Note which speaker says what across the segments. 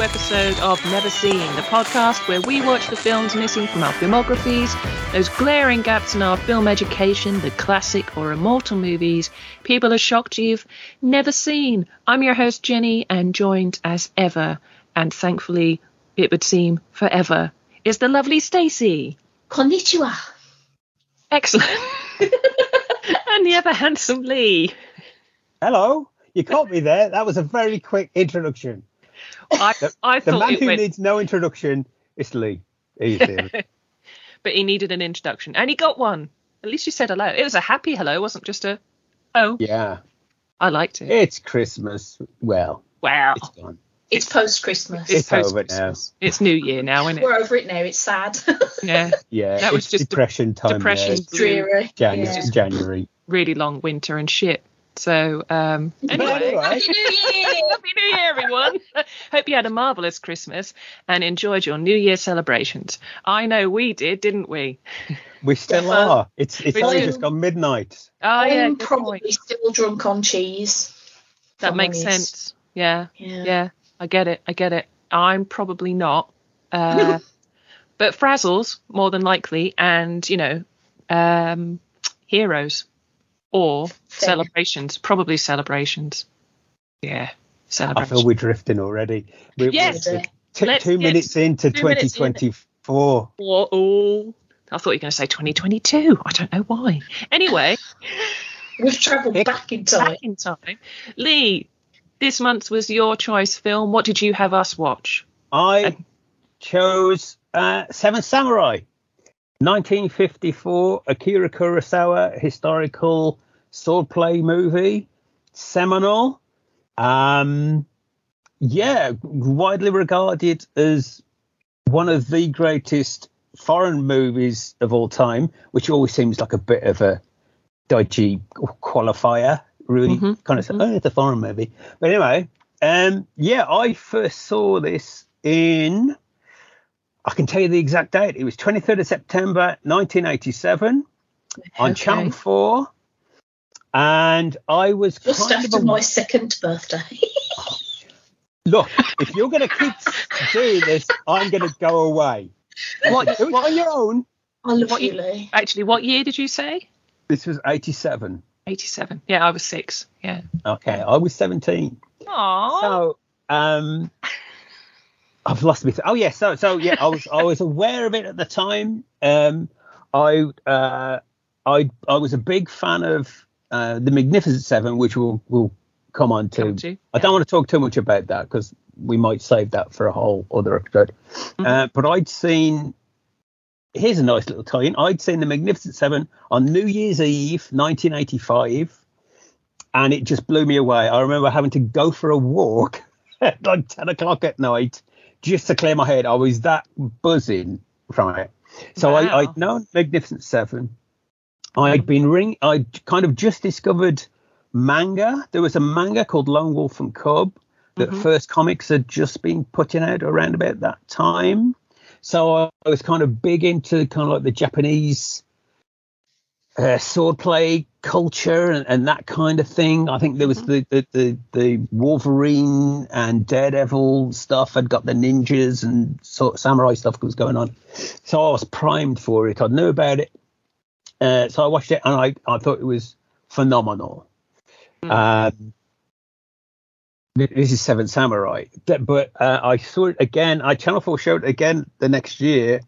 Speaker 1: new episode of Never Seen, the podcast where we watch the films missing from our filmographies, those glaring gaps in our film education, the classic or immortal movies people are shocked you've never seen. I'm your host, Jenni, and joined as ever, and thankfully, it would seem forever, is the lovely Stacey.
Speaker 2: Konnichiwa.
Speaker 1: Excellent. and the ever handsome Lee.
Speaker 3: Hello. You caught me there. That was a very quick introduction.
Speaker 1: I,
Speaker 3: The,
Speaker 1: I
Speaker 3: the man
Speaker 1: it
Speaker 3: who
Speaker 1: went,
Speaker 3: needs no introduction is Lee. Easy.
Speaker 1: but he needed an introduction, and he got one. At least you said hello. It was a happy hello, it wasn't just a oh.
Speaker 3: yeah.
Speaker 1: I liked it.
Speaker 3: It's Christmas. Well,
Speaker 1: Wow,
Speaker 3: it's gone.
Speaker 2: It's post Christmas.
Speaker 3: It's over now.
Speaker 1: It's New Year now, isn't it?
Speaker 2: We're over it now. It's sad.
Speaker 1: Yeah,
Speaker 3: Yeah.
Speaker 1: That was
Speaker 3: it's
Speaker 1: just de-
Speaker 3: depression time.
Speaker 1: depression.
Speaker 3: there.
Speaker 2: Dreary.
Speaker 3: January.
Speaker 2: Yeah.
Speaker 3: January.
Speaker 1: really long winter and shit. So um, anyway,
Speaker 3: anyway.
Speaker 1: Happy New Year, Happy New Year, everyone. Hope you had a marvelous Christmas and enjoyed your New Year celebrations. I know we did, didn't we?
Speaker 3: We still
Speaker 2: Yeah.
Speaker 3: are. It's it's
Speaker 1: We
Speaker 3: only just gone midnight.
Speaker 1: Oh yeah,
Speaker 2: I'm
Speaker 1: good
Speaker 2: probably
Speaker 1: point.
Speaker 2: still drunk on cheese.
Speaker 1: that makes
Speaker 2: honest.
Speaker 1: sense. Yeah,
Speaker 2: Yeah.
Speaker 1: yeah, I get it. I get it. I'm probably not. Uh, but Frazzles, more than likely, and, you know, um, heroes or
Speaker 2: Fair.
Speaker 1: celebrations, probably celebrations. Yeah,
Speaker 3: I feel we're drifting already. We're,
Speaker 1: Yes.
Speaker 3: we're t- two minutes into
Speaker 1: two minutes in.
Speaker 3: 2024.
Speaker 1: Oh, I thought you were going to say 2022. I don't know why. Anyway,
Speaker 2: We've travelled
Speaker 3: Nick.
Speaker 2: back in time.
Speaker 1: back in time. Lee, this month was your choice film. What did you have us watch?
Speaker 3: I
Speaker 1: And-
Speaker 3: chose uh, Seven Samurai, 1954 Akira Kurosawa historical swordplay movie, seminal. Um, yeah, widely regarded as one of the greatest foreign movies of all time, which always seems like a bit of a dodgy qualifier. Really,
Speaker 1: Mhm,
Speaker 3: kind of say, oh, it's a foreign movie. But anyway, um, yeah, I first saw this in. I can tell you the exact date. It was 23rd of September 1987 on
Speaker 1: Okay.
Speaker 3: Channel 4. And I was
Speaker 2: Just
Speaker 3: kind
Speaker 2: after
Speaker 3: of a,
Speaker 2: my second birthday.
Speaker 3: look. If you're going to keep doing this, I'm going to go away.
Speaker 1: What,
Speaker 3: Do it on your own.
Speaker 2: I love
Speaker 1: What
Speaker 2: you,
Speaker 1: you- Actually, what year did you say?
Speaker 3: This was 87.
Speaker 1: 87. Yeah, I was six. Yeah.
Speaker 3: Okay, I was 17.
Speaker 1: Aww.
Speaker 3: So, um, I've lost me. oh yeah, so so yeah, I was I was aware of it at the time. Um, I uh, I I was a big fan of uh, the Magnificent Seven, which we'll we'll come on to.
Speaker 1: Come to,
Speaker 3: I don't want to talk too much about that because we might save that for a whole other episode. Uh, but I'd seen. Here's a nice little tie-in. I'd seen the Magnificent Seven on New Year's Eve, 1985 and it just blew me away. I remember having to go for a walk at like 10 o'clock at night just to clear my head. I was that buzzing from it. So
Speaker 1: Wow.
Speaker 3: I, I'd known Magnificent Seven. I'd been ring. I'd kind of just discovered manga. There was a manga called Lone Wolf and Cub that
Speaker 1: Mhm.
Speaker 3: first comics had just been putting out around about that time. So I, I was kind of big into kind of like the Japanese uh, swordplay culture and, and that kind of thing. I think there was the, the, the, the Wolverine and Daredevil stuff. I'd got the ninjas and sort of samurai stuff was going on. So I was primed for it. I knew about it. Uh, so I watched it and I, I thought it was phenomenal. Um, this is Seven Samurai, but uh, I saw it again. I Channel Four showed it again the next year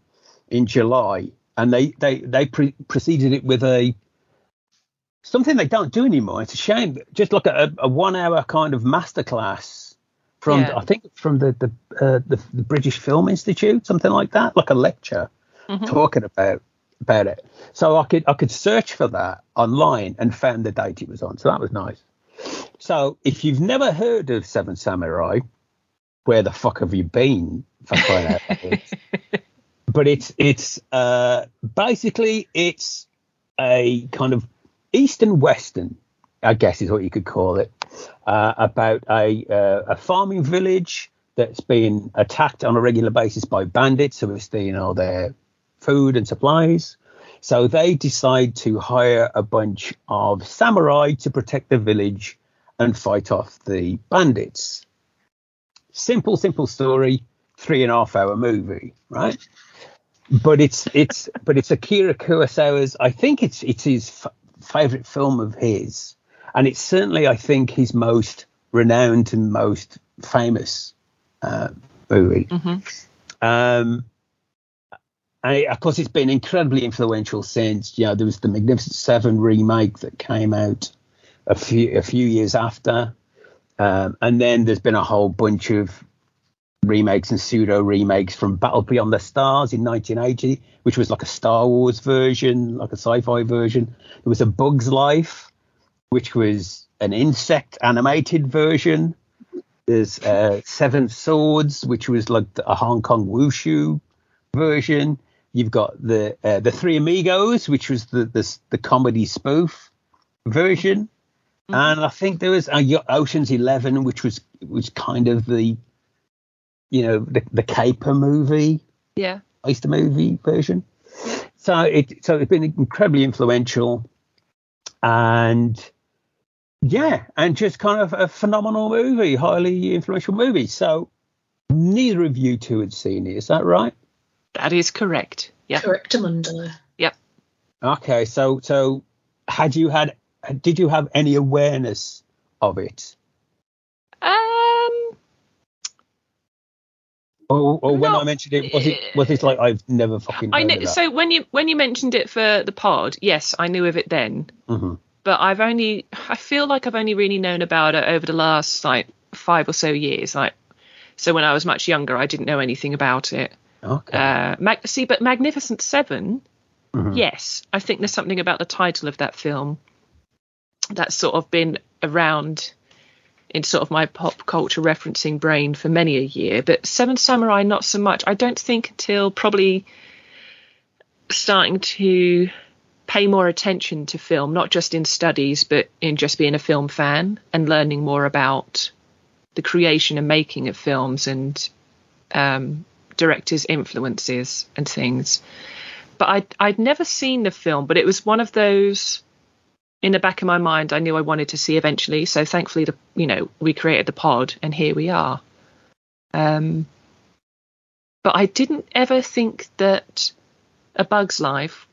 Speaker 3: in July, and they they they pre- preceded it with a something they don't do anymore. It's a shame. Just like a, a one hour kind of masterclass from
Speaker 1: Yeah.
Speaker 3: I think from the the, uh, the the British Film Institute, something like that, like a lecture
Speaker 1: Mhm.
Speaker 3: talking about about it. So I could I could search for that online and found the date it was on. So that was nice. So if you've never heard of Seven Samurai, where the fuck have you been? For crying out but it's it's uh, basically it's a kind of eastern western, I guess is what you could call it, uh, about a uh, a farming village that's been attacked on a regular basis by bandits who are stealing all their food and supplies. So they decide to hire a bunch of samurai to protect the village and fight off the bandits. simple, simple story, three and a half hour movie, right? But it's it's but it's Akira Kurosawa's. I think it's it's his favorite film of his, and it's certainly I think his most renowned and most famous uh, movie. Um, and it, of course, it's been incredibly influential since. You know, there was the Magnificent Seven remake that came out a few a few years after, um, and then there's been a whole bunch of remakes and pseudo remakes from Battle Beyond the Stars in 1980, which was like a Star Wars version, like a sci-fi version. There was a Bug's Life, which was an insect animated version. There's uh, Seven Swords, which was like a Hong Kong wushu version. You've got the uh, the Three Amigos, which was the the, the comedy spoof version, and I think there was uh, Ocean's Eleven, which was was kind of the you know the the caper movie,
Speaker 1: Yeah.
Speaker 3: Oyster movie version. So it so it's been incredibly influential, and yeah, and just kind of a phenomenal movie, highly influential movie. So neither of you two had seen it, is that right?
Speaker 1: That is correct. Yeah.
Speaker 2: Correctamundo.
Speaker 1: Yep.
Speaker 3: Okay, so so had you had did you have any awareness of it, or, or when I mentioned it, was it was it like I've never fucking
Speaker 1: I know. So when you when you mentioned it for the pod, yes, I knew of it then.
Speaker 3: Mhm.
Speaker 1: But I've only I feel like I've only really known about it over the last like five or so years. Like, so when I was much younger, I didn't know anything about it.
Speaker 3: Okay.
Speaker 1: Uh, Mag- see, but Magnificent 7
Speaker 3: Mhm.
Speaker 1: yes, I think there's something about the title of that film that's sort of been around in sort of my pop culture referencing brain for many a year. But Seven Samurai, not so much. I don't think until probably starting to pay more attention to film, not just in studies, but in just being a film fan and learning more about the creation and making of films and um, directors' influences and things. But I'd, I'd never seen the film, but it was one of those in the back of my mind I knew I wanted to see eventually. So thankfully, the you know we created the pod, and here we are. Um, but I didn't ever think that A Bug's Life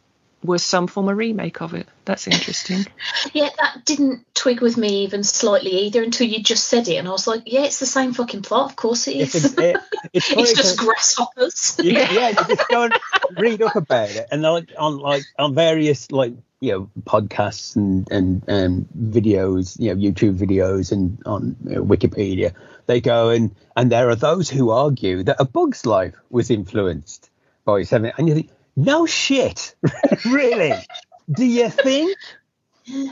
Speaker 1: was some form of remake of it. That's interesting.
Speaker 2: Yeah, that didn't twig with me even slightly either until you just said it, and I was like, yeah, it's the same fucking plot. Of course it
Speaker 3: it's,
Speaker 2: is.
Speaker 3: a, it, it's,
Speaker 2: it's
Speaker 3: funny
Speaker 2: just
Speaker 3: 'cause-
Speaker 2: grasshoppers.
Speaker 3: you, yeah, you just go and read up about it, and like on like on various like you know podcasts and and and videos, you know YouTube videos and on you know, Wikipedia, they go and and there are those who argue that A Bug's Life was influenced by Seven, and you think, no shit, really? Do you think?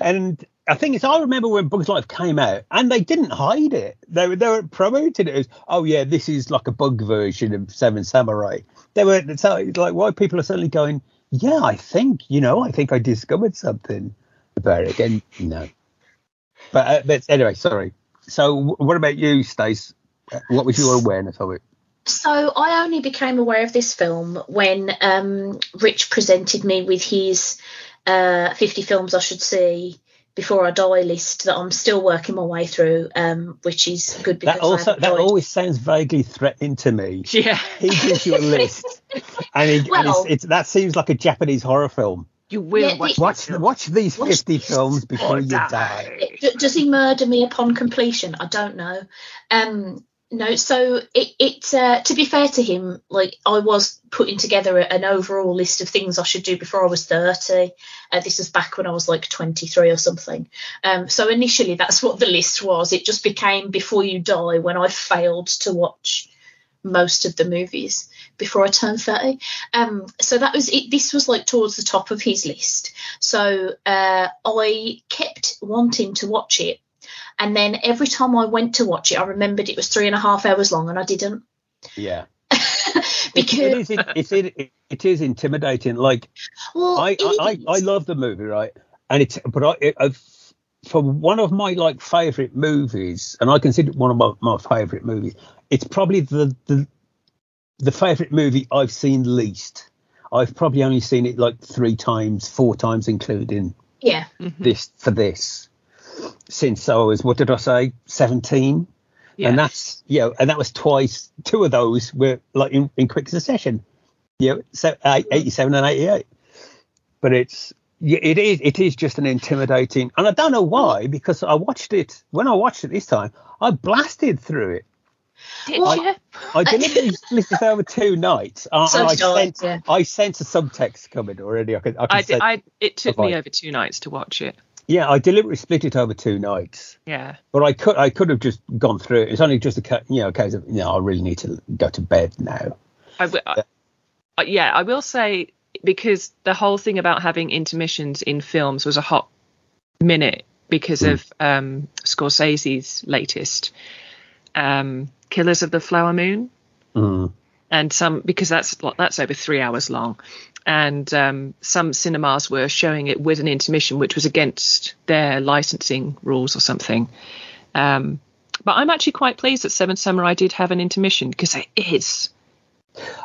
Speaker 3: And I think it's. I remember when Bugs Life came out, and they didn't hide it. They were they were promoting it as, oh yeah, this is like a bug version of Seven Samurai. They were so like why people are suddenly going, yeah, I think you know, I think I discovered something about it. And no, but uh, but anyway, sorry. So what about you, Stace? Uh, What was your awareness of it?
Speaker 2: So I only became aware of this film when um, Rich presented me with his uh, 50 films I should see before I die list that I'm still working my way through, um, which is good because
Speaker 3: That
Speaker 2: I
Speaker 3: also that
Speaker 2: died.
Speaker 3: always sounds vaguely threatening to me.
Speaker 1: yeah,
Speaker 3: He gives you a list, and, it, and it's, it's that seems like a Japanese horror film.
Speaker 1: you will
Speaker 2: Yeah,
Speaker 1: watch.
Speaker 2: the-
Speaker 3: Watch watch these
Speaker 2: Watch
Speaker 3: fifty
Speaker 2: this
Speaker 3: films before you
Speaker 1: die.
Speaker 3: die.
Speaker 2: Does he murder me upon completion? I don't know. Um, no, so it, it uh, to be fair to him, like I was putting together an overall list of things I should do before I was 30. Uh, this was back when I was like 23 or something. Um, so initially, that's what the list was. It just became before you die when I failed to watch most of the movies before I turned 30. Um, so that was it. This was like towards the top of his list. So uh, I kept wanting to watch it. And then every time I went to watch it, I remembered it was three and a half hours long and I didn't.
Speaker 3: Yeah,
Speaker 2: because,
Speaker 3: it is. It, it's it, it is intimidating. Like
Speaker 2: well,
Speaker 3: I, I, I. I love the movie, right? And it's but I, it, I've, for one of my like favorite movies, and I consider it one of my, my favorite movies. It's probably the the the favorite movie I've seen least. I've probably only seen it like three times, four times, including
Speaker 2: yeah. Mm-hmm.
Speaker 3: this for this since I was what did I say seventeen.
Speaker 1: Yeah.
Speaker 3: and that's you know, and that was twice. Two of those were like in, in quick succession. You know, so uh, 87 and 88. But it's it is it is just an intimidating, and I don't know why because I watched it when I watched it this time. I blasted through it.
Speaker 1: Did
Speaker 2: Well,
Speaker 1: you?
Speaker 3: I deliberately split it over two nights. I,
Speaker 2: So
Speaker 3: I sense
Speaker 2: yeah.
Speaker 3: I sense a subtext coming already. I could I could
Speaker 1: I, did, I it took me over two nights to watch it.
Speaker 3: Yeah, I deliberately split it over two nights.
Speaker 1: Yeah.
Speaker 3: But I could I could have just gone through it. It's only just a you know a case of you know I really need to go to bed now.
Speaker 1: I, w- I- yeah, I will say because the whole thing about having intermissions in films was a hot minute because
Speaker 3: Mm.
Speaker 1: of um, Scorsese's latest um, Killers of the Flower Moon,
Speaker 3: Mm.
Speaker 1: And some because that's that's over three hours long, and um, some cinemas were showing it with an intermission, which was against their licensing rules or something. Um, but I'm actually quite pleased that Seven Samurai did have an intermission because it is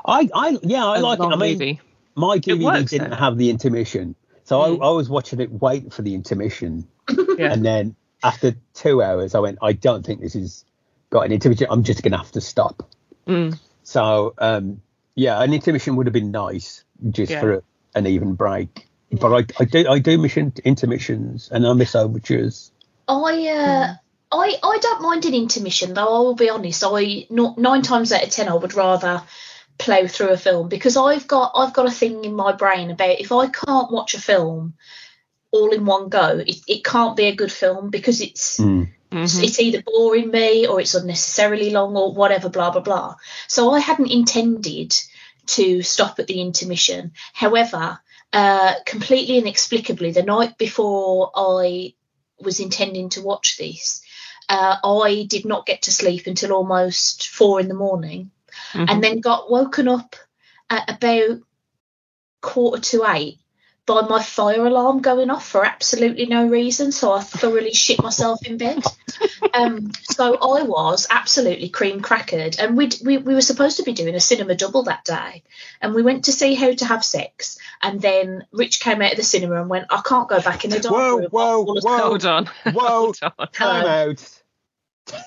Speaker 3: I I yeah I like it. I mean
Speaker 1: movie.
Speaker 3: my DVD
Speaker 1: works,
Speaker 3: didn't
Speaker 1: though.
Speaker 3: have the intermission, so
Speaker 1: Mm.
Speaker 3: I, I was watching it wait for the intermission,
Speaker 1: Yeah.
Speaker 3: and then after two hours I went I don't think this has got an intermission. I'm just gonna have to stop.
Speaker 1: Mm.
Speaker 3: So um, yeah, an intermission would have been nice just
Speaker 1: Yeah.
Speaker 3: for a, an even break. But I, I do I do mission intermissions and I miss overtures.
Speaker 2: I uh, I I don't mind an intermission though. I will be honest. I not nine times out of ten I would rather plow through a film because I've got I've got a thing in my brain about if I can't watch a film all in one go, it, it can't be a good film because it's
Speaker 3: Mm.
Speaker 1: Mhm.
Speaker 2: it's either boring me or it's unnecessarily long or whatever, blah blah blah. So I hadn't intended to stop at the intermission. However, uh, completely inexplicably, the night before I was intending to watch this, uh, I did not get to sleep until almost four in the morning,
Speaker 1: Mhm.
Speaker 2: and then got woken up at about quarter to eight by my fire alarm going off for absolutely no reason. So I thoroughly shit myself in bed. Um, so I was absolutely cream crackered, and we'd, we we were supposed to be doing a cinema double that day, and we went to see How to Have Sex, and then Rich came out of the cinema and went, "I can't go back in the dark
Speaker 3: Whoa,
Speaker 2: room."
Speaker 3: whoa,
Speaker 2: All of-
Speaker 3: whoa.
Speaker 1: Hold on.
Speaker 3: Whoa.
Speaker 1: Hold on.
Speaker 3: Time out.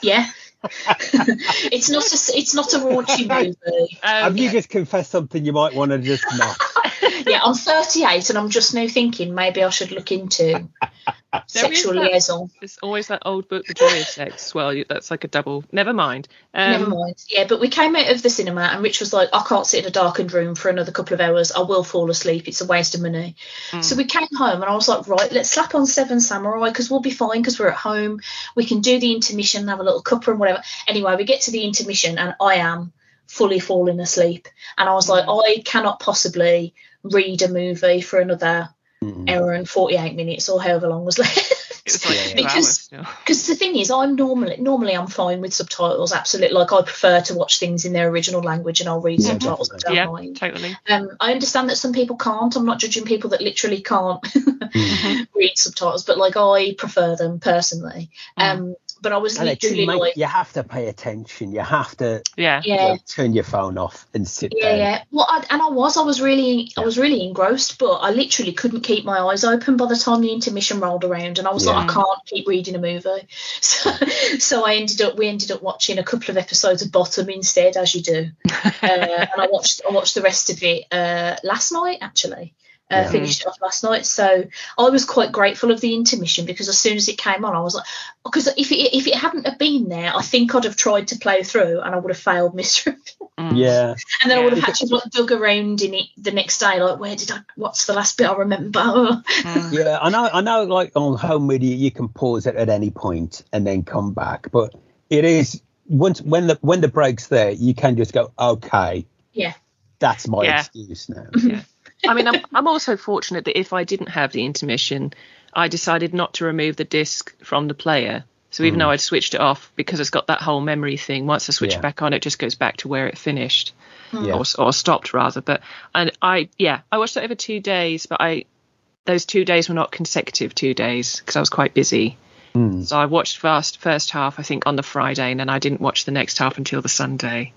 Speaker 2: Yeah, it's not a it's not a raunchy movie.
Speaker 3: Have you
Speaker 1: Okay.
Speaker 3: just confessed something you might want to just not?
Speaker 2: Yeah, I'm 38, and I'm just now thinking maybe I should look into sexual
Speaker 1: that-
Speaker 2: liaison.
Speaker 1: There's always that old book, The Joy of Sex. Well, that's like a double. Never mind. Um,
Speaker 2: Never mind. Yeah, but we came out of the cinema and Rich was like, I can't sit in a darkened room for another couple of hours. I will fall asleep. It's a waste of money.
Speaker 1: Mm.
Speaker 2: So we came home and I was like, right, let's slap on Seven Samurai because we'll be fine because we're at home. We can do the intermission, and have a little cuppa and whatever. Anyway, we get to the intermission and I am fully falling asleep. And I was like, I cannot possibly read a movie for another
Speaker 3: Mm.
Speaker 2: hour and 48 minutes or however long was left.
Speaker 1: Like
Speaker 3: Yeah, yeah.
Speaker 2: Because- because the thing is i'm normally normally i'm fine with subtitles absolutely like i prefer to watch things in their original language and i'll read
Speaker 3: Yeah,
Speaker 2: subtitles
Speaker 1: Yeah,
Speaker 2: mind.
Speaker 1: totally.
Speaker 2: um i understand that some people can't i'm not judging people that literally can't read subtitles but like i prefer them personally um but i was
Speaker 3: And it do
Speaker 2: literally
Speaker 3: make,
Speaker 2: like
Speaker 3: you have to pay attention. You have to
Speaker 1: Yeah.
Speaker 3: you
Speaker 2: yeah
Speaker 3: know, turn your phone off and sit
Speaker 2: yeah,
Speaker 3: down.
Speaker 2: yeah. Well, I, and I was, I was really, I was really engrossed, but I literally couldn't keep my eyes open by the time the intermission rolled around, and I was like, I can't keep reading a movie. So, so I ended up, we ended up watching a couple of episodes of Bottom instead, as you do, uh, and I watched, I watched the rest of it uh, last night actually. Uh,
Speaker 3: Yeah.
Speaker 2: Finished it off last night, so I was quite grateful of the intermission because as soon as it came on, I was like, because if it if it hadn't have been there, I think I'd have tried to play through and I would have failed miserably.
Speaker 1: Mm.
Speaker 3: Yeah.
Speaker 2: And then I would have had to like, dug around in it the next day, like where did I? What's the last bit I remember?
Speaker 1: Mm.
Speaker 3: Yeah, I know. I know. Like on home media, you can pause it at any point and then come back. But it is once when the when the break's there, you can just go, okay,
Speaker 2: Yeah.
Speaker 3: that's my
Speaker 1: Yeah.
Speaker 3: excuse now.
Speaker 1: Yeah. I mean, I'm, I'm also fortunate that if I didn't have the intermission, I decided not to remove the disc from the player. So even
Speaker 3: Mm.
Speaker 1: though I'd switched it off because it's got that whole memory thing, once I switch
Speaker 3: Yeah.
Speaker 1: it back on, it just goes back to where it finished
Speaker 3: Yeah.
Speaker 1: or, or stopped rather. But and I, yeah, I watched it over two days, but I those two days were not consecutive two days because I was quite busy.
Speaker 3: Mm.
Speaker 1: So I watched first first half, I think, on the Friday, and then I didn't watch the next half until the Sunday.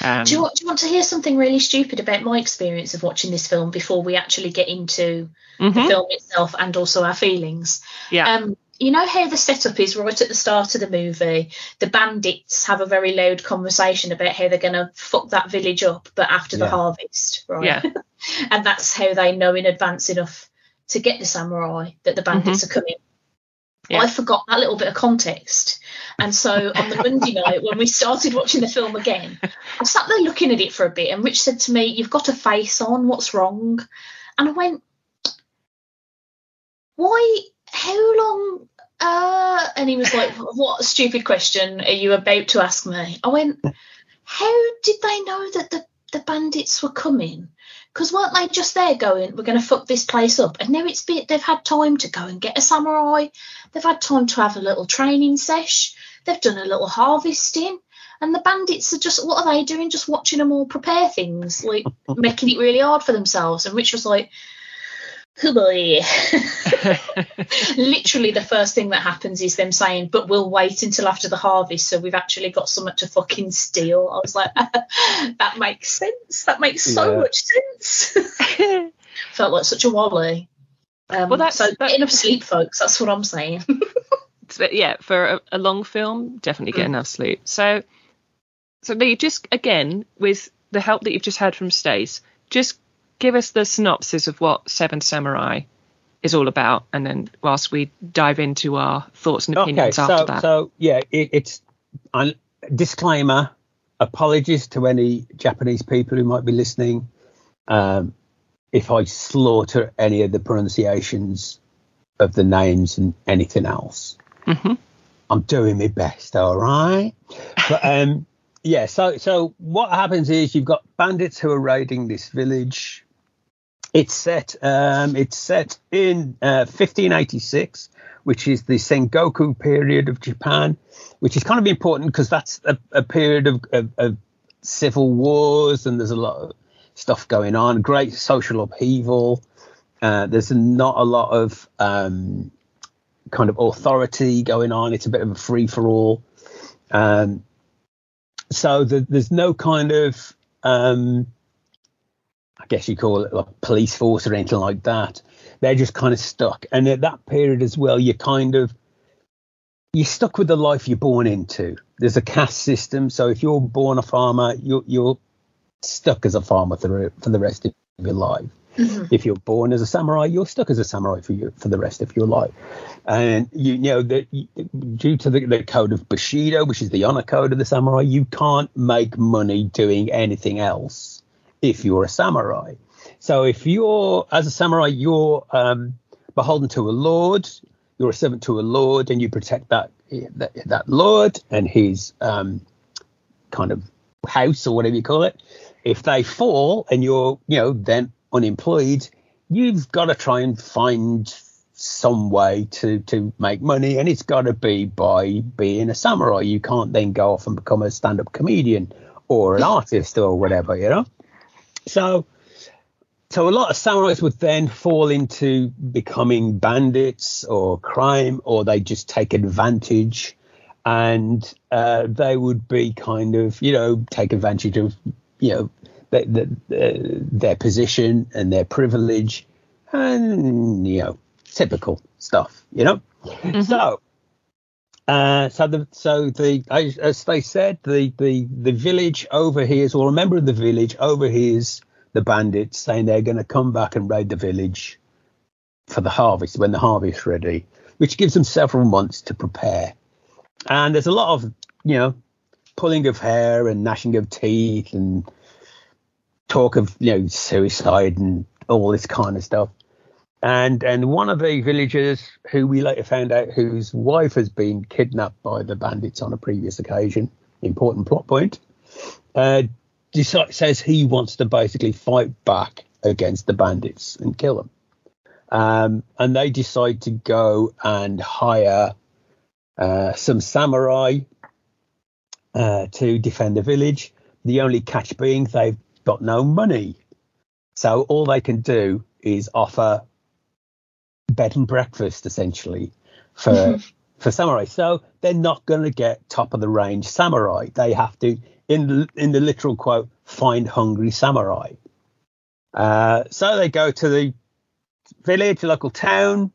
Speaker 1: Um,
Speaker 2: do you want, do you want to hear something really stupid about my experience of watching this film before we actually get into the
Speaker 1: mhm,
Speaker 2: film itself and also our feelings?
Speaker 1: Yeah.
Speaker 2: Um, you know how the setup is right at the start of the movie. The bandits have a very loud conversation about how they're going to fuck that village up, but after the harvest, right?
Speaker 1: Yeah.
Speaker 2: and that's how they know in advance enough to get the samurai that the bandits are coming.
Speaker 1: Yeah.
Speaker 2: I forgot that little bit of context. And so on the Monday night, when we started watching the film again, I sat there looking at it for a bit, and Rich said to me, You've got a face on, what's wrong? And I went, Why? How long? Uh, and he was like, What a stupid question are you about to ask me? I went, How did they know that the, the bandits were coming? Because weren't they just there going, We're going to fuck this place up? And now it's been, they've had time to go and get a samurai. They've had time to have a little training sesh. They've done a little harvesting. And the bandits are just, what are they doing? Just watching them all prepare things, like making it really hard for themselves. And Rich was like. Literally, the first thing that happens is them saying, but we'll wait until after the harvest. So we've actually got so much to fucking steal. I was like, that makes sense. That makes so
Speaker 3: Yeah.
Speaker 2: much sense. Felt like such a wally. Um,
Speaker 1: Well, that's-
Speaker 2: so
Speaker 1: that-
Speaker 2: enough sleep, folks. That's what I'm saying.
Speaker 1: But yeah, for a, a long film, definitely get
Speaker 2: Mm.
Speaker 1: enough sleep. So, so Lee, just again with the help that you've just had from Stace, just give us the synopsis of what Seven Samurai is all about, and then whilst we dive into our thoughts and
Speaker 3: Okay,
Speaker 1: opinions
Speaker 3: so
Speaker 1: after that.
Speaker 3: so yeah, it, it's a disclaimer. Apologies to any Japanese people who might be listening. Um, if I slaughter any of the pronunciations of the names and anything else,
Speaker 1: Mhm.
Speaker 3: I'm doing my best. All right, but um, yeah. So so what happens is you've got bandits who are raiding this village. It's set. Um, it's set in uh, 1586, which is the Sengoku period of Japan, which is kind of important because that's a, a period of, of, of civil wars and there's a lot of stuff going on. Great social upheaval. Uh, there's not a lot of um, kind of authority going on. It's a bit of a free for all. Um, so the, there's no kind of um, I guess you call it a police force or anything like that. They're just kind of stuck. And at that period as well, you're kind of you're stuck with the life you're born into. There's a caste system, so if you're born a farmer, you're you're stuck as a farmer for for the rest of your life. Mm-hmm. If you're born as a samurai, you're stuck as a samurai for you for the rest of your life. And you, you know that due to the, the code of Bushido, which is the honor code of the samurai, you can't make money doing anything else if you're a samurai. So if you're as a samurai, you're um, beholden to a lord. You're a servant to a lord, and you protect that that, that lord and his um, kind of house or whatever you call it. If they fall and you're you know then unemployed, you've got to try and find some way to to make money, and it's got to be by being a samurai. You can't then go off and become a stand-up comedian or an artist or whatever, you know. So, so a lot of samurais would then fall into becoming bandits or crime, or they just take advantage, and uh, they would be kind of, you know, take advantage of, you know, the, the, their position and their privilege, and you know, typical stuff, you know. So. Uh, so the so the as, as they said the, the the village overhears or a member of the village overhears the bandits saying they're going to come back and raid the village for the harvest when the harvest's ready, which gives them several months to prepare. And there's a lot of you know pulling of hair and gnashing of teeth and talk of you know suicide and all this kind of stuff and and one of the villagers who we later found out whose wife has been kidnapped by the bandits on a previous occasion important plot point uh decide, says he wants to basically fight back against the bandits and kill them. Um and they decide to go and hire uh some samurai uh to defend the village. The only catch being they've got no money. So all they can do is offer bed and breakfast essentially for for samurai. So they're not going to get top of the range samurai. They have to, in the in the literal quote, find hungry samurai. Uh, so they go to the village, local town,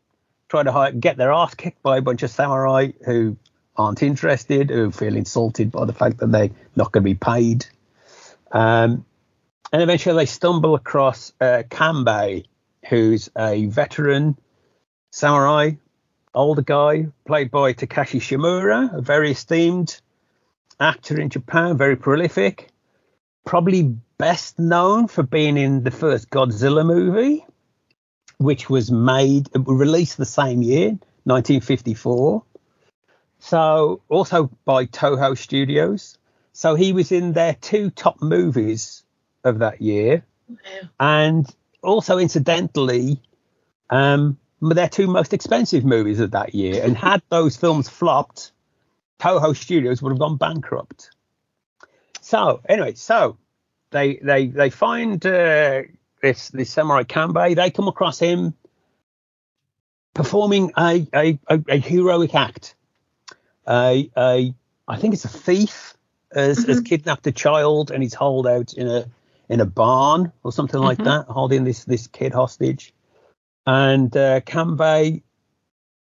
Speaker 3: try to hi- get their ass kicked by a bunch of samurai who aren't interested, who feel insulted by the fact that they're not going to be paid. Um, and eventually they stumble across uh, Kanbei, who's a veteran samurai, older guy, played by Takashi Shimura, a very esteemed actor in Japan, very prolific. Probably best known for being in the first Godzilla movie, which was made, released the same year, 1954. So, also by Toho Studios. So, he was in their two top movies of that year.
Speaker 2: Wow.
Speaker 3: And also, incidentally, um, their two most expensive movies of that year. And had those films flopped, Toho Studios would have gone bankrupt. So, anyway, so they they they find uh, this this samurai Kanbei. They come across him performing a a, a, a heroic act. A, a I think it's a thief has, has kidnapped a child and he's hauled out in a in a barn or something like
Speaker 1: Mhm.
Speaker 3: that, holding this this kid hostage. And uh, Kanbei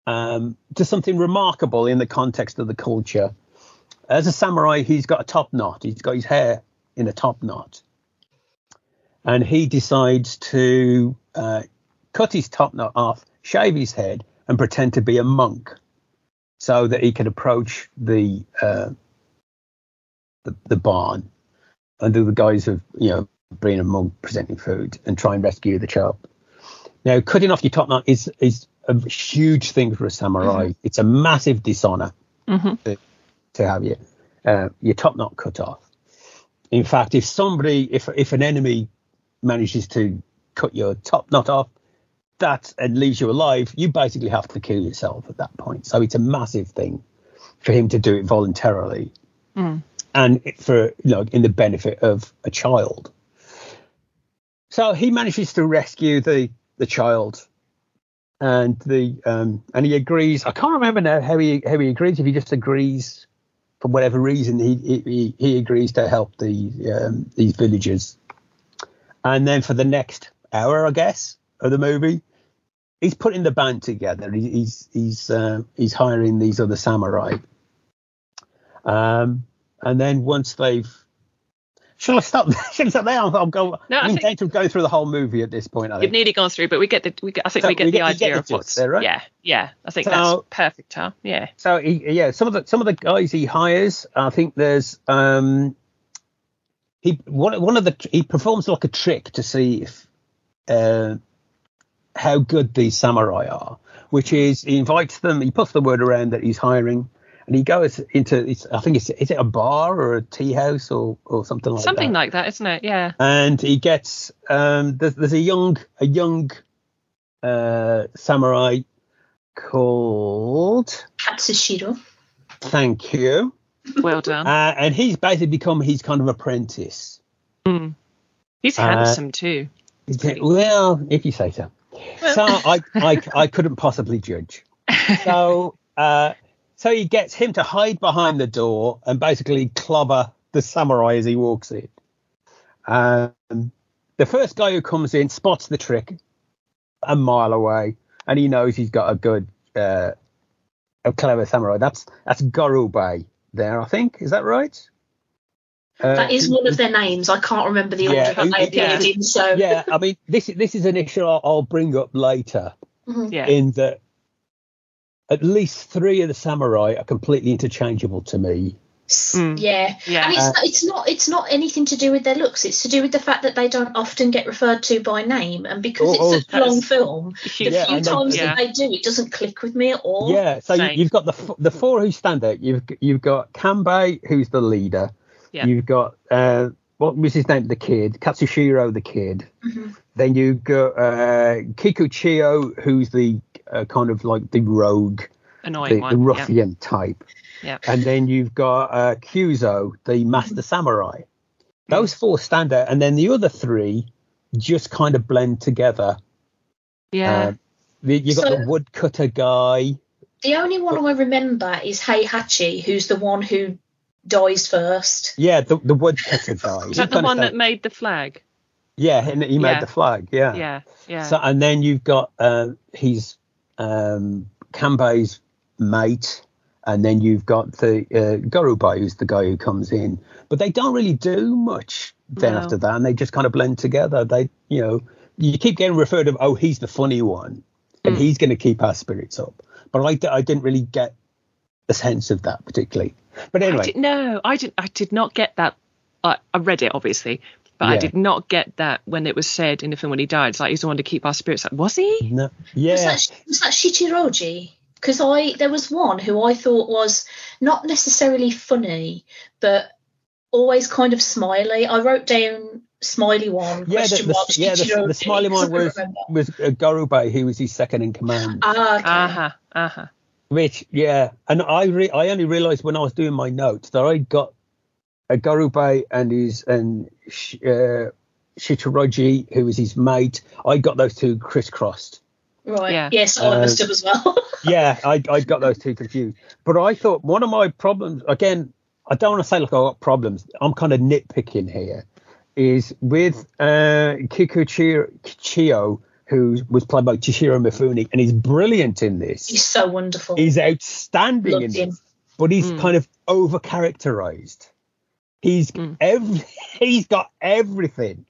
Speaker 3: um, does something remarkable in the context of the culture. As a samurai, he's got a top knot. He's got his hair in a top knot, and he decides to uh, cut his top knot off, shave his head, and pretend to be a monk, so that he can approach the uh, the, the barn under the guise of you know being a monk presenting food and try and rescue the child. Now, cutting off your top knot is is a huge thing for a samurai. It's a massive dishonor
Speaker 1: hmm
Speaker 3: to have your uh, your top knot cut off. In fact, if somebody, if if an enemy manages to cut your top knot off, that and leaves you alive, you basically have to kill yourself at that point. So it's a massive thing for him to do it voluntarily,
Speaker 1: Mm.
Speaker 3: and for you know in the benefit of a child. So he manages to rescue the the child, and the um, and he agrees. I can't remember now how he how he agrees. If he just agrees for whatever reason, he he, he agrees to help the um, these villagers. And then for the next hour, I guess, of the movie, he's putting the band together. He, he's he's uh, he's hiring these other samurai. Um, and then once they've Shall I stop? Shall I stop there? I'll, I'll go.
Speaker 1: No, I
Speaker 3: I'm
Speaker 1: think-
Speaker 3: going to go through the whole movie at this point. I think.
Speaker 1: You've nearly gone through, but we get the. We get, I think
Speaker 3: So
Speaker 1: we get
Speaker 3: we
Speaker 1: the
Speaker 3: get- we get
Speaker 1: idea
Speaker 3: the
Speaker 1: of what's.
Speaker 3: there, right?
Speaker 1: Yeah, yeah. I think
Speaker 3: So-
Speaker 1: that's perfect, Tom. Yeah.
Speaker 3: So he, yeah, some of the some of the guys he hires, I think there's um he one one of the he performs like a trick to see if uh how good these samurai are, which is he invites them, he puts the word around that he's hiring, and he goes into it's I think it's is it a bar or a tea house or or something like
Speaker 1: Something
Speaker 3: that.
Speaker 1: Something like that, isn't it? Yeah.
Speaker 3: and he gets um there's, there's a young a young uh samurai called
Speaker 2: Katsushiro.
Speaker 3: thank you
Speaker 1: Well done.
Speaker 3: uh, and he's basically become his kind of apprentice.
Speaker 1: Mm. He's
Speaker 3: uh,
Speaker 1: handsome too.
Speaker 3: Well, if you say so. So I, I, I couldn't possibly judge. So, uh, so he gets him to hide behind the door and basically clobber the samurai as he walks in. Um, the first guy who comes in spots the trick a mile away, and he knows he's got a good, uh, a clever samurai. That's that's Gorobei there, I think. Is that right? Uh,
Speaker 2: that is one of their names. I can't remember the order
Speaker 3: Yeah,
Speaker 2: that they
Speaker 3: yeah.
Speaker 2: in. So
Speaker 3: yeah, I mean, this this is an issue I'll, I'll bring up later.
Speaker 2: Mhm.
Speaker 1: Yeah.
Speaker 3: In that, at least three of the samurai are completely interchangeable to me.
Speaker 1: Mm.
Speaker 2: yeah,
Speaker 1: Yeah.
Speaker 2: and it's
Speaker 3: Uh,
Speaker 2: not, it's not it's not anything to do with their looks. It's to do with the fact that they don't often get referred to by name, and because
Speaker 3: Oh,
Speaker 2: it's
Speaker 3: oh,
Speaker 2: a long film, the
Speaker 1: Yeah,
Speaker 2: few times
Speaker 1: yeah.
Speaker 2: that they do, it doesn't click with me at all.
Speaker 3: Yeah, so you,
Speaker 1: Same.
Speaker 3: you've got the the four who stand out. You've you've got Kanbei, who's the leader.
Speaker 1: Yeah.
Speaker 3: You've got uh, what was his name? The kid, Katsushiro, the kid.
Speaker 2: Mhm.
Speaker 3: Then you got uh, Kikuchiyo, who's the uh, kind of like the rogue,
Speaker 1: Annoying
Speaker 3: the,
Speaker 1: one.
Speaker 3: the
Speaker 1: yeah.
Speaker 3: ruffian type.
Speaker 1: Yeah.
Speaker 3: And then you've got uh, Kyuzo, the master samurai. Those four stand out, and then the other three just kind of blend together.
Speaker 1: Yeah.
Speaker 3: Um, you've got
Speaker 2: So-
Speaker 3: the woodcutter guy.
Speaker 2: The only one I remember is Heihachi, who's the one who dies first.
Speaker 3: Yeah, the, the woodcutter guy.
Speaker 1: Is that the one that made the flag?
Speaker 3: Yeah, and he made
Speaker 1: Yeah.
Speaker 3: the flag. Yeah.
Speaker 1: Yeah. Yeah.
Speaker 3: So and then you've got uh, his um, Kanbei's mate, and then you've got the uh, Gorobei, who's the guy who comes in. But they don't really do much then
Speaker 1: No.
Speaker 3: after that, and they just kind of blend together. They, you know, you keep getting referred to, oh, he's the funny one, and
Speaker 1: Mm.
Speaker 3: he's going to keep our spirits up. But I, I didn't really get a sense of that particularly. But
Speaker 1: I
Speaker 3: anyway,
Speaker 1: did, no, I did. I did not get that. I, I read it obviously, but I did not get that when it was said in the film when he died. It's like he's the one to keep our spirits up. Was he?
Speaker 3: no,
Speaker 2: Was
Speaker 3: yeah,
Speaker 2: that was that Shichiroji? Because I there was one who I thought was not necessarily funny, but always kind of smiley. I wrote down smiley one.
Speaker 3: yeah, the,
Speaker 2: question
Speaker 3: the,
Speaker 2: mark,
Speaker 3: yeah, the, the smiley
Speaker 2: 'cause I
Speaker 3: one was
Speaker 2: remember.
Speaker 3: was uh, Gorobei, who was his second in command.
Speaker 2: Ah, okay.
Speaker 1: Uh huh.
Speaker 3: Which, yeah, and I re- I only realised when I was doing my notes that I got a Gorobei and his and Sh- uh, Shichiroji, who was his mate. I got those two crisscrossed.
Speaker 2: right.
Speaker 1: Yeah.
Speaker 2: Yes, I
Speaker 3: Uh,
Speaker 2: must have as well.
Speaker 3: Yeah, I I got those two confused. But I thought one of my problems again, I don't want to say like I got problems. I'm kind of nitpicking here. Is with uh, Kikuchi Chio, who was played by Toshiro Mifune, and he's brilliant in this.
Speaker 2: He's so wonderful.
Speaker 3: He's outstanding in
Speaker 2: Loved
Speaker 3: this.
Speaker 2: him.
Speaker 3: but he's
Speaker 1: Mm.
Speaker 3: kind of over characterized. He's
Speaker 1: Mm.
Speaker 3: every, he's got everything.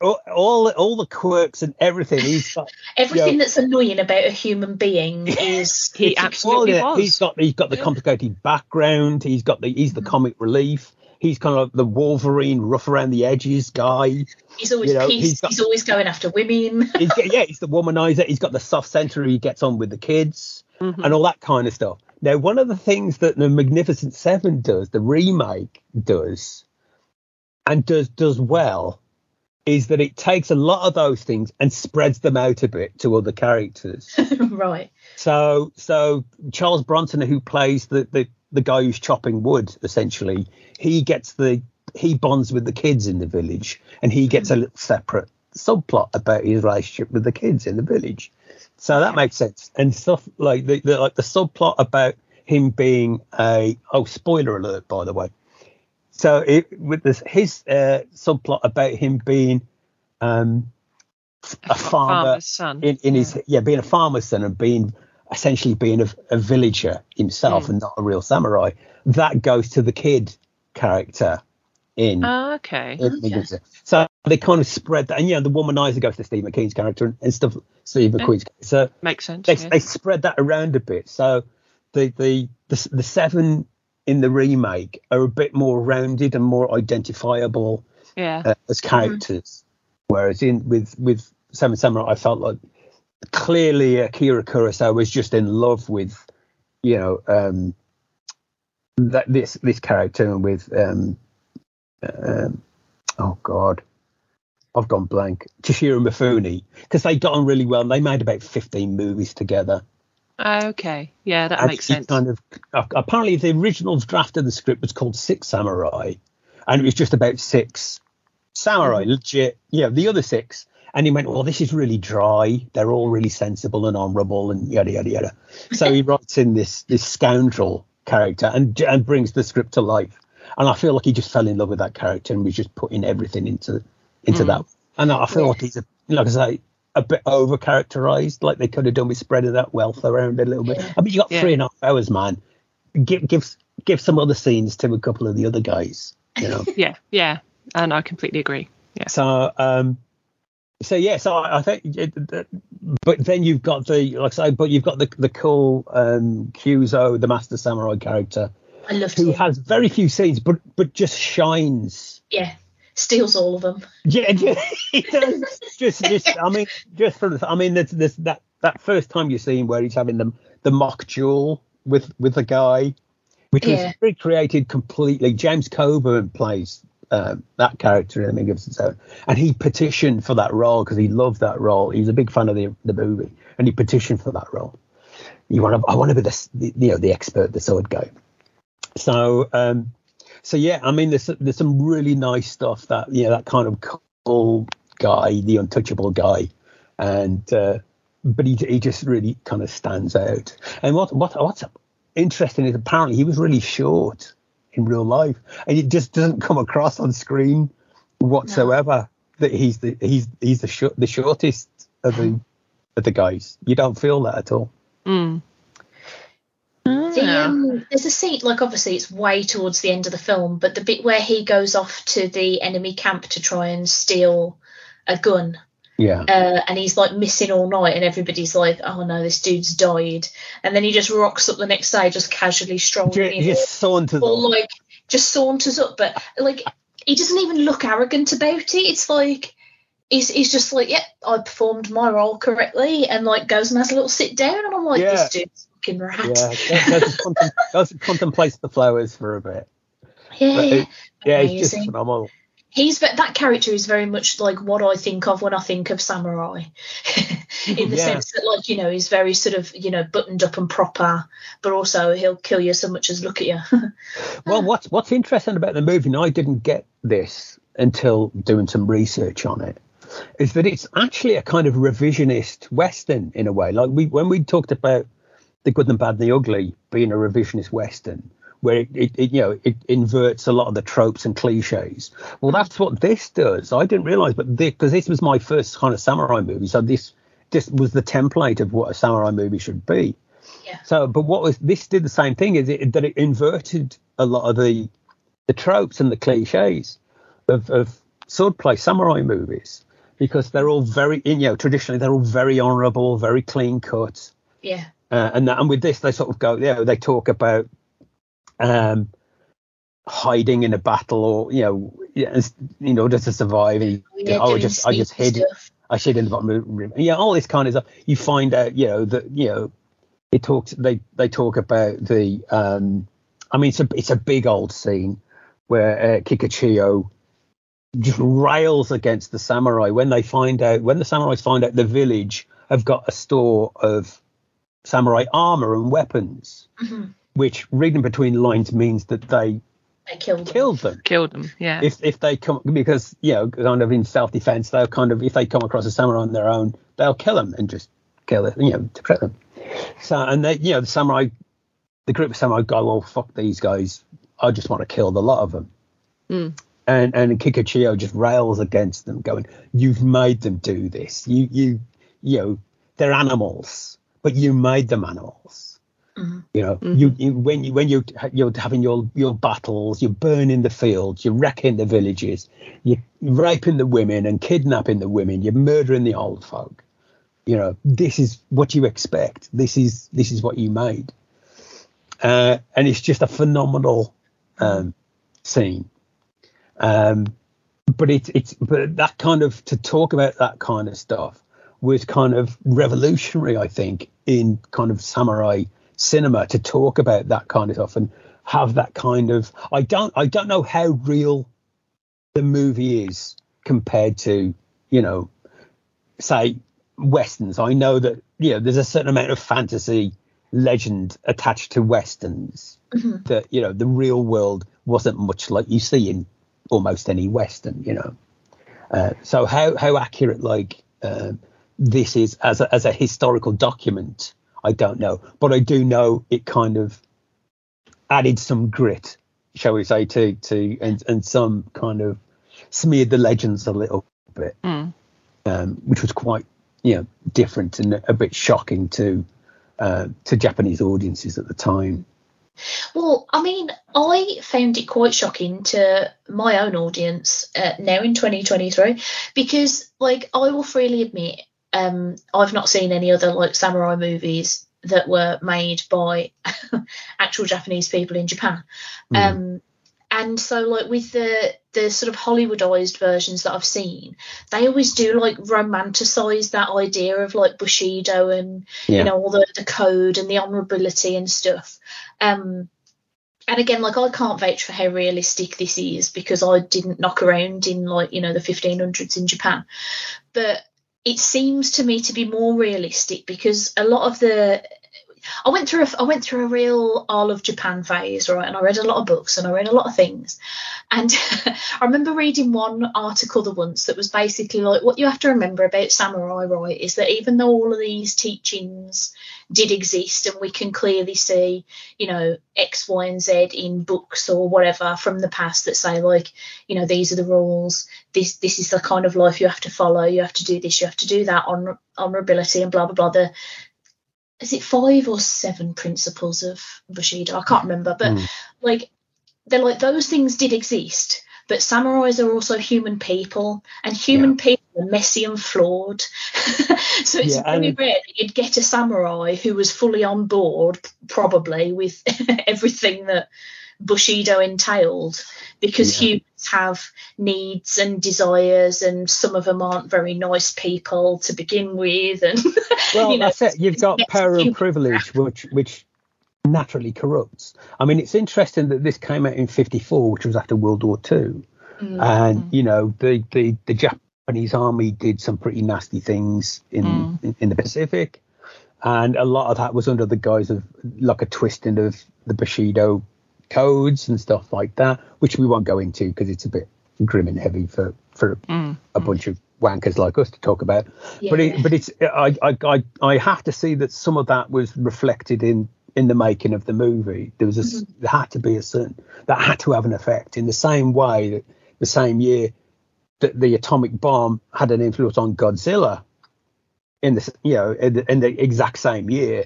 Speaker 3: All, all all the quirks and everything. He's got
Speaker 2: Everything
Speaker 3: Yeah.
Speaker 2: that's annoying about a human being is
Speaker 1: he absolutely
Speaker 3: well,
Speaker 1: was.
Speaker 3: He's got he's got the
Speaker 1: Yeah.
Speaker 3: complicated background. He's got the he's the comic relief. He's kind of like the Wolverine, rough around the edges guy.
Speaker 2: he's always
Speaker 3: you know, he's
Speaker 2: he's,
Speaker 3: got-
Speaker 2: always going after women.
Speaker 3: He's, yeah, he's the womanizer. He's got the soft center. He gets on with the kids.
Speaker 1: Mhm.
Speaker 3: and all that kind of stuff. Now, one of the things that the Magnificent Seven does, the remake does, and does does well, is that it takes a lot of those things and spreads them out a bit to other characters.
Speaker 2: right.
Speaker 3: so, so Charles Bronson, who plays the, the the guy who's chopping wood, essentially, he gets the he bonds with the kids in the village, and he gets a little separate subplot about his relationship with the kids in the village. So that makes sense. And stuff like the, the like the subplot about him being a oh spoiler alert by the way. So it with this his uh, subplot about him being um a farmer
Speaker 1: farmer's son.
Speaker 3: in, in his yeah being a farmer's son and being essentially being a, a villager himself
Speaker 1: Mm.
Speaker 3: and not a real samurai that goes to the kid character in
Speaker 1: Ah, okay.
Speaker 3: in. So they kind of spread that, and you know, the womanizer goes to Steve McQueen's character and, and stuff. Steve
Speaker 1: Yeah.
Speaker 3: McQueen's character. So
Speaker 1: Makes sense.
Speaker 3: they,
Speaker 1: yeah.
Speaker 3: they spread that around a bit. So the, the the the seven in the remake are a bit more rounded and more identifiable
Speaker 1: yeah.
Speaker 3: uh, as characters, whereas in with with Seven Samurai, I felt like clearly Akira Kurosawa was just in love with you know um, that this this character and with um, um, oh god. I've gone blank. Toshiro Mifune, because they got on really well. and They made about 15 movies together.
Speaker 1: Okay. Yeah, that
Speaker 3: And
Speaker 1: makes sense.
Speaker 3: Kind of, uh, apparently, the original draft of the script was called Six Samurai, and it was just about six samurai, legit. Yeah, the other six. And he went, well, this is really dry. They're all really sensible and honourable, and yada yada yada. So he writes in this this scoundrel character and and brings the script to life. And I feel like he just fell in love with that character and was just putting everything into into
Speaker 1: Mm.
Speaker 3: that. And I feel
Speaker 2: Yeah.
Speaker 3: like he's a like I say a bit over characterized, like they could have done with spreading that wealth around a little bit.
Speaker 2: Yeah.
Speaker 3: I mean, you got
Speaker 1: Yeah.
Speaker 3: three and a half hours, man. Give give give some other scenes to a couple of the other guys, you know.
Speaker 1: Yeah. Yeah. And I completely agree. Yeah.
Speaker 3: so um, so yeah, so I, I think, it, but then you've got the like I say, but you've got the the cool um Kyuzo, the Master Samurai character,
Speaker 2: I loved
Speaker 3: who
Speaker 2: him.
Speaker 3: has very few scenes, but but just shines.
Speaker 2: yeah. Steals all of them.
Speaker 3: Yeah, just, he does. just, just, I mean, just for the, I mean, there's, there's that that first time you see him where he's having the the mock duel with with the guy, which
Speaker 2: Yeah.
Speaker 3: was recreated completely. James Coburn plays uh, that character in Magnificent Seven, and he petitioned for that role because he loved that role. He was a big fan of the the movie, and he petitioned for that role. You want to, I want to be the, the you know the expert, the sword guy. So um, so yeah, I mean, there's there's some really nice stuff that you know that kind of cool guy, the untouchable guy, and uh, but he he just really kind of stands out. And what what what's interesting is apparently he was really short in real life, and it just doesn't come across on screen whatsoever that he's the he's he's the short the shortest of the of the guys. You don't feel that at all.
Speaker 1: Mm.
Speaker 2: The, um, there's a scene, like obviously it's way towards the end of the film, but the bit where he goes off to the enemy camp to try and steal a gun,
Speaker 3: Yeah.
Speaker 2: uh, and he's like missing all night, and everybody's like, "Oh no, this dude's died," and then he just rocks up the next day, just casually strolling
Speaker 3: Ju-
Speaker 2: in,
Speaker 3: Just saunters
Speaker 2: or
Speaker 3: on.
Speaker 2: like just saunters up, but like he doesn't even look arrogant about it. It's like he's he's just like, "Yep, I performed my role correctly," and like goes and has a little sit down, and I'm like,
Speaker 3: Yeah.
Speaker 2: "This dude's fucking rat."
Speaker 3: Yeah, goes, and contem- contemplates the flowers for a bit.
Speaker 2: yeah.
Speaker 3: It- yeah, it's just phenomenal.
Speaker 2: He's that character is very much like what I think of when I think of samurai, in the
Speaker 3: Yeah.
Speaker 2: sense that like you know he's very sort of you know buttoned up and proper, but also he'll kill you so much as look at you.
Speaker 3: Well, what's what's interesting about the movie, and I didn't get this until doing some research on it, is that it's actually a kind of revisionist western in a way. Like we when we talked about the good and bad and the ugly being a revisionist western, where it, it, it you know it inverts a lot of the tropes and cliches. Well, that's what this does. I didn't realize, but because this was my first kind of samurai movie, so this this was the template of what a samurai movie should be.
Speaker 2: Yeah.
Speaker 3: So, but what was this did the same thing is it that it inverted a lot of the the tropes and the cliches of, of swordplay samurai movies because they're all very you know traditionally they're all very honourable, very clean cut.
Speaker 2: yeah,
Speaker 3: Uh, and and with this, they sort of go, you know, they talk about um, hiding in a battle, or you know, you know, just to survive. And,
Speaker 2: yeah
Speaker 3: oh, I just, I just hid,
Speaker 2: stuff.
Speaker 3: I hid in the bottom of the river. Yeah, all this kind of stuff. You find out, you know, that you know, it talks. They they talk about the. Um, I mean, it's a it's a big old scene where uh, Kikuchiyo just rails against the samurai when they find out when the samurais find out the village have got a store of samurai armor and weapons,
Speaker 2: Mhm.
Speaker 3: Which reading between the lines means that they
Speaker 2: They killed him.
Speaker 3: killed them
Speaker 1: Killed them. Yeah.
Speaker 3: if if they come because you know kind of in self defense they'll kind of if they come across a samurai on their own they'll kill them and just kill it you know to protect them so and they you know the samurai the group of samurai go well fuck these guys I just want to kill the lot of them
Speaker 1: Mm.
Speaker 3: and and Kikuchiyo just rails against them going you've made them do this you you you know they're animals but you made them animals
Speaker 2: Mhm.
Speaker 3: you know, you, you when you when you you're having your your battles, you're burning the fields, you're wrecking the villages, you're raping the women and kidnapping the women, you're murdering the old folk. You know, this is what you expect. This is this is what you made, uh, and it's just a phenomenal um, scene. Um, but it's it's but that kind of to talk about that kind of stuff was kind of revolutionary, I think, in kind of samurai cinema to talk about that kind of stuff and have that kind of I don't I don't know how real the movie is compared to, you know, say westerns. I know that you know there's a certain amount of fantasy legend attached to westerns
Speaker 2: Mhm.
Speaker 3: that you know the real world wasn't much like you see in almost any western you know uh, so how how accurate like uh, this is as a, as a historical document i don't know but i do know it kind of added some grit shall we say to to and, and some kind of smeared the legends a little bit
Speaker 1: Mm.
Speaker 3: um, which was quite you know different and a bit shocking to uh, to Japanese audiences at the time.
Speaker 2: Well, I mean, I found it quite shocking to my own audience uh, now in 2023 because, like, I will freely admit, um, I've not seen any other like samurai movies that were made by actual Japanese people in Japan.
Speaker 3: Mm.
Speaker 2: Um, and so, like, with the the sort of Hollywoodized versions that I've seen, they always do like romanticize that idea of like Bushido and
Speaker 3: Yeah.
Speaker 2: you know all the, the code and the honorability and stuff. Um, and again, like I can't vouch for how realistic this is because I didn't knock around in like you know the 1500s in Japan, but it seems to me to be more realistic because a lot of the I went through a, I went through a real all of Japan phase, right? And I read a lot of books and I read a lot of things. And I remember reading one article the once that was basically like what you have to remember about samurai, right, is that even though all of these teachings did exist and we can clearly see, you know, X, Y, and Z in books or whatever from the past that say like, you know, these are the rules, this this is the kind of life you have to follow, you have to do this, you have to do that on honorability and blah blah blah. The is it five or seven principles of Bushido? I can't remember, but mm. like they're like those things did exist, but samurais are also human people, and human yeah. people are messy and flawed. so it's yeah, very rare that you'd get a samurai who was fully on board, probably with everything that Bushido entailed, because yeah. humans have needs and desires, and some of them aren't very nice people to begin with. And
Speaker 3: well, you know, that's it. You've got power and privilege, which which naturally corrupts. I mean, it's interesting that this came out in '54, which was after World War II, mm-hmm. and you know the, the the Japanese army did some pretty nasty things in, mm. in, in the Pacific, and a lot of that was under the guise of like a twisting of the Bushido codes and stuff like that, which we won't go into because it's a bit grim and heavy for for mm. a bunch of wankers like us to talk about. Yeah. But it, but it's I, I I I have to see that some of that was reflected in in the making of the movie. There was a, mm-hmm. there had to be a certain that had to have an effect in the same way that the same year that the atomic bomb had an influence on Godzilla. In the you know in the, in the exact same year,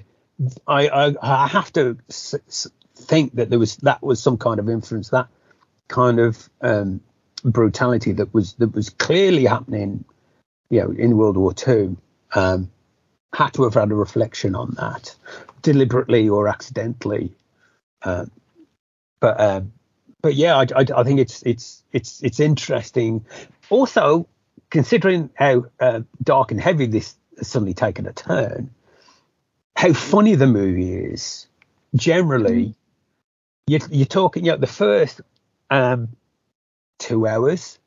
Speaker 3: I, I, I have to s- s- think that there was that was some kind of influence that kind of um, brutality that was that was clearly happening, you know, in World War Two. Um, had to have had a reflection on that, deliberately or accidentally. Uh, but uh, but yeah, I, I, I, think it's it's it's it's interesting. Also, considering how uh, dark and heavy this has suddenly taken a turn, how funny the movie is. Generally. You're, you're talking. You know, the first um, two hours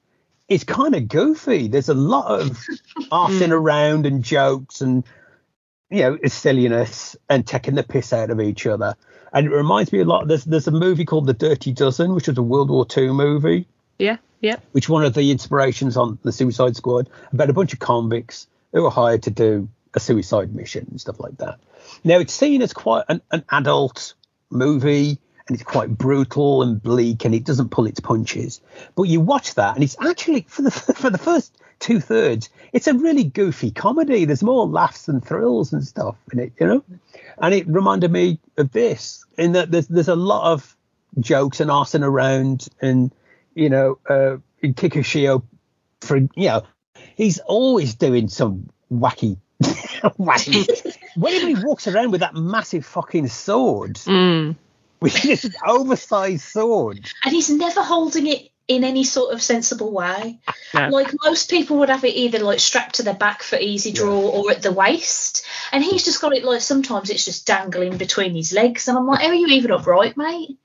Speaker 3: it's kind of goofy. There's a lot of arsing mm. around and jokes and you know silliness and taking the piss out of each other. And it reminds me a lot. There's there's a movie called The Dirty Dozen, which was a World War II movie.
Speaker 1: Yeah, yeah.
Speaker 3: Which one of the inspirations on the Suicide Squad about a bunch of convicts who were hired to do a suicide mission and stuff like that. Now it's seen as quite an, an adult movie and it's quite brutal and bleak and it doesn't pull its punches. But you watch that and it's actually for the for the first two thirds, it's a really goofy comedy. There's more laughs and thrills and stuff in it, you know. And it reminded me of this in that there's there's a lot of jokes and arsing around and you know uh, Kikuchiyo for you know he's always doing some wacky wacky. Whenever he walks around with that massive fucking sword.
Speaker 1: Mm
Speaker 3: with this oversized sword.
Speaker 2: And he's never holding it in any sort of sensible way. No. Like most people would have it either like strapped to their back for easy draw yeah. or at the waist. And he's just got it like sometimes it's just dangling between his legs. And I'm like, are you even upright, mate?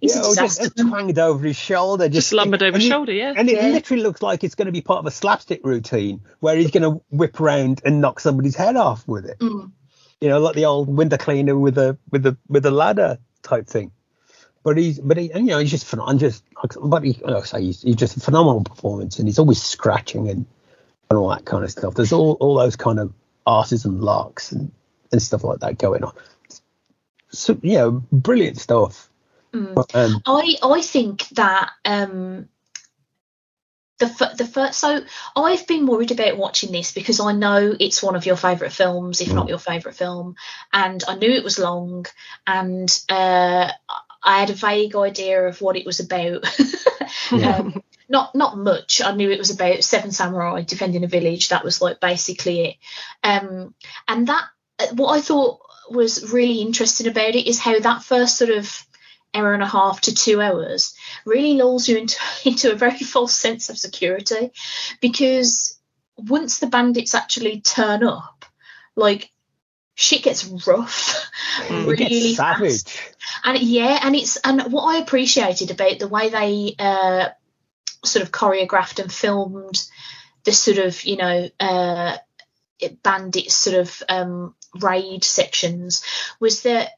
Speaker 3: He's yeah, just twanged over his shoulder,
Speaker 1: just, just lumbered over his shoulder, yeah.
Speaker 3: And it
Speaker 1: yeah.
Speaker 3: literally looks like it's going to be part of a slapstick routine where he's going to whip around and knock somebody's head off with it.
Speaker 2: Mm.
Speaker 3: You know, like the old window cleaner with a with a with a ladder type thing. But he's, but he, and, you know, he's just I'm Just, but he, like I say, he's, he's just a phenomenal performance, and he's always scratching and, and all that kind of stuff. There's all, all those kind of arses and larks and, and stuff like that going on. So, you know, brilliant stuff.
Speaker 2: Mm. But, um, I, I think that um, the the first so I've been worried about watching this because I know it's one of your favorite films if mm. not your favorite film and I knew it was long and uh, I had a vague idea of what it was about yeah. um, not not much I knew it was about seven samurai defending a village that was like basically it um, and that what I thought was really interesting about it is how that first sort of hour and a half to two hours really lulls you into, into a very false sense of security because once the bandits actually turn up, like shit gets rough
Speaker 3: really gets savage. Fast.
Speaker 2: And yeah, and it's and what I appreciated about the way they uh, sort of choreographed and filmed the sort of you know uh, bandits sort of um, raid sections was that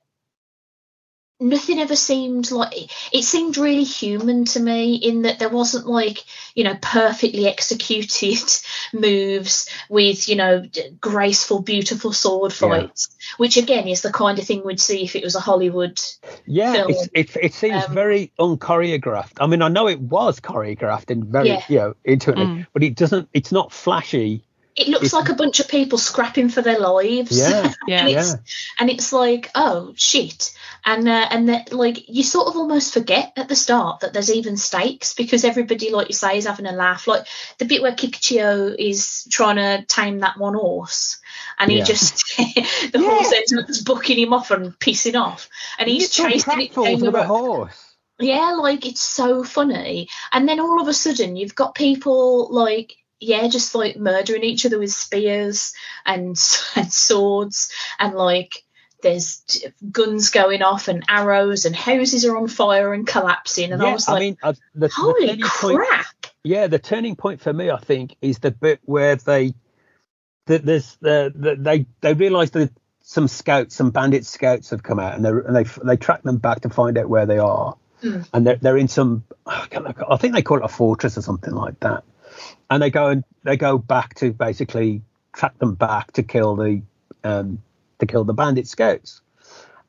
Speaker 2: nothing ever seemed like it seemed really human to me in that there wasn't like you know perfectly executed moves with you know graceful beautiful sword fights yeah. which again is the kind of thing we'd see if it was a hollywood
Speaker 3: yeah it, it seems um, very unchoreographed i mean i know it was choreographed and very yeah. you know intuitive mm. but it doesn't it's not flashy
Speaker 2: it looks it's, like a bunch of people scrapping for their lives.
Speaker 3: Yeah, yeah,
Speaker 2: and
Speaker 3: it's, yeah.
Speaker 2: And it's like, oh shit, and uh, and that like you sort of almost forget at the start that there's even stakes because everybody, like you say, is having a laugh. Like the bit where Kikuchiyo is trying to tame that one horse, and he yeah. just the yeah. horse ends up just bucking him off and pissing off, and he's chasing it down the
Speaker 3: horse.
Speaker 2: Yeah, like it's so funny. And then all of a sudden you've got people like yeah, just like murdering each other with spears and, and swords and like there's guns going off and arrows and houses are on fire and collapsing and yeah, I was like, I mean, uh, the, holy the crap!
Speaker 3: Point, yeah, the turning point for me, I think, is the bit where they that there's the, the they they realise that some scouts, some bandit scouts have come out and they and they they track them back to find out where they are, mm. and they're they're in some I think they call it a fortress or something like that and they go and they go back to basically track them back to kill the um, to kill the bandit scouts,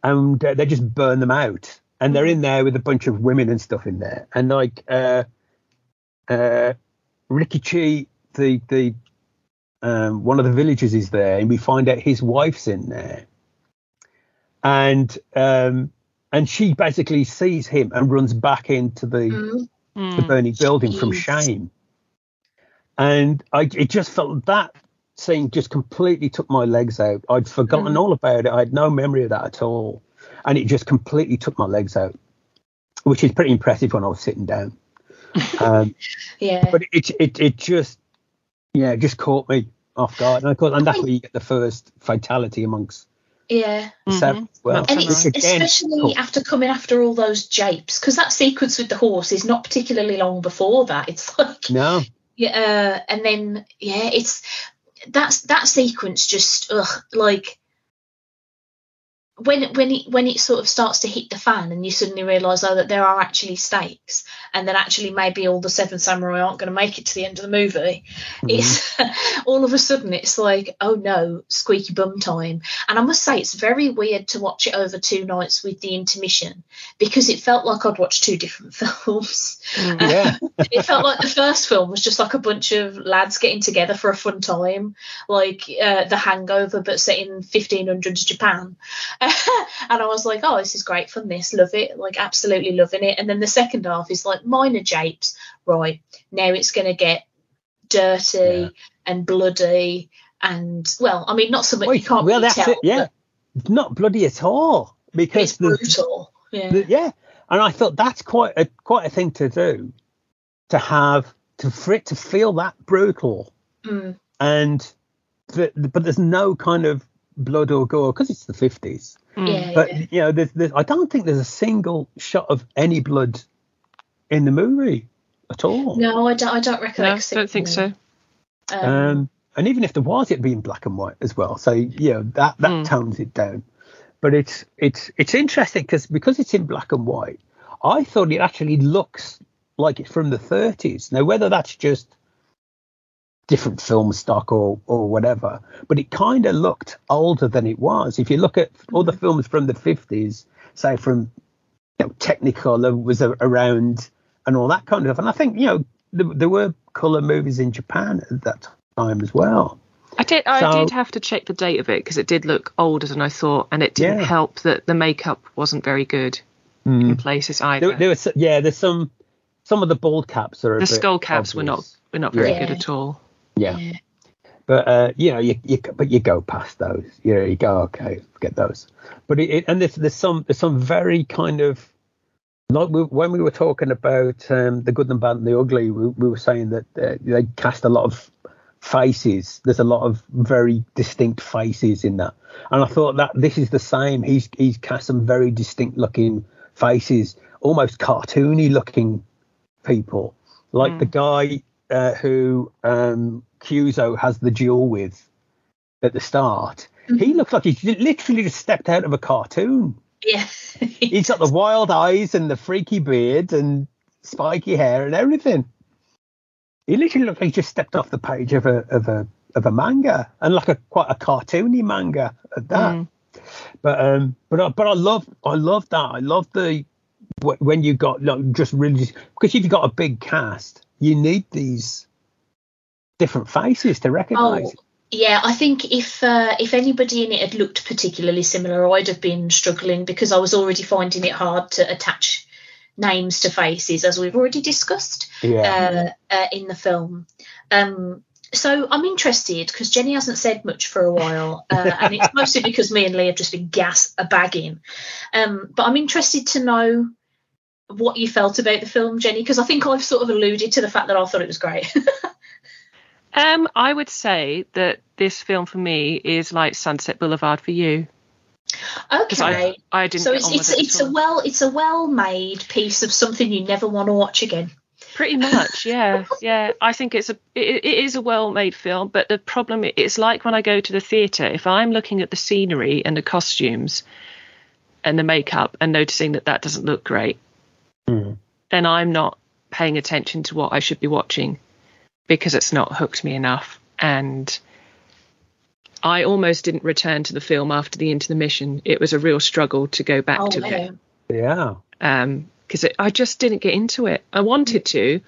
Speaker 3: and uh, they just burn them out. And they're in there with a bunch of women and stuff in there, and like uh, uh, Rikichi, the the um, one of the villagers is there, and we find out his wife's in there, and um, and she basically sees him and runs back into the mm. the burning building from shame and I it just felt that scene just completely took my legs out. I'd forgotten mm. all about it. I had no memory of that at all, and it just completely took my legs out, which is pretty impressive when I was sitting down.
Speaker 2: Um, yeah,
Speaker 3: but it it it just yeah it just caught me off guard, and, of course, and that's where you get the first fatality amongst
Speaker 2: yeah.
Speaker 3: Mm-hmm. Well,
Speaker 2: and it's especially cool. after coming after all those japes, because that sequence with the horse is not particularly long before that. It's like
Speaker 3: no,
Speaker 2: yeah, uh, and then yeah, it's that's that sequence just ugh, like when when it when it sort of starts to hit the fan and you suddenly realise oh that there are actually stakes and that actually maybe all the seven samurai aren't going to make it to the end of the movie mm-hmm. it's all of a sudden it's like oh no squeaky bum time and i must say it's very weird to watch it over two nights with the intermission because it felt like i'd watched two different films
Speaker 3: mm. yeah
Speaker 2: it felt like the first film was just like a bunch of lads getting together for a fun time like uh, the hangover but set in 1500s japan and I was like, oh, this is great fun. This love it, like absolutely loving it. And then the second half is like minor japes. Right now, it's going to get dirty yeah. and bloody, and well, I mean, not so much. Wait, you can't well, really that's tell, it.
Speaker 3: Yeah, not bloody at all because
Speaker 2: it's brutal. Yeah.
Speaker 3: The, yeah, and I thought that's quite a quite a thing to do, to have to for it to feel that brutal,
Speaker 2: mm.
Speaker 3: and the, but there's no kind of blood or gore because it's the 50s.
Speaker 2: Mm. Yeah,
Speaker 3: but
Speaker 2: yeah.
Speaker 3: you know, there's, there's, I don't think there's a single shot of any blood in the movie at all.
Speaker 2: No, I don't. I don't recollect.
Speaker 1: No, don't think so.
Speaker 3: Um, um, and even if there was, it'd be in black and white as well. So you know that that mm. tones it down. But it's it's it's interesting because because it's in black and white, I thought it actually looks like it's from the 30s. Now whether that's just different film stock or or whatever, but it kind of looked older than it was. If you look at all the mm-hmm. films from the 50s, say from you know, Technicolor was around and all that kind of stuff, and I think you know there, there were color movies in Japan at that time as well.
Speaker 1: I did. I so, did have to check the date of it because it did look older than I thought, and it didn't yeah. help that the makeup wasn't very good mm. in places either.
Speaker 3: There, there was, yeah, there's some. Some of the bald caps are.
Speaker 1: The skull caps obvious. were not were not very yeah. good at all.
Speaker 3: Yeah. yeah. But uh, you know, you, you but you go past those. You know, you go okay, forget those. But it, it and there's there's some there's some very kind of like we, when we were talking about um, the good and bad and the ugly, we, we were saying that uh, they cast a lot of faces. There's a lot of very distinct faces in that, and I thought that this is the same. He's he's cast some very distinct looking faces, almost cartoony looking people, like mm. the guy uh, who um, Kyuzo has the duel with at the start. he looks like he's literally just stepped out of a cartoon.
Speaker 2: Yeah.
Speaker 3: He's got the wild eyes and the freaky beard and spiky hair and everything. He literally looks like he just stepped off the page of a of a of a manga and like a quite a cartoony manga at that.
Speaker 1: Mm.
Speaker 3: But um, but I, but I love I love that. I love the when you got like, just really because if you got a big cast, you need these different faces to recognise.
Speaker 2: Oh, yeah. I think if uh, if anybody in it had looked particularly similar, I'd have been struggling because I was already finding it hard to attach names to faces, as we've already discussed
Speaker 3: Yeah,
Speaker 2: uh, uh, in the film. Um, so I'm interested because Jenni hasn't said much for a while, uh, and it's mostly because me and Lee have just been gas a bagging. Um, but I'm interested to know what you felt about the film, Jenni, because I think I've sort of alluded to the fact that I thought it was great.
Speaker 1: Um, I would say that this film for me is like Sunset Boulevard for you
Speaker 2: okay.
Speaker 1: I I didn't
Speaker 2: so it's it's
Speaker 1: it
Speaker 2: it's a well it's a well made piece of something you never want to watch again.
Speaker 1: Pretty much, yeah, yeah. I think it's a it, it is a well-made film, but the problem it's like when I go to the theatre. If I'm looking at the scenery and the costumes and the makeup and noticing that that doesn't look great,
Speaker 3: Mm.
Speaker 1: then I'm not paying attention to what I should be watching because it's not hooked me enough. And I almost didn't return to the film after the intermission. It was a real struggle to go back
Speaker 2: Oh,
Speaker 1: to it
Speaker 2: wow.
Speaker 3: yeah,
Speaker 1: because I just didn't get into it. I wanted to,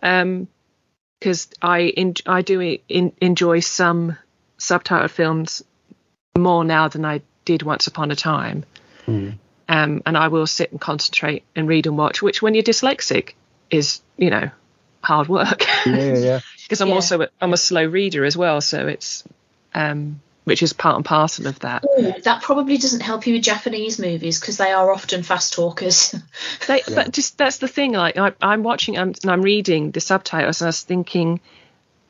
Speaker 1: because I in, I do in, enjoy some subtitled films more now than I did once upon a time.
Speaker 3: Mm.
Speaker 1: Um, and I will sit and concentrate and read and watch, which when you're dyslexic is you know hard work.
Speaker 3: yeah, yeah.
Speaker 1: Because I'm
Speaker 2: Yeah.
Speaker 1: also a, I'm a slow reader as well, so it's um, which is part and parcel of that.
Speaker 2: Ooh, that probably doesn't help you with Japanese movies because they are often fast talkers.
Speaker 1: They, But just that's the thing. Like I, I'm watching um, and I'm reading the subtitles, and I was thinking,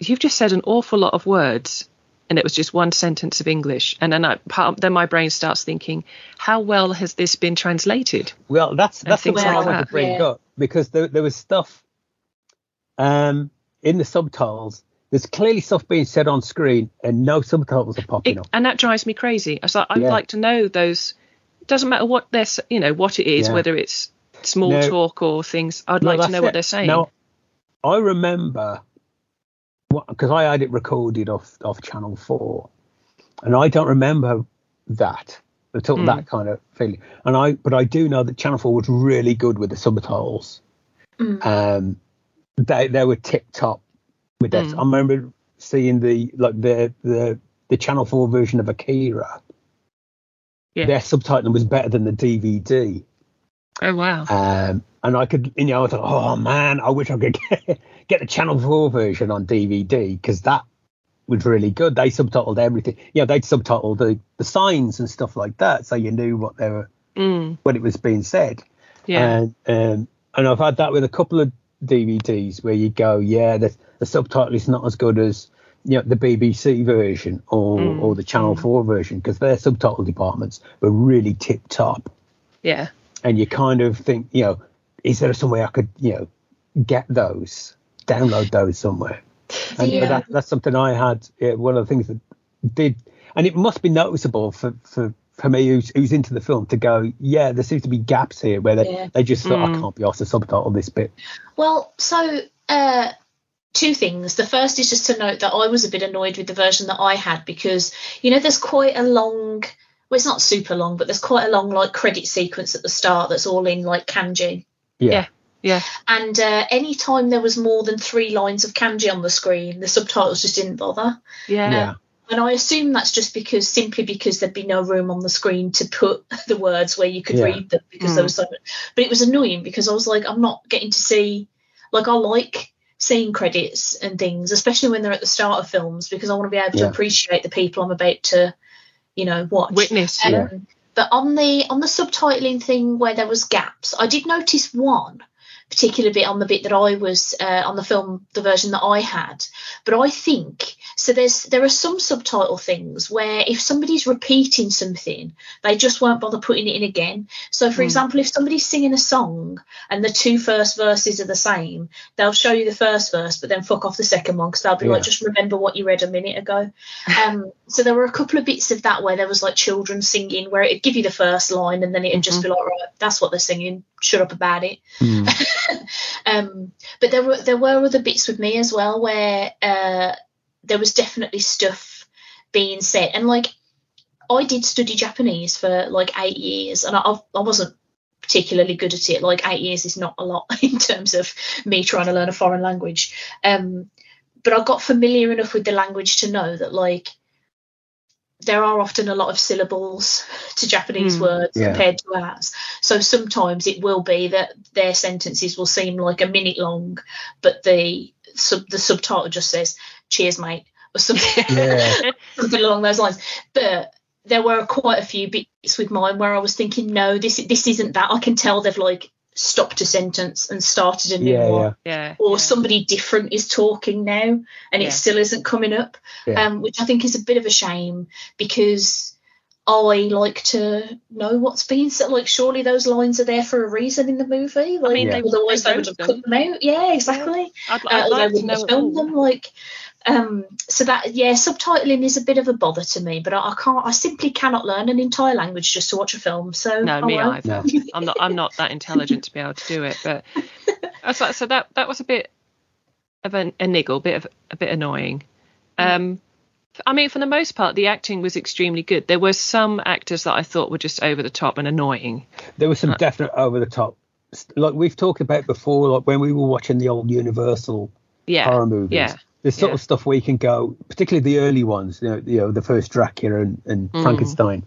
Speaker 1: you've just said an awful lot of words, and it was just one sentence of English, and then I, part, then my brain starts thinking, how well has this been translated?
Speaker 3: Well, that's that's
Speaker 1: things
Speaker 3: something I
Speaker 2: like
Speaker 3: want to bring
Speaker 2: Yeah.
Speaker 3: up because there, there was stuff um, in the subtitles. There's clearly stuff being said on screen, and no subtitles are popping
Speaker 1: It,
Speaker 3: up.
Speaker 1: and that drives me crazy. So I'd
Speaker 3: Yeah.
Speaker 1: like to know those. It doesn't matter what they're, you know, what it is,
Speaker 3: Yeah.
Speaker 1: whether it's small
Speaker 3: No.
Speaker 1: talk or things. I'd
Speaker 3: No,
Speaker 1: like to
Speaker 3: that's
Speaker 1: know what they're saying.
Speaker 3: Now, I remember because I had it recorded off off Channel Four, and I don't remember that at all.
Speaker 1: Hmm.
Speaker 3: That kind of feeling. And I, but I do know that Channel Four was really good with the subtitles.
Speaker 2: Mm.
Speaker 3: Um, they they were tip top with that.
Speaker 1: Mm.
Speaker 3: I remember seeing the like the the the Channel Four version of Akira.
Speaker 1: Yeah.
Speaker 3: Their subtitle was better than the DVD.
Speaker 1: oh wow.
Speaker 3: Um, and I could, you know, I thought, oh man, I wish I could get, get the Channel 4 version on DVD because that was really good. They subtitled everything. You know, they'd subtitle the, the signs and stuff like that, so you knew what they were,
Speaker 1: Mm,
Speaker 3: what it was being said.
Speaker 1: yeah.
Speaker 3: And um, and I've had that with a couple of DVDs where you go, yeah, the, the subtitle is not as good as you know the BBC version or
Speaker 1: Mm,
Speaker 3: or the Channel 4 version because their subtitle departments were really tip top
Speaker 1: yeah.
Speaker 3: and you kind of think, you know, is there some way I could, you know, get those, download those somewhere? And
Speaker 2: The,
Speaker 3: but that, that's something I had. Yeah, one of the things that did, and it must be noticeable for for, for me who's who's into the film to go, yeah, there seems to be gaps here where they,
Speaker 2: Yeah.
Speaker 3: they just thought I
Speaker 1: Mm.
Speaker 3: can't be asked to subtitle this bit.
Speaker 2: Well, so uh, two things. The first is just to note that I was a bit annoyed with the version that I had because you know there's quite a long. Well, it's not super long, but there's quite a long like credit sequence at the start that's all in like kanji.
Speaker 3: Yeah,
Speaker 1: Yeah. Yeah.
Speaker 2: And uh, anytime there was more than three lines of kanji on the screen, the subtitles just didn't bother.
Speaker 1: Yeah.
Speaker 3: yeah,
Speaker 2: And I assume that's just because simply because there'd be no room on the screen to put the words where you could
Speaker 3: Yeah.
Speaker 2: read them because
Speaker 1: Mm.
Speaker 2: there was so much. But it was annoying because I was like, I'm not getting to see like I like seeing credits and things, especially when they're at the start of films, because I want to be able
Speaker 3: Yeah.
Speaker 2: to appreciate the people I'm about to, you know, watch.
Speaker 1: Witness.
Speaker 2: Um,
Speaker 1: Yeah.
Speaker 3: Yeah.
Speaker 2: But on the on the subtitling thing where there was gaps, I did notice one particular bit on the bit that I was uh, on the film, the version that I had. But I think so. There's there are some subtitle things where if somebody's repeating something, they just won't bother putting it in again. So, for
Speaker 1: Mm.
Speaker 2: example, if somebody's singing a song and the two first verses are the same, they'll show you the first verse, but then fuck off the second one because they'll be
Speaker 3: Yeah.
Speaker 2: like, just remember what you read a minute ago. Um, so there were a couple of bits of that where there was like children singing, where it'd give you the first line and then it'd just be like, right, that's what they're singing. Shut up about it.
Speaker 3: Mm.
Speaker 2: um, but there were there were other bits with me as well where uh, there was definitely stuff being said, and like I did study Japanese for like eight years, and I I wasn't particularly good at it. Like eight years is not a lot in terms of me trying to learn a foreign language. Um, but I got familiar enough with the language to know that like there are often a lot of syllables to Japanese
Speaker 1: Mm.
Speaker 2: words
Speaker 3: Yeah.
Speaker 2: compared to ours. So sometimes it will be that their sentences will seem like a minute long, but the sub the subtitle just says "Cheers, mate" or something,
Speaker 3: Yeah.
Speaker 2: something along those lines. But there were quite a few bits with mine where I was thinking, no, this this isn't that. I can tell they've like stopped a sentence and started a new
Speaker 3: Yeah,
Speaker 2: one
Speaker 3: yeah.
Speaker 1: Yeah.
Speaker 2: or
Speaker 1: yeah.
Speaker 2: somebody different is talking now and
Speaker 1: Yeah.
Speaker 2: it still isn't coming up
Speaker 3: Yeah.
Speaker 2: um, which i think is a bit of a shame because i like to know what's being said like surely those lines are there for a reason in the movie like
Speaker 1: mean,
Speaker 3: they-
Speaker 2: otherwise
Speaker 1: they
Speaker 2: they would
Speaker 1: wrote
Speaker 2: have
Speaker 1: them.
Speaker 2: cut them out yeah exactly
Speaker 1: I'd,
Speaker 2: uh,
Speaker 1: I'd
Speaker 2: or they
Speaker 1: like to
Speaker 2: wouldn't
Speaker 1: know
Speaker 2: have filmed them like um so that yeah subtitling is a bit of a bother to me but I, I can't i simply cannot learn an entire language just to watch a film so
Speaker 1: No,
Speaker 2: I
Speaker 1: me
Speaker 2: won't.
Speaker 1: either.
Speaker 3: No.
Speaker 1: I'm not. I'm not that intelligent to be able to do it. But so, so that that was a bit of a, a niggle, bit of a bit annoying. Um, I mean, for the most part, the acting was extremely good. There were some actors that I thought were just over the top and annoying.
Speaker 3: There were some definite over the top, like we've talked about before, like when we were watching the old Universal
Speaker 1: Yeah,
Speaker 3: horror movies.
Speaker 1: yeah,
Speaker 3: The sort
Speaker 1: yeah.
Speaker 3: of stuff where you can go, particularly the early ones, you know, you know the first Dracula and, and
Speaker 1: Mm.
Speaker 3: Frankenstein,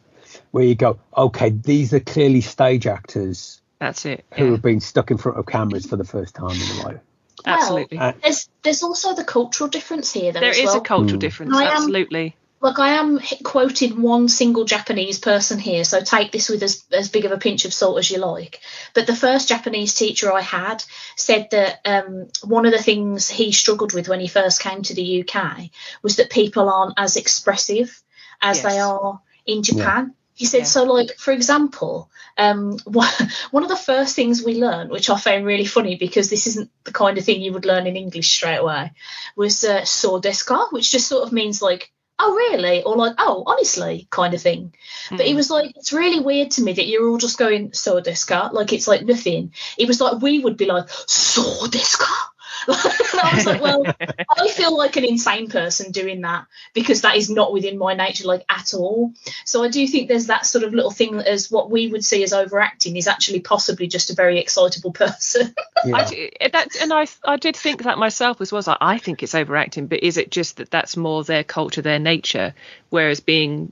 Speaker 3: where you go, okay, these are clearly stage actors
Speaker 1: that's it.
Speaker 3: who
Speaker 1: Yeah,
Speaker 3: have been stuck in front of cameras for the first time in their life.
Speaker 2: Well,
Speaker 1: absolutely.
Speaker 3: Uh,
Speaker 2: there's there's also the cultural difference here though
Speaker 1: there
Speaker 2: as
Speaker 1: is
Speaker 2: well.
Speaker 1: a cultural
Speaker 3: Mm.
Speaker 1: difference.
Speaker 2: I am-
Speaker 1: Absolutely.
Speaker 2: Look, I am quoting one single Japanese person here, so take this with as, as big of a pinch of salt as you like. But the first Japanese teacher I had said that um, one of the things he struggled with when he first came to the UK was that people aren't as expressive as they are in Japan. He said,
Speaker 1: Yeah.
Speaker 2: so like, for example, um, one one of the first things we learned, which I found really funny because this isn't the kind of thing you would learn in English straight away, was uh, so desu which just sort of means like, oh really, or like, oh honestly, kind of thing. But he
Speaker 1: Mm.
Speaker 2: was like, it's really weird to me that you're all just going so desu ka, like it's like nothing. It was like we would be like so desu ka. and I was like, well, I feel like an insane person doing that because that is not within my nature, like at all. So I do think there's that sort of little thing as what we would see as overacting is actually possibly just a very excitable person.
Speaker 3: Yeah.
Speaker 1: I, d- eh, that, and I, I did think that myself as well. as I, I think it's overacting, but is it just that that's more their culture, their nature, whereas being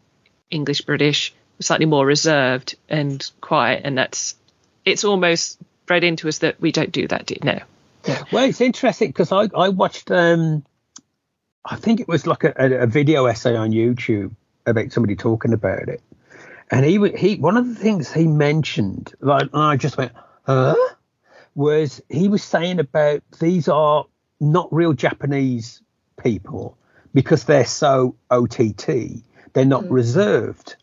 Speaker 1: English British, slightly more reserved and quiet, and that's it's almost bred into us that we don't do that. Do no,
Speaker 3: Well, it's interesting because I, I watched, um, I think it was like a, a, a video essay on YouTube about somebody talking about it. And he, wa- he, one of the things he mentioned, like, and I just went, huh? Was he was saying about these are not real Japanese people because they're so OTT, they're not reserved.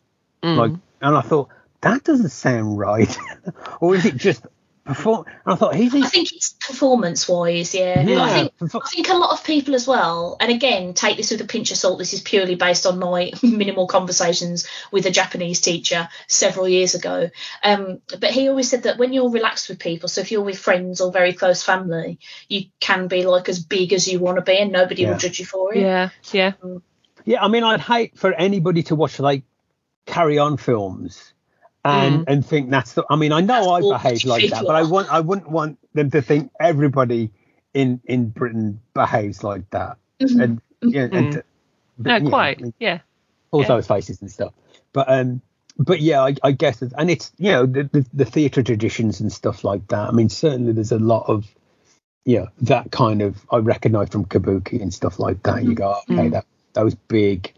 Speaker 1: Mm.
Speaker 3: Like, and I thought, that doesn't sound right. or is it just perform? And I thought, he's,
Speaker 2: I think it's performance wise, yeah.
Speaker 3: Yeah.
Speaker 2: I think I think a lot of people as well, and again, take this with a pinch of salt. This is purely based on my minimal conversations with a Japanese teacher several years ago. Um, but he always said that when you're relaxed with people, so if you're with friends or very close family, you can be like as big as you want to be, and nobody
Speaker 3: Yeah.
Speaker 2: will judge you for it.
Speaker 1: yeah, yeah,
Speaker 3: Yeah, I mean, I'd hate for anybody to watch like carry on films and and think that's the. I mean, I know
Speaker 2: That's
Speaker 3: I behave like that, but I want I wouldn't want them to think everybody in in Britain behaves like that.
Speaker 2: Mhm.
Speaker 3: And yeah,
Speaker 1: Mm.
Speaker 3: to-
Speaker 1: no,
Speaker 3: you know,
Speaker 1: quite,
Speaker 3: I mean,
Speaker 1: yeah,
Speaker 3: pulls
Speaker 1: Yeah.
Speaker 3: those faces and stuff. But um, but yeah, I, I guess, and it's you know the, the the theatre traditions and stuff like that. I mean, certainly there's a lot of yeah that kind of I recognise from Kabuki and stuff like that. You go okay,
Speaker 1: Mm.
Speaker 3: that those big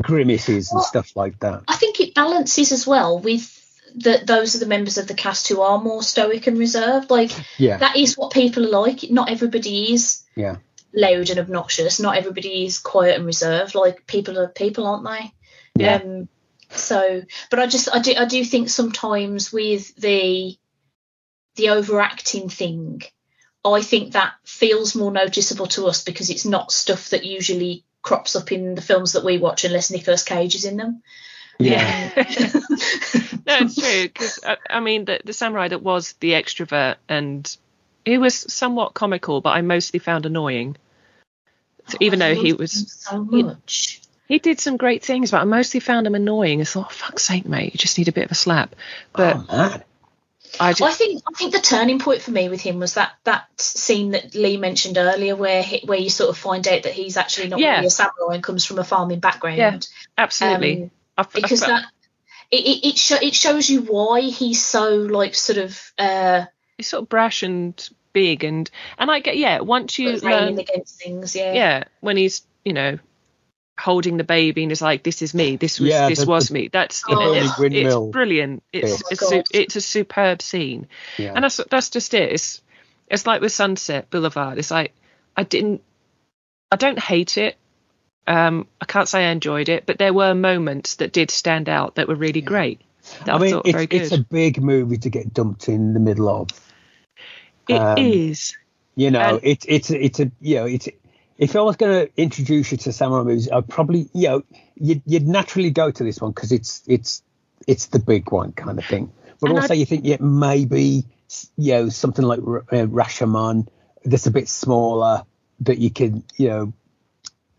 Speaker 3: grimaces and
Speaker 2: Well,
Speaker 3: stuff like that.
Speaker 2: I think balances as well with that those are the members of the cast who are more stoic and reserved. Like
Speaker 3: Yeah.
Speaker 2: that is what people are like. Not everybody is
Speaker 3: Yeah.
Speaker 2: loud and obnoxious. Not everybody is quiet and reserved. Like people are people, aren't they?
Speaker 1: Yeah.
Speaker 2: Um, so, but I just I do I do think sometimes with the the overacting thing, I think that feels more noticeable to us because it's not stuff that usually crops up in the films that we watch unless Nicolas Cage is in them.
Speaker 3: Yeah.
Speaker 1: no, it's true because I, I mean the the samurai that was the extrovert and he was somewhat comical, but I mostly found annoying. So even
Speaker 2: I
Speaker 1: though he was,
Speaker 2: so much.
Speaker 1: he did some great things, but I mostly found him annoying. I thought, fuck's sake, mate, you just need a bit of a slap. But
Speaker 3: oh, man.
Speaker 1: I
Speaker 2: I think I think the turning point for me with him was that that scene that Lee mentioned earlier, where he, where you sort of find out that he's actually not
Speaker 1: Yeah.
Speaker 2: really a samurai and comes from a farming background.
Speaker 1: Yeah, absolutely.
Speaker 2: Um,
Speaker 1: I f- I
Speaker 2: because
Speaker 1: felt-
Speaker 2: that it it it, sho- it shows you why he's so like sort of uh
Speaker 1: he's sort of brash and big and and I get yeah. Once you learn,
Speaker 2: against things. Yeah.
Speaker 1: yeah, when he's you know holding the baby and is like, this is me, this was
Speaker 3: Yeah,
Speaker 1: this
Speaker 3: the-
Speaker 1: was
Speaker 3: the-
Speaker 1: me. That's
Speaker 2: the burning
Speaker 1: it's, it's brilliant. It's.
Speaker 2: Oh
Speaker 1: it's, su- it's a superb scene.
Speaker 3: Yeah.
Speaker 1: And that's that's just it. It's it's like with Sunset Boulevard. It's like I didn't I don't hate it. Um, I can't say I enjoyed it, but there were moments that did stand out that were really great. That I,
Speaker 3: I mean, it's,
Speaker 1: very good.
Speaker 3: it's a big movie to get dumped in the middle of.
Speaker 1: It is.
Speaker 3: um, You know, it's it's it's a you know it's if I was going to introduce you to samurai movies, I'd probably you know you'd, you'd naturally go to this one because it's it's it's the big one kind of thing. But also,
Speaker 1: I-
Speaker 3: you think yeah maybe you know something like R- uh, Rashomon that's a bit smaller that you can you know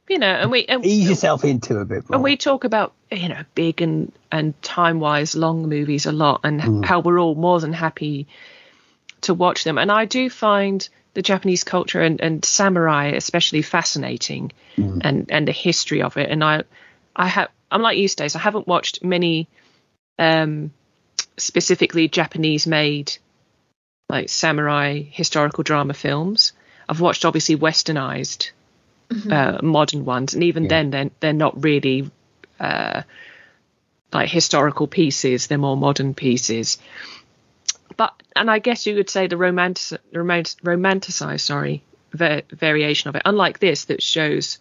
Speaker 1: You know, and we and,
Speaker 3: ease yourself into a bit more.
Speaker 1: and we talk about you know big and and time wise long movies a lot and
Speaker 3: Mm.
Speaker 1: how we're all more than happy to watch them and i do find the japanese culture and, and samurai especially fascinating
Speaker 3: Mm.
Speaker 1: and and the history of it and i i have i'm like you stace i haven't watched many um specifically japanese made like samurai historical drama films i've watched obviously westernized uh, modern ones, and even
Speaker 3: Yeah.
Speaker 1: then, they're they're not really uh, like historical pieces. They're more modern pieces. But and I guess you could say the romantic, romantic romanticized, sorry, va- variation of it. Unlike this, that shows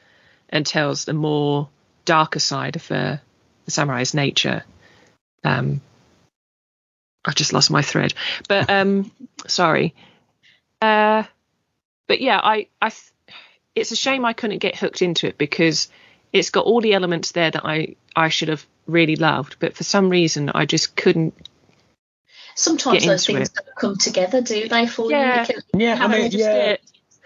Speaker 1: and tells the more darker side of uh, the samurai's nature. Um, I've just lost my thread, but um, sorry. Uh, but yeah, I I. th- it's a shame I couldn't get hooked into it because it's got all the elements there that I I should have really loved, but for some reason I just couldn't.
Speaker 2: Sometimes
Speaker 1: Get
Speaker 2: those
Speaker 1: into
Speaker 2: things don't come together, do they? For
Speaker 1: Yeah.
Speaker 2: you, you
Speaker 3: yeah, I mean, yeah,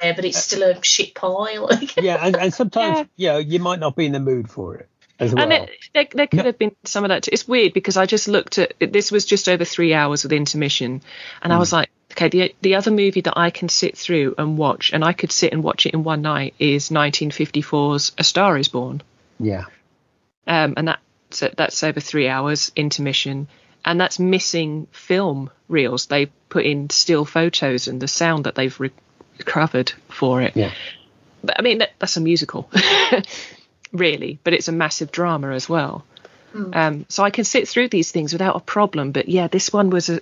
Speaker 2: there, but it's still a shit pile.
Speaker 3: Yeah, and, and sometimes
Speaker 1: Yeah.
Speaker 3: you know you might not be in the mood for it as well.
Speaker 1: And it, there, there could
Speaker 3: No.
Speaker 1: have been some of that. Too. It's weird because I just looked at this was just over three hours with intermission, and I
Speaker 3: Hmm.
Speaker 1: was like, okay, the the other movie that I can sit through and watch, and I could sit and watch it in one night is 1954's A Star Is Born.
Speaker 3: yeah,
Speaker 1: um, and that's that's over three hours intermission, and that's missing film reels. They put in still photos and the sound that they've recovered for it.
Speaker 3: yeah.
Speaker 1: But I mean, that, that's a musical, really, but it's a massive drama as well. Um, so I can sit through these things without a problem. But yeah, this one was a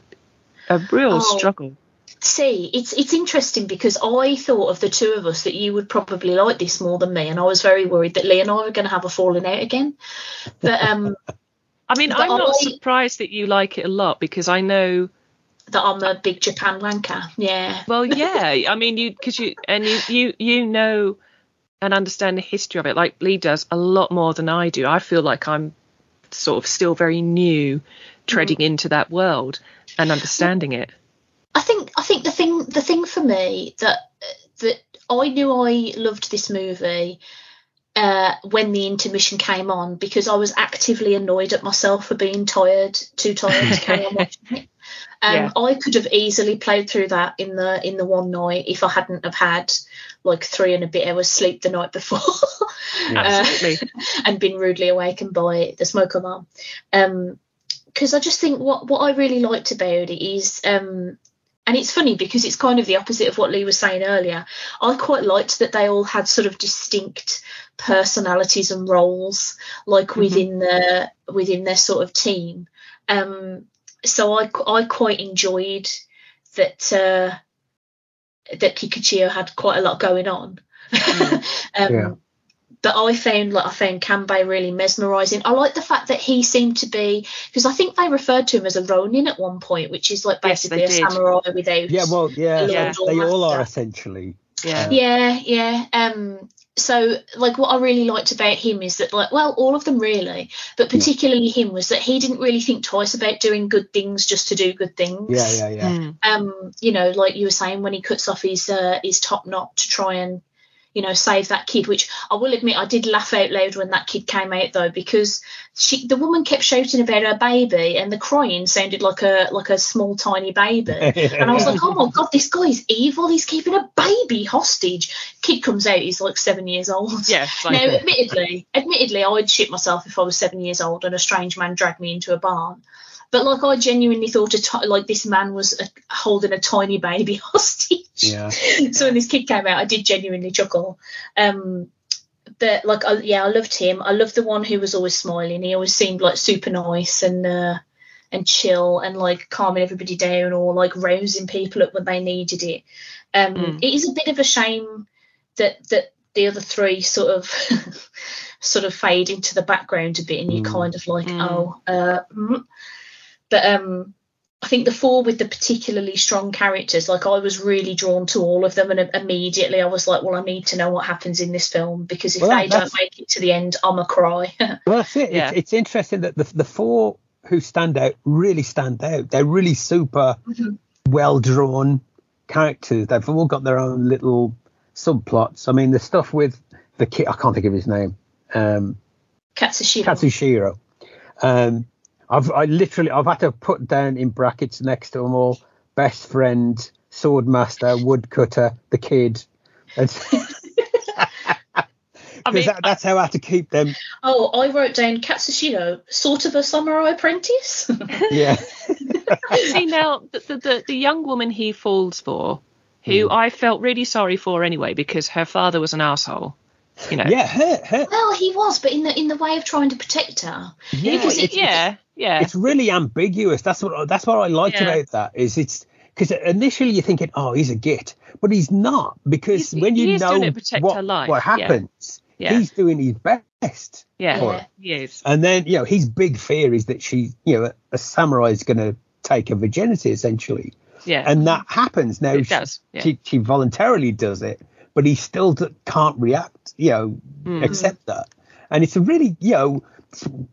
Speaker 1: a real
Speaker 2: Oh.
Speaker 1: struggle.
Speaker 2: See, it's it's interesting because I thought of the two of us that you would probably like this more than me, and I was very worried that Lee and I were going to have a falling out again. But um,
Speaker 1: I mean, I'm not
Speaker 2: I-
Speaker 1: surprised that you like it a lot because I know
Speaker 2: that I'm a big Japan wanker. Yeah,
Speaker 1: Well, yeah. I mean, you because you and you you you know and understand the history of it, like Lee does a lot more than I do. I feel like I'm sort of still very new, treading into that world and understanding it.
Speaker 2: I think I think the thing the thing for me that that I knew I loved this movie uh, when the intermission came on because I was actively annoyed at myself for being tired, too tired to carry on watching it. Um,
Speaker 1: Yeah.
Speaker 2: I could have easily played through that in the in the one night if I hadn't have had like three and a bit hours sleep the night before.
Speaker 1: Absolutely.
Speaker 2: and been rudely awakened by the smoke alarm. Um, because I just think what what I really liked about it is um, and it's funny because it's kind of the opposite of what Lee was saying earlier. I quite liked that they all had sort of distinct personalities and roles, like within the within their sort of team. Um, so I I quite enjoyed that uh, that Kikuchiyo had quite a lot going on. um,
Speaker 3: Yeah.
Speaker 2: But I found like I found Kanbei really mesmerising. I like the fact that he seemed to be because I think they referred to him as a Ronin at one point, which is like basically
Speaker 1: they
Speaker 2: a
Speaker 1: did.
Speaker 2: samurai without.
Speaker 3: Yeah, well, yeah,
Speaker 1: Yeah.
Speaker 3: they all are essentially.
Speaker 1: Yeah.
Speaker 2: Yeah, yeah. Um, so like what I really liked about him is that like well all of them really, but particularly him was that he didn't really think twice about doing good things just to do good things.
Speaker 3: Yeah, yeah, yeah.
Speaker 1: Mm.
Speaker 2: Um, you know, like you were saying when he cuts off his uh, his top knot to try and you know save that kid, which I will admit I did laugh out loud when that kid came out though because she the woman kept shouting about her baby and the crying sounded like a like a small tiny baby. And I was like, oh my god, this guy is evil. He's keeping a baby hostage. Kid comes out, he's like seven years old.
Speaker 1: Yeah. it's like-
Speaker 2: Now, admittedly, admittedly, I would shit myself if I was seven years old and a strange man dragged me into a barn. But like, I genuinely thought a like this man was uh holding a tiny baby hostage.
Speaker 3: Yeah.
Speaker 2: so when this kid came out, I did genuinely chuckle. Um, but like, I, yeah, I loved him. I loved the one who was always smiling. He always seemed like super nice and uh, and chill and like calming everybody down or like rousing people up when they needed it. Um,
Speaker 1: Mm.
Speaker 2: It is a bit of a shame that that the other three sort of sort of fade into the background a bit, and you
Speaker 3: Mm.
Speaker 2: kind of like,
Speaker 1: Mm.
Speaker 2: oh, uh, mm. But um. I think the four with the particularly strong characters, like I was really drawn to all of them, and immediately I was like, well, I need to know what happens in this film because if
Speaker 3: Well,
Speaker 2: they don't make it to the end, I'm a cry.
Speaker 3: Well, that's it.
Speaker 1: Yeah.
Speaker 3: It's, it's interesting that the the four who stand out really stand out. They're really super
Speaker 2: Mhm.
Speaker 3: well drawn characters. They've all got their own little subplots. I mean, the stuff with the kid, I can't think of his name, um,
Speaker 2: Katsushiro.
Speaker 3: Katsushiro. Um, I've I literally I've had to put down in brackets next to them all best friend, swordmaster, woodcutter, the kid. It's-
Speaker 1: I
Speaker 3: 'cause
Speaker 1: mean,
Speaker 3: that, that's how I had to keep them.
Speaker 2: Oh, I wrote down Katsushiro, sort of a samurai apprentice.
Speaker 3: Yeah.
Speaker 1: see now the, the, the, the young woman he falls for, who
Speaker 3: Hmm.
Speaker 1: I felt really sorry for anyway because her father was an asshole. You know.
Speaker 3: Yeah, her, her,
Speaker 2: well, he was, but in the in the way of trying to protect her.
Speaker 3: yeah,
Speaker 1: Because it-
Speaker 3: it's-
Speaker 1: yeah, yeah.
Speaker 3: it's really ambiguous. That's what that's what I liked
Speaker 1: Yeah.
Speaker 3: about that is it's because initially you're thinking, oh, he's a git, but he's not because
Speaker 1: He's-
Speaker 3: when you know
Speaker 1: doing it to protect
Speaker 3: what, what happens,
Speaker 1: Yeah.
Speaker 3: he's doing his best.
Speaker 1: yeah,
Speaker 2: Yeah.
Speaker 1: he is.
Speaker 3: And then you know his big fear is that she, you know, a, a samurai is going to take her virginity essentially,
Speaker 1: Yeah.
Speaker 3: and that happens now.
Speaker 1: It
Speaker 3: she,
Speaker 1: does, yeah.
Speaker 3: she she voluntarily does it, but he still can't react, you know,
Speaker 1: Mm.
Speaker 3: accept that. And it's a really, you know,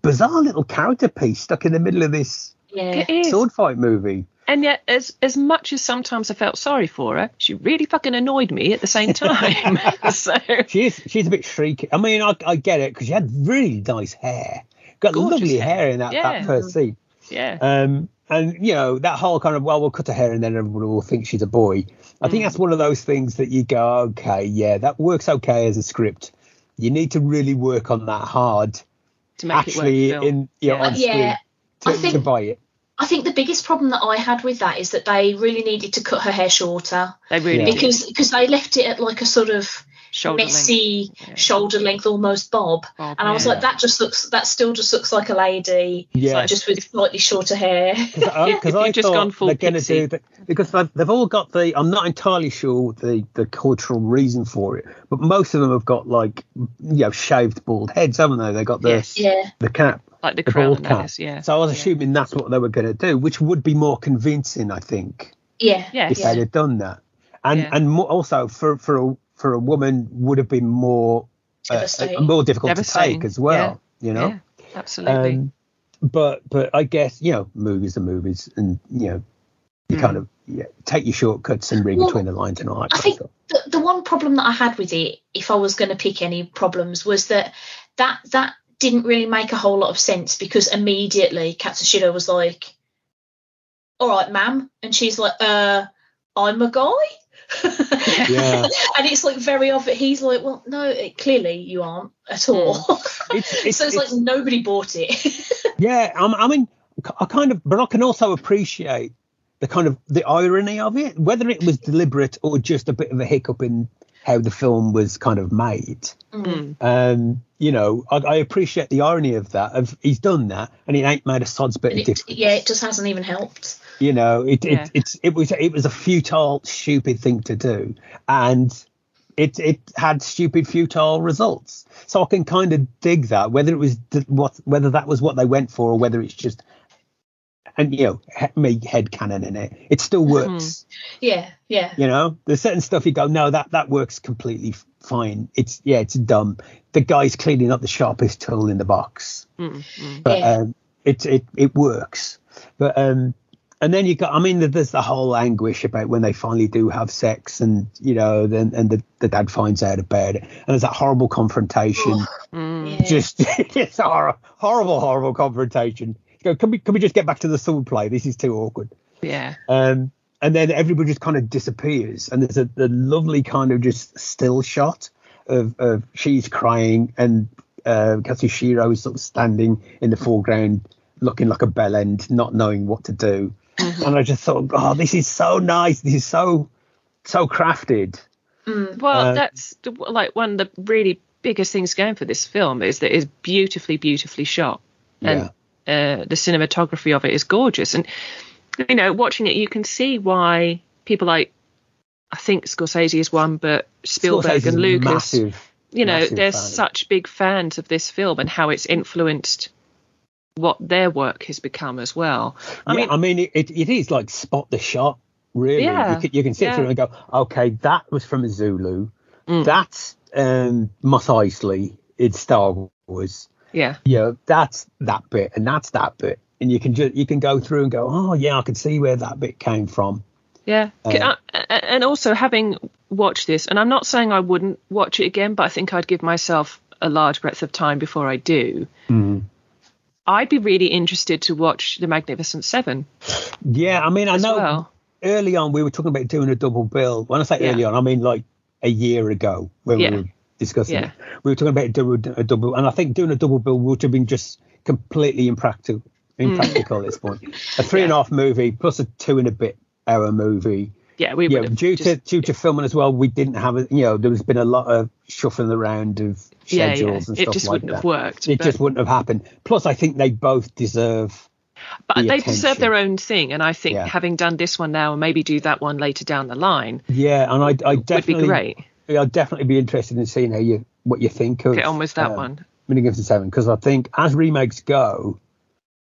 Speaker 3: bizarre little character piece stuck in the middle of this
Speaker 2: Yeah.
Speaker 3: Sword fight movie.
Speaker 1: And yet, as as much as sometimes I felt sorry for her, she really fucking annoyed me at the same time. so
Speaker 3: She's she's a bit shrieky. I mean, I, I get it because she had really nice hair, got lovely
Speaker 1: hair.
Speaker 3: hair in that,
Speaker 1: Yeah.
Speaker 3: that first scene.
Speaker 1: yeah,
Speaker 3: Um, and you know that whole kind of well, we'll cut her hair and then everyone will think she's a boy. I
Speaker 1: Mm.
Speaker 3: think that's one of those things that you go, okay, yeah, that works okay as a script. You need to really work on that hard,
Speaker 1: to make
Speaker 3: actually
Speaker 1: it work.
Speaker 3: in you know,
Speaker 1: Yeah.
Speaker 3: on screen
Speaker 2: Yeah,
Speaker 3: to,
Speaker 2: I think-
Speaker 3: to buy it.
Speaker 2: I think the biggest problem that I had with that is that they really needed to cut her hair shorter
Speaker 1: They really
Speaker 3: Yeah.
Speaker 2: because because they left it at like a sort of
Speaker 1: shoulder length.
Speaker 2: messy
Speaker 1: Yeah.
Speaker 2: shoulder length, almost bob.
Speaker 1: Bob,
Speaker 2: And I was
Speaker 1: yeah.
Speaker 2: like, that just looks that still just looks like a lady,
Speaker 3: Yeah,
Speaker 2: just with slightly shorter hair.
Speaker 3: because I,
Speaker 1: If
Speaker 3: 'cause
Speaker 1: you've
Speaker 3: I
Speaker 1: just gone full
Speaker 3: they're going to do that because they've, they've all got the. I'm not entirely sure the the cultural reason for it, but most of them have got like you know shaved bald heads, haven't they? They got the
Speaker 1: Yes.
Speaker 2: yeah,
Speaker 3: the cap.
Speaker 1: like the
Speaker 3: the
Speaker 1: crown
Speaker 3: cap.
Speaker 1: those, yeah.
Speaker 3: So I was
Speaker 1: Yeah.
Speaker 3: assuming that's what they were going to do, which would be more convincing, I think,
Speaker 2: yeah,
Speaker 1: Yes.
Speaker 3: if they'd have done that. And
Speaker 1: Yeah.
Speaker 3: and also for for a for a woman would have been more uh, more difficult to take as well. You know.
Speaker 1: Yeah, absolutely.
Speaker 3: Um, but but I guess you know movies are movies, and you know you
Speaker 1: Mm.
Speaker 3: kind of yeah, take your shortcuts and read
Speaker 2: Well,
Speaker 3: between the lines and all that.
Speaker 2: I think the, the one problem that I had with it, if I was going to pick any problems, was that that that didn't really make a whole lot of sense because immediately Katsushiro was like, "All right, ma'am," and she's like, "Uh, I'm a guy."
Speaker 3: Yeah.
Speaker 2: and it's like very obvious. He's like, "Well, no, it, clearly you aren't at all."
Speaker 3: It's, it's,
Speaker 2: so it's, like nobody bought it.
Speaker 3: Yeah, I'm, I mean, I kind of, but I can also appreciate the kind of the irony of it, whether it was deliberate or just a bit of a hiccup in how the film was kind of made.
Speaker 2: Mm.
Speaker 3: Um, you know, I, I appreciate the irony of that. Of he's done that, and it ain't made a sod's bit
Speaker 2: And
Speaker 3: of
Speaker 2: it,
Speaker 3: difference.
Speaker 2: yeah, it just hasn't even helped.
Speaker 3: You know, it,
Speaker 1: Yeah.
Speaker 3: it it's it was it was a futile, stupid thing to do, and it it had stupid, futile results. So I can kind of dig that, whether it was what whether that was what they went for, or whether it's just and you know he- me head canon in it. It still works.
Speaker 2: Yeah, yeah.
Speaker 3: You know, there's certain stuff you go, no, that that works completely fine. It's yeah, it's dumb. The guy's cleaning up the sharpest tool in the box
Speaker 1: Mm, mm.
Speaker 3: but
Speaker 2: Yeah.
Speaker 3: um, it it it works. But um, and then you got, I mean, there's the whole anguish about when they finally do have sex, and you know, then and the, the dad finds out about it, and there's that horrible confrontation.
Speaker 2: Oh,
Speaker 1: Mm.
Speaker 2: yeah.
Speaker 3: Just it's a horrible, horrible confrontation. You go, can we can we just get back to the sword play? This is too awkward.
Speaker 1: Yeah.
Speaker 3: Um, and then everybody just kind of disappears, and there's a, a lovely kind of just still shot of, of she's crying, and uh, Katsushiro is sort of standing in the foreground, looking like a bell end, not knowing what to do. And I just thought, oh, this is so nice. This is so so crafted.
Speaker 2: Mm.
Speaker 1: Well,
Speaker 3: Uh,
Speaker 1: that's like one of the really biggest things going for this film is that it's beautifully, beautifully shot, and uh, the cinematography of it is gorgeous. And you know, watching it, you can see why people like I think Scorsese is one, but Spielberg
Speaker 3: Scorsese's
Speaker 1: and Lucas,
Speaker 3: massive.
Speaker 1: you know, they're
Speaker 3: fan.
Speaker 1: such big fans of this film and how it's influenced what their work has become as well. I
Speaker 3: yeah,
Speaker 1: mean,
Speaker 3: I mean, it, it, is like spot the shot. Really,
Speaker 1: Yeah,
Speaker 3: you can, you can sit
Speaker 1: yeah.
Speaker 3: through and go, okay, that was from Zulu.
Speaker 1: Mm.
Speaker 3: That's um, Mos Eisley in Star Wars.
Speaker 1: yeah,
Speaker 3: Yeah, that's that bit, and that's that bit, and you can just you can go through and go, oh yeah, I can see where that bit came from.
Speaker 1: Yeah,
Speaker 3: Uh,
Speaker 1: uh, and also having watched this, and I'm not saying I wouldn't watch it again, but I think I'd give myself a large breadth of time before I do. I'd be really interested to watch The Magnificent Seven
Speaker 3: Yeah, I mean, I know
Speaker 1: well.
Speaker 3: early on we were talking about doing a double bill. When I say
Speaker 1: Yeah.
Speaker 3: early on, I mean like a year ago when
Speaker 1: Yeah.
Speaker 3: we were discussing
Speaker 1: Yeah.
Speaker 3: it. We were talking about doing a double, and I think doing a double bill would have been just completely impractical.
Speaker 1: Mm.
Speaker 3: Impractical at this point. A three and a half movie plus a two and a bit hour movie.
Speaker 1: Yeah, we
Speaker 3: Yeah, due
Speaker 1: just,
Speaker 3: to due to filming as well, we didn't have a you know there has been a lot of shuffling around of schedules
Speaker 1: yeah.
Speaker 3: and stuff It
Speaker 1: just
Speaker 3: like
Speaker 1: wouldn't
Speaker 3: that.
Speaker 1: have worked.
Speaker 3: It
Speaker 1: but,
Speaker 3: just wouldn't have happened. Plus, I think they both deserve.
Speaker 1: but
Speaker 3: the
Speaker 1: they deserve their own thing, and I think
Speaker 3: Yeah.
Speaker 1: having done this one now and maybe do that one later down the line
Speaker 3: Yeah, and I, I definitely
Speaker 1: would be great.
Speaker 3: I'd definitely be interested in seeing how you what you think of
Speaker 1: Get on with that
Speaker 3: um,
Speaker 1: one.
Speaker 3: Magnificent Seven because I think as remakes go,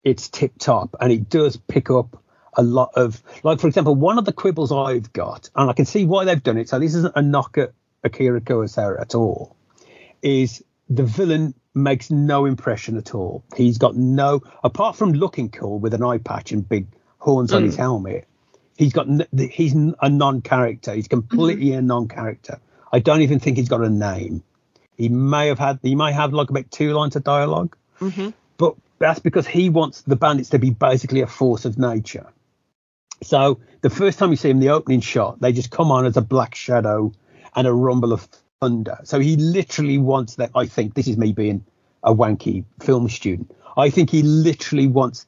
Speaker 3: it's tip top and it does pick up a lot of like for example one of the quibbles I've got and I can see why they've done it. So this isn't a knock at Akira Kurosawa at all. Is the villain makes no impression at all. He's got no apart from looking cool with an eye patch and big horns on his hmm. helmet. He's got he's a non-character. He's completely mm-hmm. a non-character. I don't even think he's got a name. He may have had he might have like about two lines of dialog mm-hmm. but that's because he wants the bandits to be basically a force of nature. So the first time you see him, the opening shot, they just come on as a black shadow and a rumble of thunder. So he literally wants that. I think this is me being a wanky film student. I think he literally wants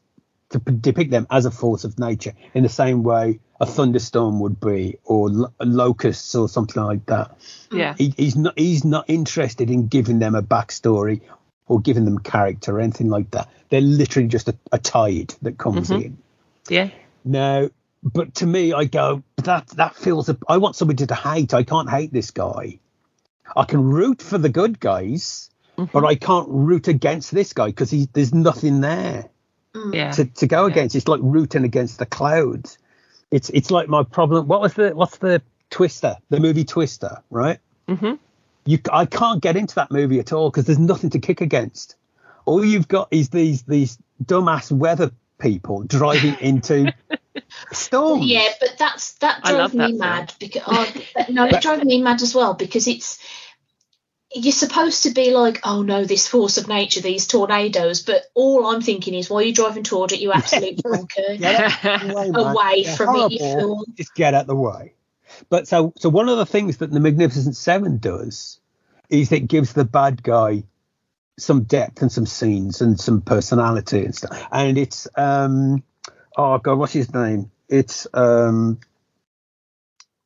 Speaker 3: to p- depict them as a force of nature in the same way a thunderstorm would be, or lo- locusts, or something like that
Speaker 1: Yeah,
Speaker 3: he, he's not he's not interested in giving them a backstory or giving them character or anything like that. They're literally just a, a tide that comes mm-hmm. in.
Speaker 1: yeah,
Speaker 3: Now, but to me, I go that that feels. A, I want somebody to hate. I can't hate this guy. I can root for the good guys, but I can't root against this guy because there's nothing there
Speaker 1: yeah.
Speaker 3: to, to go against. It's like rooting against the clouds. It's it's like my problem. What was the what's the Twister? The movie Twister, right?
Speaker 1: hmm
Speaker 3: you I can't get into that movie at all because there's nothing to kick against. All you've got is these these dumbass weather people driving into storms.
Speaker 2: Yeah, but that's that
Speaker 1: I
Speaker 2: drove
Speaker 1: love that
Speaker 2: me
Speaker 1: film.
Speaker 2: mad because oh, no, it drove me mad as well because it's you're supposed to be like, oh no, this force of nature, these tornadoes, but all I'm thinking is, why are you driving toward it, you absolute drunker?
Speaker 3: Get out the way, man.
Speaker 2: Away
Speaker 3: They're
Speaker 2: from it, you fool.
Speaker 3: Just get out the way. But so so one of the things that the Magnificent Seven does is it gives the bad guy some depth and some scenes and some personality and stuff. And it's um oh god, what's his name? It's um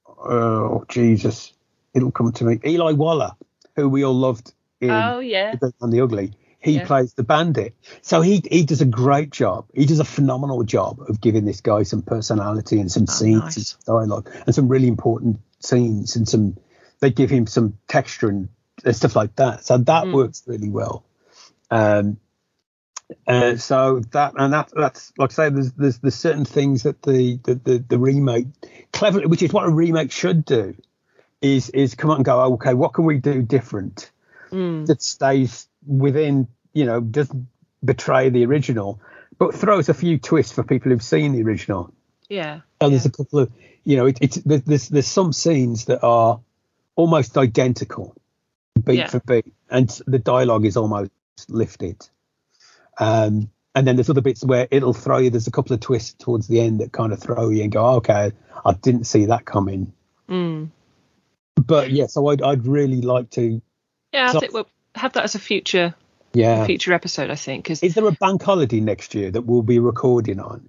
Speaker 3: oh Jesus. it'll come to me. Eli Wallach, who we all loved in
Speaker 1: Oh yeah.
Speaker 3: The and the Ugly, he
Speaker 1: Yeah.
Speaker 3: plays the bandit. So he he does a great job. He does a phenomenal job of giving this guy some personality and some scenes
Speaker 1: Oh, nice.
Speaker 3: and some dialogue and some really important scenes and some. They give him some texture and stuff like that. So that
Speaker 1: Mm.
Speaker 3: works really well. Um, uh, so that and that that's like I say, there's there's there's certain things that the the the, the remake cleverly, which is what a remake should do, is is come out and go, okay, what can we do different
Speaker 1: Mm.
Speaker 3: that stays within, you know, doesn't betray the original, but throws a few twists for people who've seen the original.
Speaker 1: Yeah.
Speaker 3: So there's a couple of, you know, it, it's there's there's some scenes that are almost identical, beat
Speaker 1: Yeah.
Speaker 3: for beat, and the dialogue is almost lifted. Um, and then there's other bits where it'll throw you. There's a couple of twists towards the end that kind of throw you and go, okay, I didn't see that coming.
Speaker 1: Mm.
Speaker 3: But yeah, so I'd I'd really like to,
Speaker 1: Yeah, I think we'll have that as a future
Speaker 3: yeah.
Speaker 1: future episode. I think because
Speaker 3: Is there a bank holiday next year that we'll be recording on?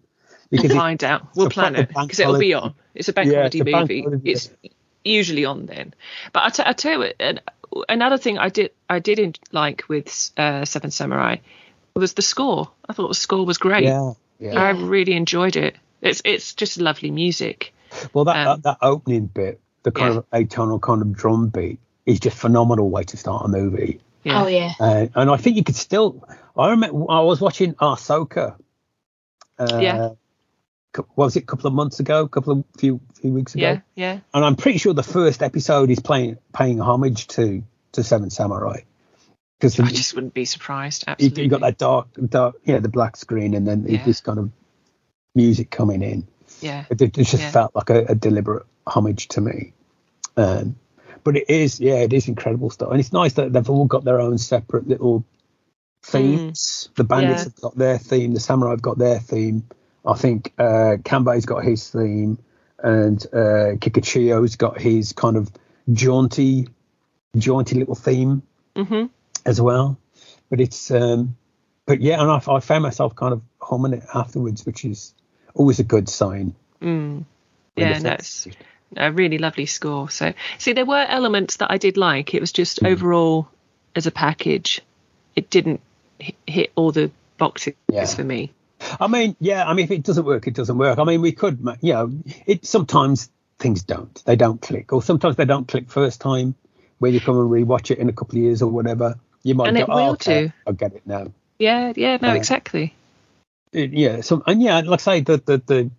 Speaker 1: we'll find out. We'll plan it because it'll be on. It's a bank
Speaker 3: Yeah,
Speaker 1: holiday
Speaker 3: it's a bank
Speaker 1: movie.
Speaker 3: holiday.
Speaker 1: It's usually on then. But I, t- I tell you what, another thing I did I did in, like with uh, Seven Samurai was the score. I thought the score was great.
Speaker 3: yeah, yeah.
Speaker 1: I really enjoyed it. It's it's just lovely music.
Speaker 3: Well, that,
Speaker 1: Um,
Speaker 3: that that opening bit, the kind
Speaker 1: yeah.
Speaker 3: of atonal kind of drum beat, is just phenomenal way to start a movie.
Speaker 1: Yeah.
Speaker 2: Oh yeah.
Speaker 3: Uh, and I think you could still. I remember I was watching Ahsoka. Uh,
Speaker 1: Yeah.
Speaker 3: Was it? A couple of months ago, a couple of few few weeks ago,
Speaker 1: yeah, yeah,
Speaker 3: and I'm pretty sure the first episode is playing paying homage to to Seven Samurai because
Speaker 1: I just wouldn't be surprised.
Speaker 3: you,
Speaker 1: Absolutely.
Speaker 3: you got that dark, dark, yeah, the black screen, and then
Speaker 1: Yeah.
Speaker 3: this kind of music coming in.
Speaker 1: Yeah,
Speaker 3: It, it just
Speaker 1: Yeah.
Speaker 3: felt like a, a deliberate homage to me. Um, but it is, yeah, it is incredible stuff, and it's nice that they've all got their own separate little themes. The bandits
Speaker 1: Yeah.
Speaker 3: have got their theme, the samurai have got their theme. I think uh, Kanbei's got his theme, and uh, Kikuchiyo's got his kind of jaunty, jaunty little theme
Speaker 1: hmm
Speaker 3: as well. But it's, um, but yeah, and I, I found myself kind of humming it afterwards, which is always a good sign.
Speaker 1: Mm. Yeah, no, it's a really lovely score. So, see, there were elements that I did like. It was just
Speaker 3: Hmm.
Speaker 1: overall, as a package, it didn't hit, hit all the boxes
Speaker 3: Yeah.
Speaker 1: for me.
Speaker 3: I mean, yeah, I mean, if it doesn't work, it doesn't work. I mean, we could, you know, it sometimes things don't, they don't click, or sometimes they don't click first time. When you come and rewatch it in a couple of years or whatever, you might
Speaker 1: And
Speaker 3: go,
Speaker 1: it
Speaker 3: oh,
Speaker 1: will
Speaker 3: okay,
Speaker 1: too.
Speaker 3: I get it now.
Speaker 1: Yeah, yeah, no,
Speaker 3: Uh,
Speaker 1: exactly.
Speaker 3: It- yeah, so and yeah, like I say, the the the,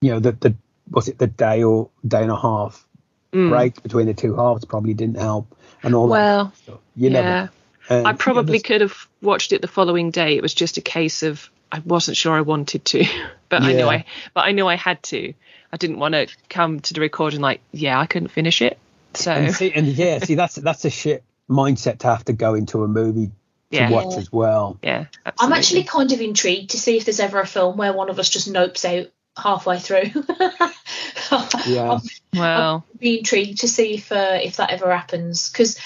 Speaker 3: you know, the the was it the day or day and a half
Speaker 1: Mm.
Speaker 3: break between the two halves probably didn't help, and all
Speaker 1: Well,
Speaker 3: that stuff. You
Speaker 1: yeah.
Speaker 3: never. um,
Speaker 1: I
Speaker 3: you
Speaker 1: probably
Speaker 3: know,
Speaker 1: could have watched it the following day. It was just a case of I wasn't sure I wanted to, but I knew I, but I knew I had to. I didn't want to come to the recording like, yeah, I couldn't finish it. So
Speaker 3: And see, and yeah, see, that's that's a shit mindset to have to go into a movie to
Speaker 1: Yeah.
Speaker 3: watch as well.
Speaker 1: yeah,
Speaker 2: I'm actually kind of intrigued to see if there's ever a film where one of us just nopes out halfway through.
Speaker 3: Yeah.
Speaker 1: well,
Speaker 2: I'd be intrigued to see if uh, if that ever happens because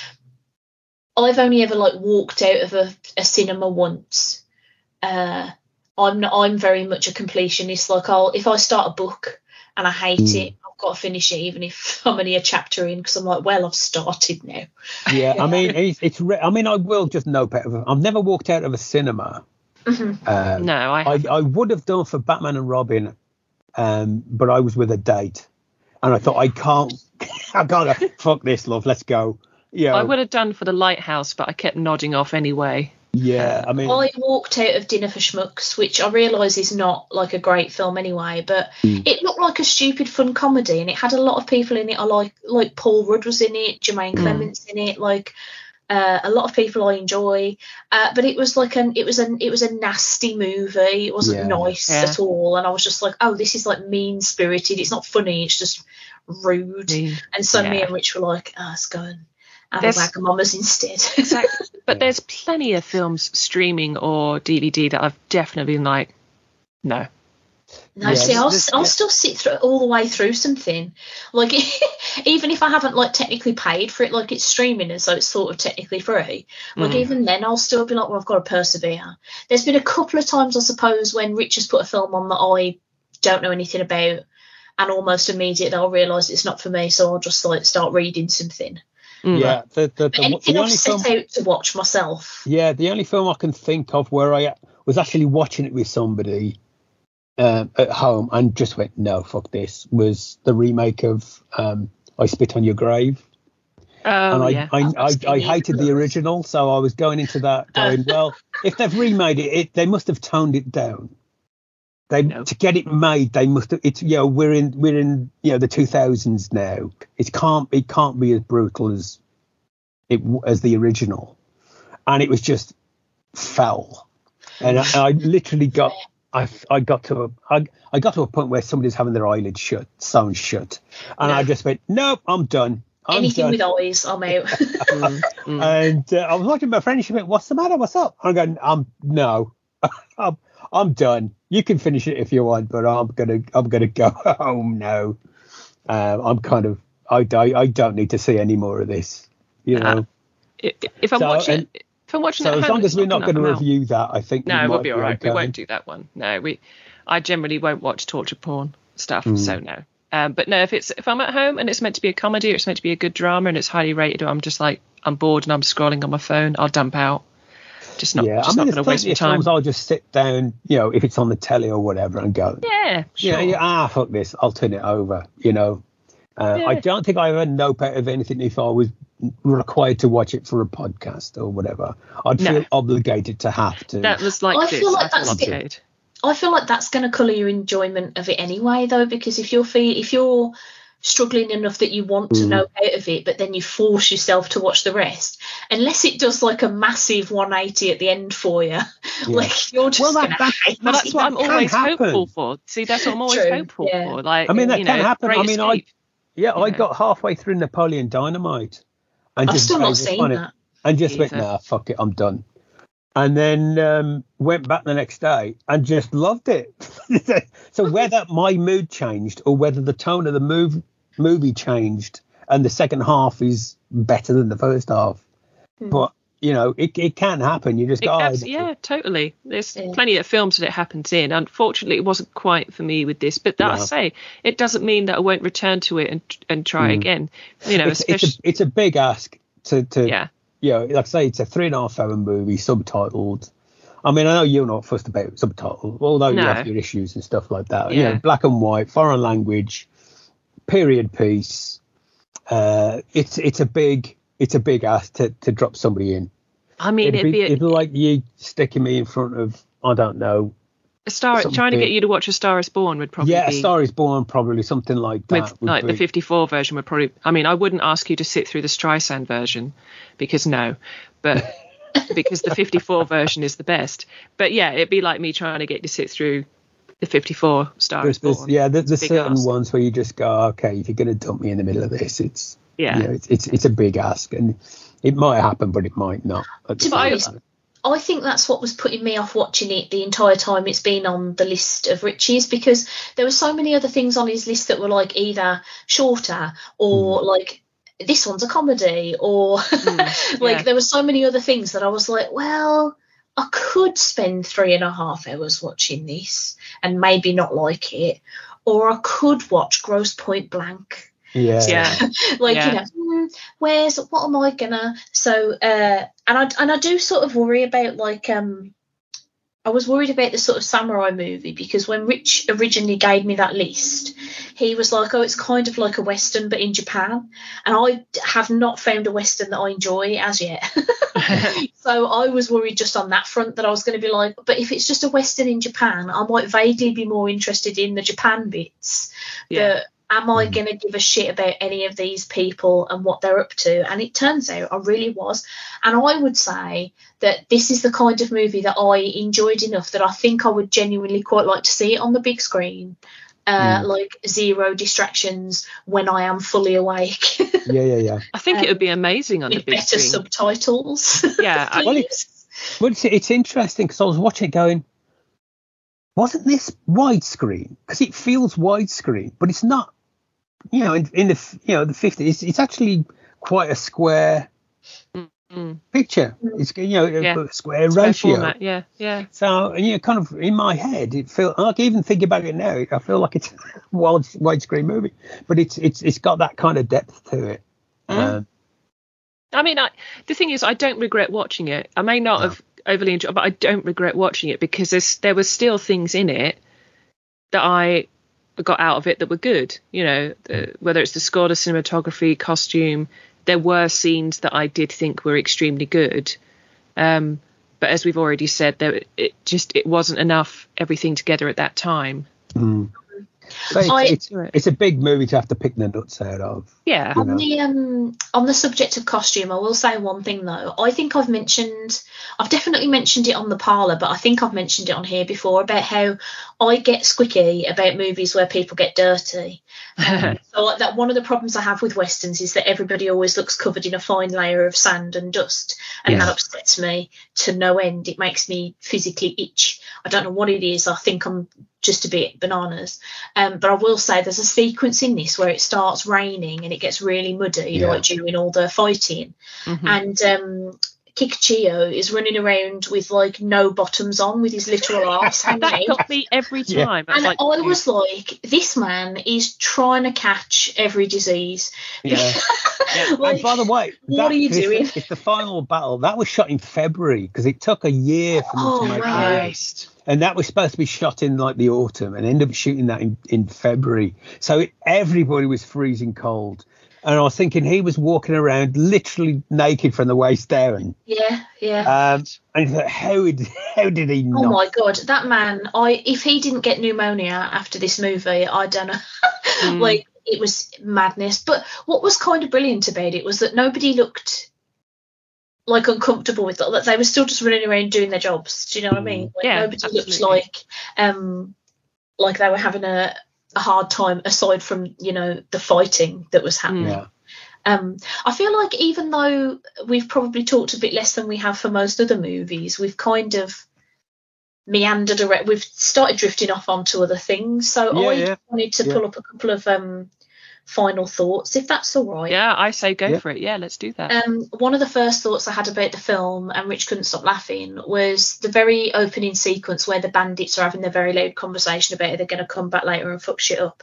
Speaker 2: I've only ever like walked out of a, a cinema once. Uh, I'm not, I'm very much a completionist. Like I'll if I start a book and I hate
Speaker 3: Mm.
Speaker 2: it, I've got to finish it even if I'm only a chapter in because I'm like, well, I've started now.
Speaker 3: Yeah, I mean, it's, it's re- I mean, I will just nope out of. a- I've never walked out of a cinema.
Speaker 2: Mhm.
Speaker 3: Um,
Speaker 1: no, I,
Speaker 3: I, I would have done for Batman and Robin, um, but I was with a date, and I thought I can't, I gotta fuck this, love. Let's go. Yeah,
Speaker 1: I would have done for the lighthouse, but I kept nodding off anyway.
Speaker 3: Yeah. I mean,
Speaker 2: I walked out of Dinner for Schmucks, which I realise is not like a great film anyway, but
Speaker 3: Mm.
Speaker 2: it looked like a stupid fun comedy, and it had a lot of people in it. I like like Paul Rudd was in it, Jemaine
Speaker 1: Mm.
Speaker 2: Clements in it, like uh, a lot of people I enjoy. Uh, but it was like an it was an it was a nasty movie. It wasn't
Speaker 3: Yeah.
Speaker 2: nice
Speaker 1: Yeah.
Speaker 2: at all, and I was just like, oh, this is like mean spirited. It's not funny. It's just rude.
Speaker 1: Mm.
Speaker 2: And so me and Rich were like, ah, let's go and have
Speaker 1: There's-
Speaker 2: a Wagamamas instead.
Speaker 1: Exactly. But there's plenty of films streaming or DVD that I've definitely been like, no.
Speaker 2: No,
Speaker 3: Yeah,
Speaker 2: see, I'll,
Speaker 3: this-
Speaker 2: I'll
Speaker 3: yeah.
Speaker 2: still sit through all the way through something. Like, even if I haven't like technically paid for it, like it's streaming and so it's sort of technically free. Like
Speaker 1: Mm.
Speaker 2: even then, I'll still be like, well, I've got to persevere. There's been a couple of times, I suppose, when Rich has put a film on that I don't know anything about, and almost immediately I'll realise it's not for me, so I'll just like start reading something.
Speaker 1: Mm.
Speaker 3: Yeah, the, the, the,
Speaker 2: Anything
Speaker 3: the
Speaker 2: I've
Speaker 3: only
Speaker 2: set
Speaker 3: film,
Speaker 2: out to watch myself.
Speaker 3: yeah, the only film I can think of where I was actually watching it with somebody um, at home and just went, no, fuck this, was the remake of um, I Spit on Your Grave.
Speaker 1: Oh,
Speaker 3: and I,
Speaker 1: yeah.
Speaker 3: I,
Speaker 2: That
Speaker 3: I, I
Speaker 2: be
Speaker 3: hated the original, so I was going into that going, well, if they've remade it, it, they must have toned it down. They
Speaker 1: No.
Speaker 3: to get it made, they must have. It's you know we're in we're in you know the 2000s now. It can't it can't be as brutal as it as the original, and it was just fell. And I, I literally got I, I got to a I, I got to a point where somebody's having their eyelids shut, sewn shut, and
Speaker 2: No.
Speaker 3: I just went, nope, I'm done. I'm
Speaker 2: Anything
Speaker 3: done.
Speaker 2: with eyes, I'm out.
Speaker 1: Mm, mm.
Speaker 3: And uh, I was watching my friend. and She went, "What's the matter? What's up?" I'm going, "I'm no, I'm, I'm done. You can finish it if you want, but I'm gonna I'm gonna go home now. Um, I'm kind of I, I I don't need to see any more of this. You know.
Speaker 1: I- If I'm
Speaker 3: So,
Speaker 1: watching,
Speaker 3: and-
Speaker 1: if I'm watching
Speaker 3: So as
Speaker 1: home,
Speaker 3: long as we're not going
Speaker 1: out.
Speaker 3: review that, I think
Speaker 1: No,
Speaker 3: we
Speaker 1: we'll be all right.
Speaker 3: okay.
Speaker 1: We won't do that one. No, we. I generally won't watch torture porn stuff,
Speaker 3: Mm.
Speaker 1: so no. Um, but no, if it's if I'm at home and it's meant to be a comedy or it's meant to be a good drama and it's highly rated, or I'm just like I'm bored and I'm scrolling on my phone, I'll dump out. Just not,
Speaker 3: yeah,
Speaker 1: just
Speaker 3: I mean,
Speaker 1: not
Speaker 3: there's
Speaker 1: going to waste
Speaker 3: plenty
Speaker 1: my
Speaker 3: of
Speaker 1: time.
Speaker 3: I'll just sit down, you know, if it's on the telly or whatever, and go,
Speaker 1: Yeah, sure.
Speaker 3: yeah, yeah, ah, fuck this, I'll turn it over. You know, uh, I don't think I ever nope out of anything if I was required to watch it for a podcast or whatever. I'd
Speaker 1: No.
Speaker 3: feel obligated to have to.
Speaker 1: That was like
Speaker 2: I
Speaker 1: this.
Speaker 2: feel like
Speaker 1: I feel
Speaker 2: that's the-
Speaker 1: obligated.
Speaker 2: I feel like that's going to colour your enjoyment of it anyway, though, because if you're feel, if you're struggling enough that you want to
Speaker 3: Mm.
Speaker 2: know out of it, but then you force yourself to watch the rest, unless it does like a massive 180 at the end for you, like you're just
Speaker 3: Well, that-
Speaker 2: going to
Speaker 3: that-
Speaker 2: hate
Speaker 1: But that's what I'm
Speaker 3: can
Speaker 1: always
Speaker 3: happen.
Speaker 1: hopeful for. See, that's what I'm always
Speaker 2: True,
Speaker 1: hopeful
Speaker 2: yeah.
Speaker 1: for. Like,
Speaker 3: I mean, that
Speaker 1: you
Speaker 3: can
Speaker 1: know,
Speaker 3: happen. I
Speaker 1: Great
Speaker 3: mean, I
Speaker 1: Escape.
Speaker 3: yeah, I
Speaker 1: Yeah.
Speaker 3: got halfway through Napoleon Dynamite, and
Speaker 2: I've
Speaker 3: just
Speaker 2: still
Speaker 3: I
Speaker 2: not
Speaker 3: was
Speaker 2: seen
Speaker 3: on
Speaker 2: that.
Speaker 3: and just went, nah, fuck it, I'm done. And then um, went back the next day and just loved it. so whether my mood changed or whether the tone of the move, movie changed and the second half is better than the first half,
Speaker 2: Hmm.
Speaker 3: but you know, it, it can happen. You just
Speaker 1: It
Speaker 3: go,
Speaker 1: abs-
Speaker 3: oh,
Speaker 1: yeah, totally. There's
Speaker 2: Yeah.
Speaker 1: plenty of films that it happens in. Unfortunately, it wasn't quite for me with this, but that I say, it doesn't mean that I won't return to it and and try
Speaker 3: Mm.
Speaker 1: again. You know,
Speaker 3: it's, it's,
Speaker 1: especially
Speaker 3: a, it's a big ask to, to
Speaker 1: yeah,
Speaker 3: you know, like I say, it's a three and a half hour movie, subtitled. I mean, I know you're not fussed about subtitles, although you have your issues and stuff like that. You
Speaker 1: Yeah.
Speaker 3: know, black and white, foreign language, period piece. Uh, it's it's a big it's a big ask to, to drop somebody in.
Speaker 1: I mean,
Speaker 3: it'd
Speaker 1: it'd
Speaker 3: be,
Speaker 1: be, a,
Speaker 3: it'd be like you sticking me in front of I don't know.
Speaker 1: a star
Speaker 3: something
Speaker 1: trying to get you to watch A Star Is Born would probably
Speaker 3: yeah, a Star Is Born, probably something like that.
Speaker 1: with like the 54 version would probably. I mean, I wouldn't ask you to sit through the Streisand version because no, but because the 54 version is the best. But yeah, it'd be like me trying to get you to sit through the 54 Star
Speaker 3: There's, there's, yeah, there's, there's certain
Speaker 1: ask.
Speaker 3: ones where you just go, okay, if you're going to dump me in the middle of this, it's
Speaker 1: yeah.
Speaker 3: you know, it's, it's it's a big ask, and it might happen, but it might not. at the
Speaker 2: To be
Speaker 3: same
Speaker 2: honest,
Speaker 3: time.
Speaker 2: I think that's what was putting me off watching it the entire time it's been on the list of Richie's because there were so many other things on his list that were like either shorter or
Speaker 3: Hmm.
Speaker 2: like this one's a comedy or like
Speaker 1: yeah.
Speaker 2: there were so many other things that I was like, well, I could spend three and a half hours watching this and maybe not like it, or I could watch Grosse Pointe Blank
Speaker 3: yeah,
Speaker 1: Yeah.
Speaker 2: like
Speaker 1: Yeah.
Speaker 2: you know hmm, where's what am i gonna so uh and i and i do sort of worry about like um i was worried about the sort of samurai movie because when rich originally gave me that list he was like oh it's kind of like a western but in japan and i have not found a western that i enjoy as yet so i was worried just on that front that i was going to be like but if it's just a western in japan i might vaguely be more interested in the japan bits
Speaker 1: yeah.
Speaker 2: but am I
Speaker 3: Mhm.
Speaker 2: going to give a shit about any of these people and what they're up to? And it turns out I really was. And I would say that this is the kind of movie that I enjoyed enough that I think I would genuinely quite like to see it on the big screen. Uh,
Speaker 3: Mm.
Speaker 2: Like zero distractions when I am fully awake
Speaker 3: yeah, yeah, yeah.
Speaker 1: I think it would be amazing on the
Speaker 2: with
Speaker 1: big
Speaker 2: better
Speaker 1: screen.
Speaker 2: subtitles.
Speaker 1: Yeah, I-
Speaker 3: Well, it's well, it's, it's interesting because I was watching it going, wasn't this widescreen? Because it feels widescreen, but it's not. You know, in, in the you know the 50s, it's, it's actually quite a square
Speaker 1: Mm.
Speaker 3: picture. It's you know a square
Speaker 1: Square
Speaker 3: ratio.
Speaker 1: format, Yeah, yeah.
Speaker 3: So and you know, kind of in my head, it feel like even thinking about it now, I feel like it's a wide widescreen movie, but it's it's it's got that kind of depth to it.
Speaker 1: Mm.
Speaker 3: Um,
Speaker 1: I mean, I, the thing is, I don't regret watching it. I may not
Speaker 3: No.
Speaker 1: have overly enjoyed, but I don't regret watching it because there's, there were still things in it that I got out of it that were good. You know, the, whether it's the score, the cinematography, costume, there were scenes that I did think were extremely good. Um, but as we've already said, there it just it wasn't enough everything together at that time.
Speaker 3: mm. So it's,
Speaker 2: I-
Speaker 3: it's, it's a big movie to have to pick the nuts out of.
Speaker 1: Yeah,
Speaker 2: On
Speaker 3: know.
Speaker 2: the um on the subject of costume, I will say one thing though. I think I've mentioned, I've definitely mentioned it on the parlor, but I think I've mentioned it on here before about how I get squicky about movies where people get dirty. Um, so that one of the problems I have with westerns is that everybody always looks covered in a fine layer of sand and dust, and
Speaker 3: Yeah.
Speaker 2: that upsets me to no end. It makes me physically itch. I don't know what it is. I think I'm just a bit bananas. Um, but I will say there's a sequence in this where it starts raining and it gets really muddy,
Speaker 3: Yeah.
Speaker 2: like during all the fighting.
Speaker 1: Mhm.
Speaker 2: And um, Kikuchiyo is running around with like no bottoms on, with his literal arse hanging
Speaker 1: that
Speaker 2: out.
Speaker 1: got me every time. I was
Speaker 2: And
Speaker 1: like,
Speaker 2: I was like, this man is trying to catch every disease.
Speaker 3: Yeah.
Speaker 2: Like,
Speaker 3: and by the way,
Speaker 2: what are you
Speaker 3: it's the-
Speaker 2: doing?
Speaker 3: It's the final battle that was shot in February because it took a year for them
Speaker 2: Oh,
Speaker 3: to make
Speaker 2: right.
Speaker 3: it.
Speaker 1: Christ.
Speaker 3: and that was supposed to be shot in like the autumn and ended up shooting that in, in February. So it, everybody was freezing cold. And I was thinking he was walking around literally naked from the waist down.
Speaker 2: yeah, yeah.
Speaker 3: Um, and you thought, how did how did he
Speaker 2: Oh my god, that man! I if he didn't get pneumonia after this movie, I don't know.
Speaker 1: Mm.
Speaker 2: like it was madness. But what was kind of brilliant about it was that nobody looked like uncomfortable with it. Like they were still just running around doing their jobs. Do you know what I mean? Like
Speaker 1: Yeah,
Speaker 2: nobody looked like um like they were having a a hard time aside from you know the fighting that was happening.
Speaker 3: Yeah.
Speaker 2: Um, I feel like even though we've probably talked a bit less than we have for most other movies, we've kind of meandered around. We've started drifting off onto other things. So
Speaker 3: Yeah,
Speaker 2: I
Speaker 3: yeah,
Speaker 2: wanted to
Speaker 3: yeah.
Speaker 2: pull up a couple of um, final thoughts, if that's all right.
Speaker 1: Yeah, I say go
Speaker 3: Yeah.
Speaker 1: for it. Yeah, let's do that.
Speaker 2: Um, one of the first thoughts I had about the film, and Rich couldn't stop laughing, was the very opening sequence where the bandits are having their very loud conversation about how they're going to come back later and fuck shit up.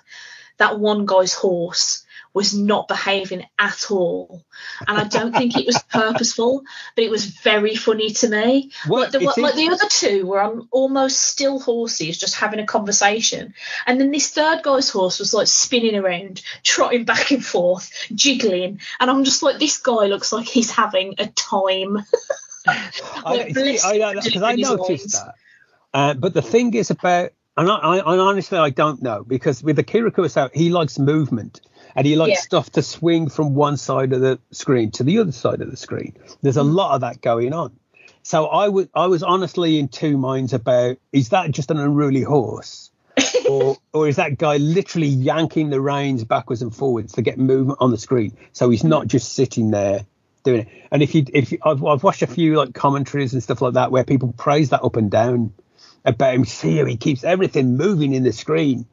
Speaker 2: That one guy's horse was not behaving at all, and I don't think it was purposeful, but it was very funny to me.
Speaker 3: Well,
Speaker 2: Like the, like the other two were on almost still horses, just having a conversation, and then this third guy's horse was like spinning around, trotting back and forth, jiggling, and I'm just like, this guy looks like he's having a time.
Speaker 3: I,
Speaker 2: like,
Speaker 3: I, because I
Speaker 2: in
Speaker 3: noticed that. Uh, but the thing is about, and I, I, and honestly, I don't know because with Akira Kurosawa, he likes movement and he likes
Speaker 2: Yeah.
Speaker 3: stuff to swing from one side of the screen to the other side of the screen. There's a
Speaker 2: Mm.
Speaker 3: lot of that going on. So I was, I was honestly in two minds about is that just an unruly horse? or, or is that guy literally yanking the reins backwards and forwards to get movement on the screen so he's not just sitting there doing it and if you if you, I've, I've watched a few like commentaries and stuff like that where people praise that up and down about him see how he keeps everything moving in the screen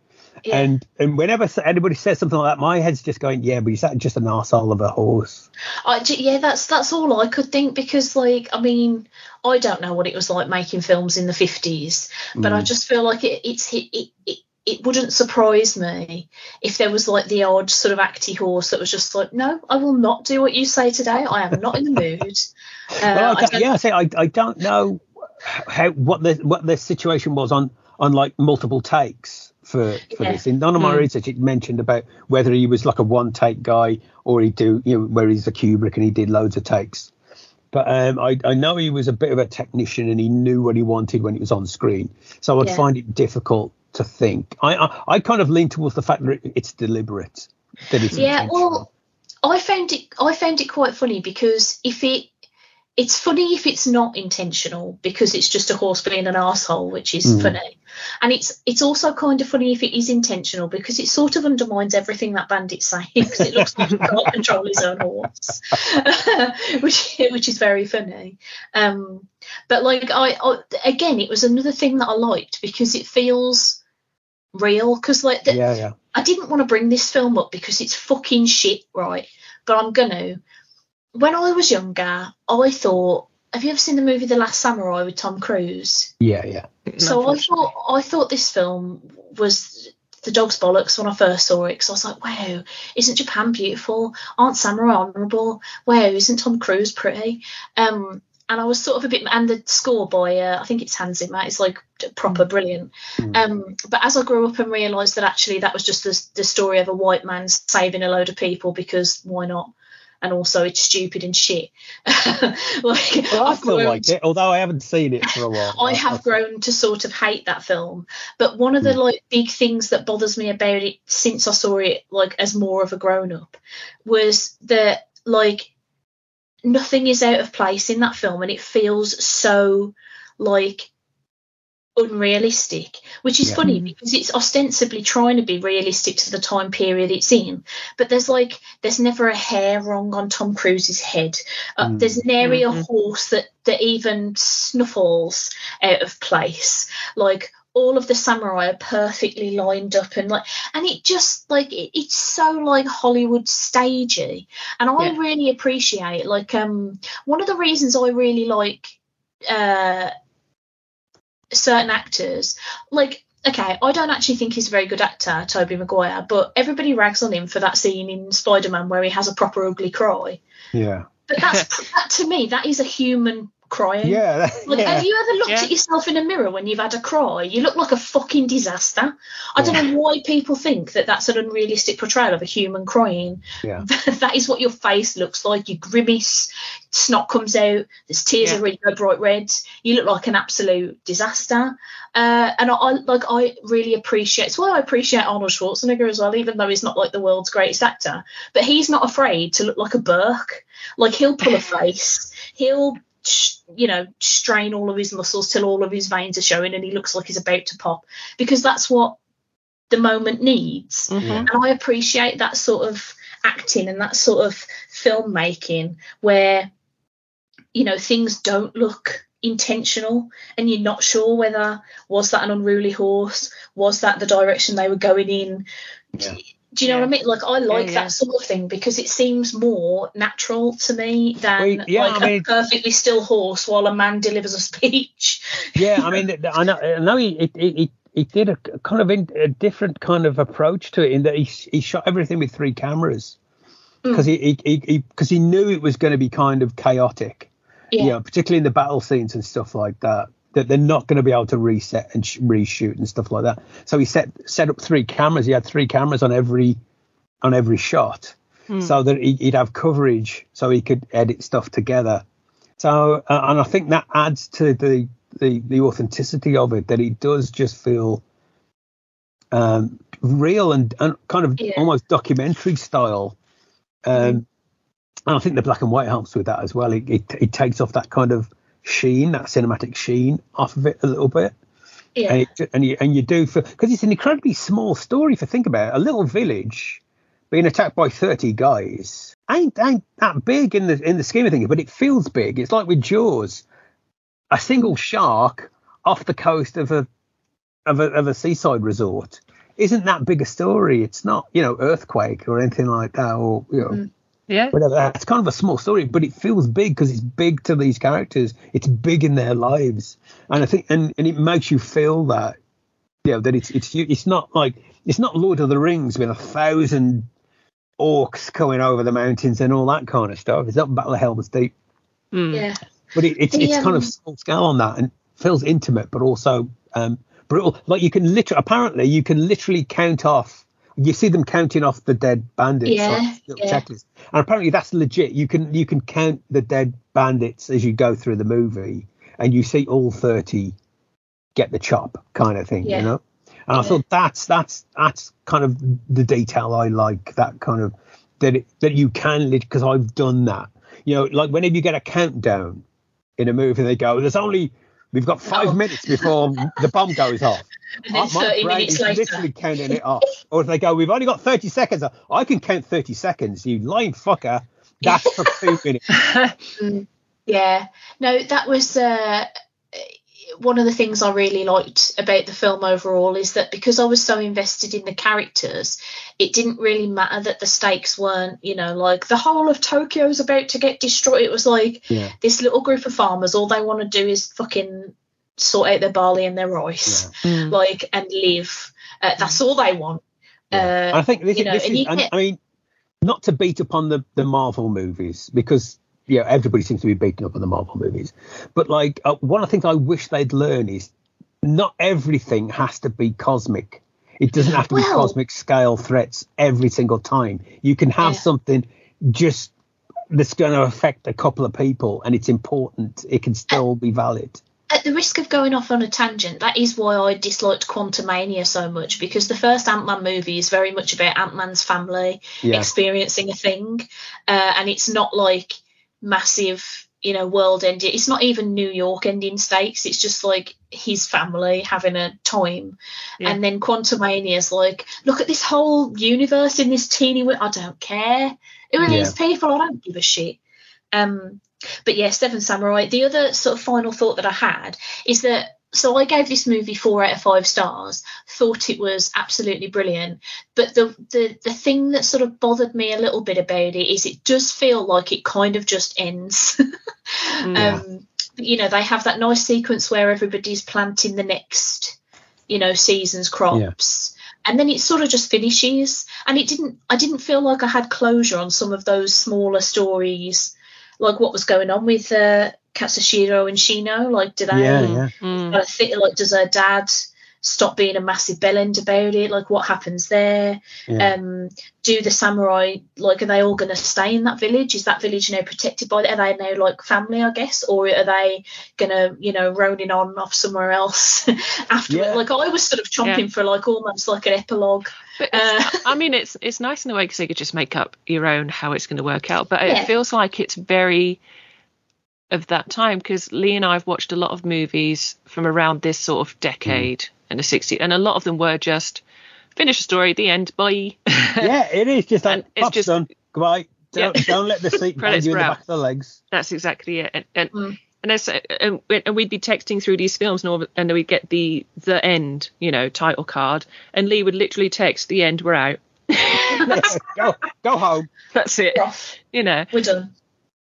Speaker 2: Yeah.
Speaker 3: and and whenever anybody says something like that my head's just going yeah but is that just an arsehole of a horse
Speaker 2: I, yeah, that's that's all I could think because, like, I mean, I don't know what it was like making films in the fifties, but I
Speaker 3: Mm.
Speaker 2: just feel like it, it's it, it, it it wouldn't surprise me if there was like the odd sort of acty horse that was just like, no, I will not do what you say today. I am not in the mood. Uh,
Speaker 3: well, I
Speaker 2: I
Speaker 3: yeah, I say I, I don't know how what the what the situation was on on like multiple takes for for
Speaker 2: Yeah.
Speaker 3: this. In none of my
Speaker 1: Mm.
Speaker 3: research, it mentioned about whether he was like a one take guy or he do you know where he's a Kubrick and he did loads of takes. But um, I, I know he was a bit of a technician and he knew what he wanted when it was on screen. So I'd
Speaker 2: Yeah.
Speaker 3: find it difficult to think. I, I I kind of lean towards the fact that it, it's deliberate. That it's
Speaker 2: yeah well i found it i found it quite funny because if it it's funny if it's not intentional because it's just a horse being an asshole which is
Speaker 3: Mm.
Speaker 2: funny and it's it's also kind of funny if it is intentional because it sort of undermines everything that bandit's saying because it looks like he can't control his own horse which which is very funny um but like I, I again it was another thing that i liked because it feels real because like the,
Speaker 3: yeah, yeah.
Speaker 2: I didn't want to bring this film up because it's fucking shit, right? But I'm gonna. When I was younger, I thought. Have you ever seen the movie The Last Samurai with Tom Cruise?
Speaker 3: Yeah, yeah.
Speaker 2: So I thought I thought this film was the dog's bollocks when I first saw it because I was like, wow, isn't Japan beautiful? Aren't samurai honourable? Wow, isn't Tom Cruise pretty? Um, and I was sort of a bit, and the score by uh, I think it's Hans Zimmer it's like proper brilliant.
Speaker 3: Mm.
Speaker 2: Um, but as I grew up and realised that actually that was just the, the story of a white man saving a load of people because why not? And also it's stupid and shit. like
Speaker 3: Well, I
Speaker 2: I've
Speaker 3: still
Speaker 2: grown
Speaker 3: liked it, although I haven't seen it for a while.
Speaker 2: I have grown to sort of hate that film. But one of the hmm. like big things that bothers me about it since I saw it like as more of a grown up was that like nothing is out of place in that film and it feels so like unrealistic which is
Speaker 3: Yeah.
Speaker 2: funny because it's ostensibly trying to be realistic to the time period it's in but there's like there's never a hair wrong on tom cruise's head uh,
Speaker 3: Mm.
Speaker 2: there's nary a
Speaker 1: Mhm.
Speaker 2: horse that that even snuffles out of place like all of the samurai are perfectly lined up and like and it just like it, it's so like hollywood stagey and i
Speaker 1: Yeah.
Speaker 2: really appreciate like um one of the reasons i really like uh certain actors like okay i don't actually think he's a very good actor tobey maguire but everybody rags on him for that scene in spider-man where he has a proper ugly cry
Speaker 3: Yeah.
Speaker 2: but that's that, to me that is a human crying
Speaker 3: Yeah.
Speaker 2: like,
Speaker 3: yeah.
Speaker 2: have you ever looked
Speaker 1: Yeah.
Speaker 2: at yourself in a mirror when you've had a cry? You look like a fucking disaster. I don't know why people think that that's an unrealistic portrayal of a human crying.
Speaker 3: Yeah.
Speaker 2: that is what your face looks like. You grimace, snot comes out, there's tears
Speaker 1: Yeah.
Speaker 2: that really bright red. You look like an absolute disaster. Uh, and I, I like I really appreciate. It's why I appreciate Arnold Schwarzenegger as well, even though he's not like the world's greatest actor. But he's not afraid to look like a Burke. Like he'll pull a face. He'll sh- you know strain all of his muscles till all of his veins are showing and he looks like he's about to pop because that's what the moment needs
Speaker 1: Mhm.
Speaker 2: And i appreciate that sort of acting and that sort of filmmaking where you know things don't look intentional and you're not sure whether was that an unruly horse was that the direction they were going in
Speaker 3: Yeah.
Speaker 2: Do you know
Speaker 1: Yeah.
Speaker 2: what I mean? Like I like
Speaker 1: Yeah, yeah.
Speaker 2: that sort of thing because it seems more natural to me than
Speaker 3: yeah,
Speaker 2: like
Speaker 3: I
Speaker 2: a
Speaker 3: mean-
Speaker 2: perfectly still horse while a man delivers a speech.
Speaker 3: yeah, I mean, I know, I know he, he, he, he did a kind of in, a different kind of approach to it in that he, he shot everything with three cameras
Speaker 2: Mm.
Speaker 3: because he, he, he, he, cause he knew it was going to be kind of chaotic,
Speaker 2: Yeah.
Speaker 3: you know, particularly in the battle scenes and stuff like that. That they're not going to be able to reset and sh- reshoot and stuff like that. So he set set up three cameras. He had three cameras on every on every shot,
Speaker 1: Hmm.
Speaker 3: so that he, he'd have coverage, so he could edit stuff together. So, uh, and I think that adds to the, the the authenticity of it. That it does just feel um, real and, and kind of
Speaker 2: Yeah.
Speaker 3: almost documentary style. Um, And I think the black and white helps with that as well. It, it it takes off that kind of sheen, that cinematic sheen off of it a little bit
Speaker 2: Yeah.
Speaker 3: and, it, and you and you do for because it's an incredibly small story. If you think about it, a little village being attacked by thirty guys ain't ain't that big in the in the scheme of things, but it feels big. It's like with Jaws, a single shark off the coast of a of a of a seaside resort isn't that big a story. It's not you know earthquake or anything like that, or you know.
Speaker 2: Mm.
Speaker 1: Yeah.
Speaker 3: Whatever. It's kind of a small story, but it feels big because it's big to these characters. It's big in their lives, and I think, and, and it makes you feel that, you know, that it's it's you- it's not like it's not Lord of the Rings with a thousand orcs coming over the mountains and all that kind of stuff. It's not Battle of Helm's Deep,
Speaker 1: Mm.
Speaker 2: yeah.
Speaker 3: but it, it's
Speaker 2: The,
Speaker 3: it's kind
Speaker 2: um,
Speaker 3: of small scale on that and feels intimate, but also um, brutal. Like you can literally, apparently, you can literally count off. You see them counting off the dead bandits.
Speaker 2: Yeah, yeah.
Speaker 3: checklist. And apparently that's legit. You can you can count the dead bandits as you go through the movie, and you see all thirty get the chop, kind of thing.
Speaker 2: Yeah.
Speaker 3: You know. And I thought that's that's that's kind of the detail I like. That kind of that it, that you can because I've done that. You know, like whenever you get a countdown in a movie, they go, "There's only we've got five
Speaker 2: Oh.
Speaker 3: minutes before the bomb goes off."
Speaker 2: And then
Speaker 3: Uh, my
Speaker 2: 30
Speaker 3: brain
Speaker 2: minutes
Speaker 3: is
Speaker 2: later.
Speaker 3: literally counting it off. Or if they go, "We've only got 30 seconds," I can count 30 seconds. You lying fucker. That's for two minutes.
Speaker 2: Yeah. No, that was uh one of the things I really liked about the film overall is that because I was so invested in the characters, it didn't really matter that the stakes weren't, you know, like the whole of Tokyo's about to get destroyed. It was like
Speaker 3: Yeah.
Speaker 2: this little group of farmers, all they want to do is fucking sort out their barley and their rice,
Speaker 1: Mm.
Speaker 2: like, and live. Uh, that's all they want.
Speaker 3: Yeah.
Speaker 2: Uh,
Speaker 3: I think this,
Speaker 2: you
Speaker 3: is
Speaker 2: know,
Speaker 3: this
Speaker 2: and
Speaker 3: is,
Speaker 2: you
Speaker 3: I,
Speaker 2: get-
Speaker 3: I mean, not to beat upon the, the Marvel movies because you know everybody seems to be beating up on the Marvel movies, but like uh, one of the things I wish they'd learn is not everything has to be cosmic. It doesn't have to be cosmic scale threats every single time. You can have
Speaker 2: Yeah.
Speaker 3: something just that's going to affect a couple of people and it's important. It can still be valid.
Speaker 2: at the risk of going off on a tangent, that is why I disliked Quantumania so much because the first Ant Man movie is very much about Ant Man's family
Speaker 3: Yeah.
Speaker 2: experiencing a thing, uh, and it's not like massive, you know, world ending. It's not even New York ending stakes. It's just like his family having a time,
Speaker 1: Yeah.
Speaker 2: and then Quantumania is like, look at this whole universe in this teeny. wi- I don't care. Who are these people? I don't give a shit. Um, but yeah, Seven Samurai. The other sort of final thought that I had is that so I gave this movie four out of five stars. Thought it was absolutely brilliant, but the the the thing that sort of bothered me a little bit about it is it does feel like it kind of just ends.
Speaker 1: Yeah.
Speaker 2: um, you know, they have that nice sequence where everybody's planting the next, you know, season's crops. And then it sort of just finishes, and it didn't. I didn't feel like I had closure on some of those smaller stories, like what was going on with uh, Katsushiro and Shino. Like, did they?
Speaker 3: Yeah, yeah.
Speaker 1: Mm.
Speaker 2: I think like does her dad stop being a massive bellend about it? Like what happens there?
Speaker 3: Yeah.
Speaker 2: Um, do the samurai like are they all going to stay in that village? Is that village you now protected by? Are they now like family, I guess, or are they going to you know roning on off somewhere else after?
Speaker 3: Yeah.
Speaker 2: Like I was sort of chomping
Speaker 1: Yeah.
Speaker 2: for like almost like an epilogue.
Speaker 1: But I mean, it's it's nice in a way because you could just make up your own how it's going to work out. But
Speaker 2: Yeah.
Speaker 1: it feels like it's very of that time because Lee and I have watched a lot of movies from around this sort of decade in the 60s, and a lot of them were just finish a story, the end, bye.
Speaker 3: yeah, it is just
Speaker 1: And
Speaker 3: like
Speaker 1: it's just-
Speaker 3: done. Goodbye. Don't,
Speaker 1: Yeah.
Speaker 3: don't let the seat
Speaker 1: Credits
Speaker 3: bang you in the back of the legs.
Speaker 1: That's exactly it. And and,
Speaker 2: Mm.
Speaker 1: and, there's, and, we- and we'd be texting through these films, and, all, and we'd get the the end, you know, title card, and Lee would literally text the end. We're out.
Speaker 3: go, go home.
Speaker 1: That's it.
Speaker 2: Off.
Speaker 1: You know.
Speaker 2: We're done.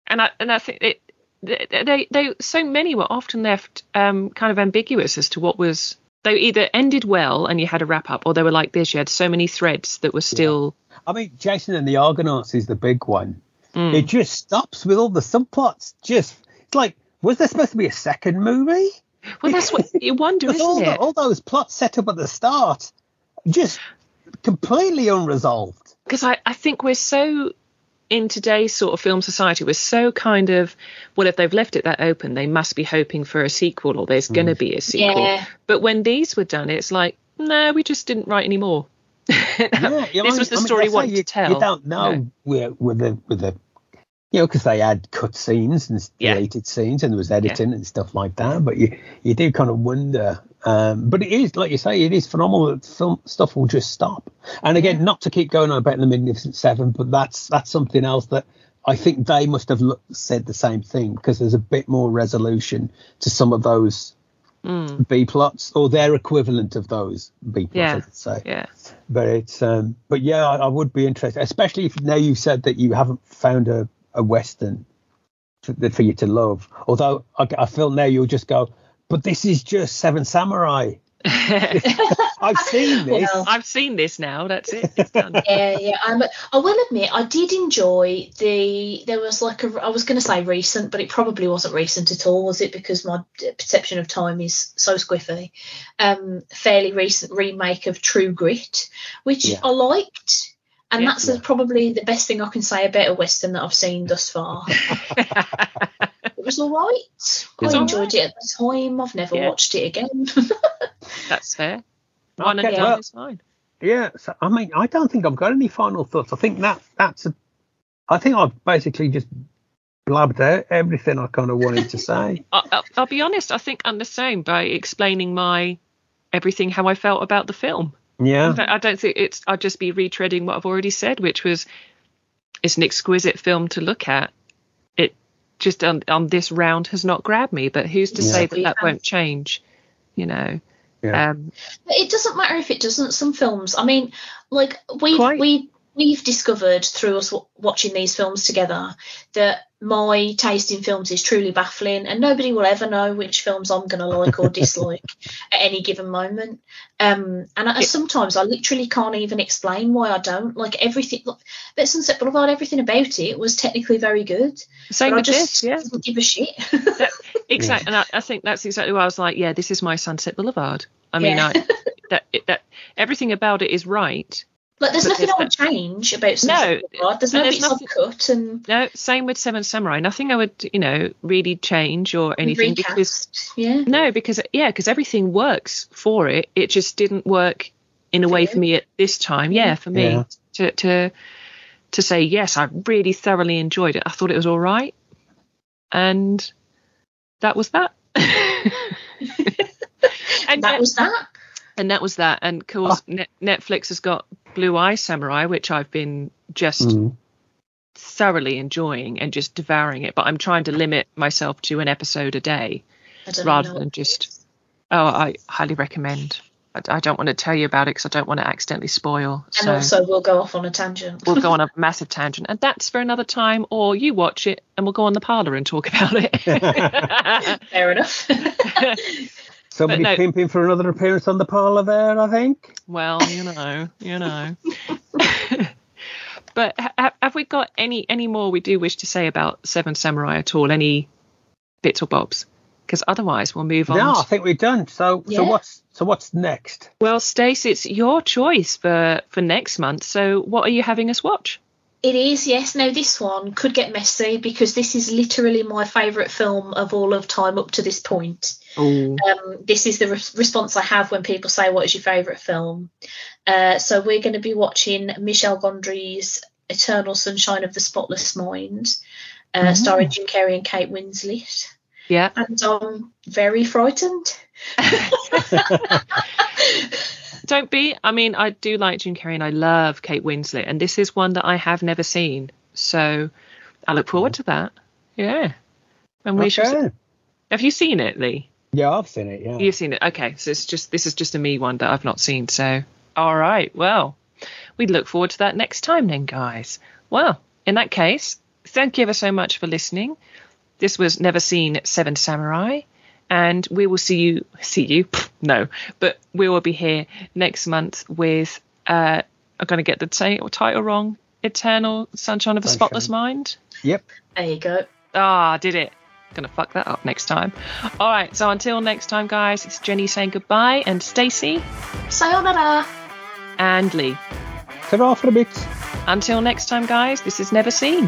Speaker 1: and I and I think it they they, they so many were often left um, kind of ambiguous as to what was they either ended well and you had a wrap up or they were like this you had so many threads that were still
Speaker 3: I mean, Jason and the Argonauts is the big one.
Speaker 1: Mm.
Speaker 3: It just stops with all the subplots. Just it's like, was there supposed to be a second movie?
Speaker 1: well that's what you wonder
Speaker 3: Because all,
Speaker 1: isn't
Speaker 3: the,
Speaker 1: it
Speaker 3: all those plots set up at the start, just completely unresolved.
Speaker 1: because I, I think we're so in today's sort of film society we're so kind of well if they've left it that open they must be hoping for a sequel or there's going to mm. be a sequel
Speaker 2: Yeah.
Speaker 1: but when these were done it's like no we just didn't write any more
Speaker 3: Yeah, you know,
Speaker 1: this was the
Speaker 3: I mean,
Speaker 1: story wanted
Speaker 3: you,
Speaker 1: to tell
Speaker 3: You don't know
Speaker 1: No.
Speaker 3: where with the with the you know because they had cut scenes and
Speaker 1: Yeah.
Speaker 3: deleted scenes and there was editing and stuff like that. But you you do kind of wonder. Um, but it is like you say, it is phenomenal that film stuff will just stop. And again, not to keep going on about the Magnificent Seven, but that's that's something else that. I think they must have look, said the same thing because there's a bit more resolution to some of those
Speaker 1: Mm,
Speaker 3: B plots or their equivalent of those B plots,
Speaker 1: Yeah.
Speaker 3: I should say
Speaker 1: yeah
Speaker 3: but it's um but yeah I, I would be interested especially if now you've said that you haven't found a, a western for, for you to love although I, I feel now you'll just go but this is just seven samurai i've seen this
Speaker 2: Well,
Speaker 1: I've seen this now. That's it. It's done.
Speaker 2: yeah, yeah. I'm, I will admit, I did enjoy the. There was like a. I was going to say recent, but it probably wasn't recent at all, was it? Because my perception of time is so squiffy. Um, fairly recent remake of True Grit, which
Speaker 3: Yeah.
Speaker 2: I liked, and
Speaker 1: Yeah.
Speaker 2: that's probably the best thing I can say about a western that I've seen thus far. it was all right.
Speaker 3: It's
Speaker 2: I
Speaker 3: all
Speaker 2: enjoyed it at the time. I've never
Speaker 1: Yeah.
Speaker 2: watched it again.
Speaker 1: That's fair. One
Speaker 3: Okay,
Speaker 1: and
Speaker 3: well-
Speaker 1: done is fine.
Speaker 3: yeah so, i mean i don't think i've got any final thoughts i think that that's a i think i've basically just blabbed out everything i kind of wanted to say
Speaker 1: I, I'll, I'll be honest. I think I'm the same by explaining my everything how I felt about the film.
Speaker 3: yeah
Speaker 1: I don't- I don't think it's. I'd just be retreading what I've already said, which was it's an exquisite film to look at. It just on, on this round has not grabbed me. But who's to
Speaker 3: Yeah.
Speaker 1: say that that won't change? You know.
Speaker 3: Yeah.
Speaker 1: Um,
Speaker 2: But it doesn't matter if it doesn't. Some films, I mean, like we've we we've discovered through us watching these films together that my taste in films is truly baffling, and nobody will ever know which films I'm going to like or dislike at any given moment. Um, and I, sometimes I literally can't even explain why I don't like everything. Look, but Sunset Boulevard, everything about it was technically very good,
Speaker 1: same
Speaker 2: but I
Speaker 1: with
Speaker 2: just
Speaker 1: this, yeah.
Speaker 2: didn't give a shit.
Speaker 1: Exactly, and I, I think that's exactly why I was like, yeah, this is my Sunset Boulevard. I mean,
Speaker 2: Yeah.
Speaker 1: I, that it, that everything about it is right.
Speaker 2: Like, there's
Speaker 1: But
Speaker 2: nothing I would change about Sunset
Speaker 1: No,
Speaker 2: Boulevard. There's no
Speaker 1: there's
Speaker 2: bits I've
Speaker 1: nothing-
Speaker 2: cut and
Speaker 1: No, same with Seven Samurai. Nothing I would, you know, really change or anything because.
Speaker 2: Yeah.
Speaker 1: no, because yeah, because everything works for it. It just didn't work in a
Speaker 2: For
Speaker 1: way
Speaker 2: you?
Speaker 1: for me at this time. Yeah, for me
Speaker 3: Yeah.
Speaker 1: to to to say yes, I really thoroughly enjoyed it. I thought it was all right, and that was that. and
Speaker 2: that
Speaker 1: yet-
Speaker 2: was that.
Speaker 1: and that was that. And of course, oh. Net- Netflix has got Blue Eye Samurai, which I've been just
Speaker 3: Mm.
Speaker 1: thoroughly enjoying and just devouring it. But I'm trying to limit myself to an episode a day rather than just. Oh, I highly recommend. I, I don't want to tell you about it because I don't want to accidentally spoil.
Speaker 2: And
Speaker 1: So
Speaker 2: also, we'll go off on a tangent.
Speaker 1: we'll go on a massive tangent, and that's for another time. Or you watch it, and we'll go on the parlor and talk about it.
Speaker 2: Fair enough.
Speaker 3: Somebody
Speaker 1: no.
Speaker 3: pimping for another appearance on the parlour there, I think.
Speaker 1: Well, you know, you know. but ha- have we got any any more we do wish to say about Seven Samurai at all? Any bits or bobs? Because otherwise, we'll move on.
Speaker 3: No, I think we're done. So,
Speaker 2: Yeah.
Speaker 3: so what's so what's next?
Speaker 1: well, Stace, it's your choice for for next month. So, what are you having us watch?
Speaker 2: It is, yes. Now, this one could get messy because this is literally my favourite film of all of time up to this point. Um, this is the re- response I have when people say, What is your favourite film? Uh, so, we're going to be watching Michel Gondry's Eternal Sunshine of the Spotless Mind, uh, starring Jim Carrey and Kate Winslet.
Speaker 1: yeah.
Speaker 2: And I'm very frightened.
Speaker 1: Don't be. I mean, I do like Jim Carrey and I love Kate Winslet, and this is one that I have never seen. So, I look forward to that. Yeah. And we.
Speaker 3: Okay.
Speaker 1: Have you seen it, Lee?
Speaker 3: Yeah, I've seen it. Yeah.
Speaker 1: You've seen it. Okay, so it's just this is just a me one that I've not seen. So, all right. Well, we look forward to that next time, then, guys. Well, in that case, thank you ever so much for listening. This was Never Seen Seven Samurai, and we will see you. See you? No, but we will be here next month with. Uh, I'm going to get the ta- title wrong. Eternal Sunshine of a
Speaker 3: Sunshine.
Speaker 1: Spotless Mind.
Speaker 3: Yep.
Speaker 2: There you go.
Speaker 1: Ah, did it. Gonna fuck that up next time. All right, so until next time, guys, it's Jenni saying goodbye, and Stacey
Speaker 2: Sayonara.
Speaker 1: and Lee.
Speaker 3: Ta-ra for a bit.
Speaker 1: Until next time, guys, this is Never Seen.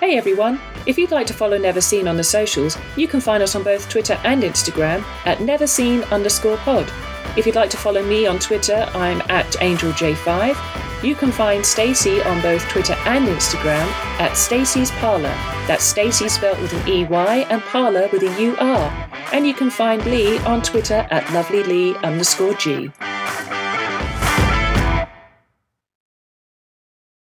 Speaker 1: Hey everyone! If you'd like to follow Never Seen on the socials, you can find us on both Twitter and Instagram at neverseen underscore pod. If you'd like to follow me on Twitter, I'm at AngelJ5. You can find Stacey on both Twitter and Instagram at Stacey's Parlour. That's Stacey spelt with an EY and Parlour with a UR. And you can find Lee on Twitter at lovelylee underscore G.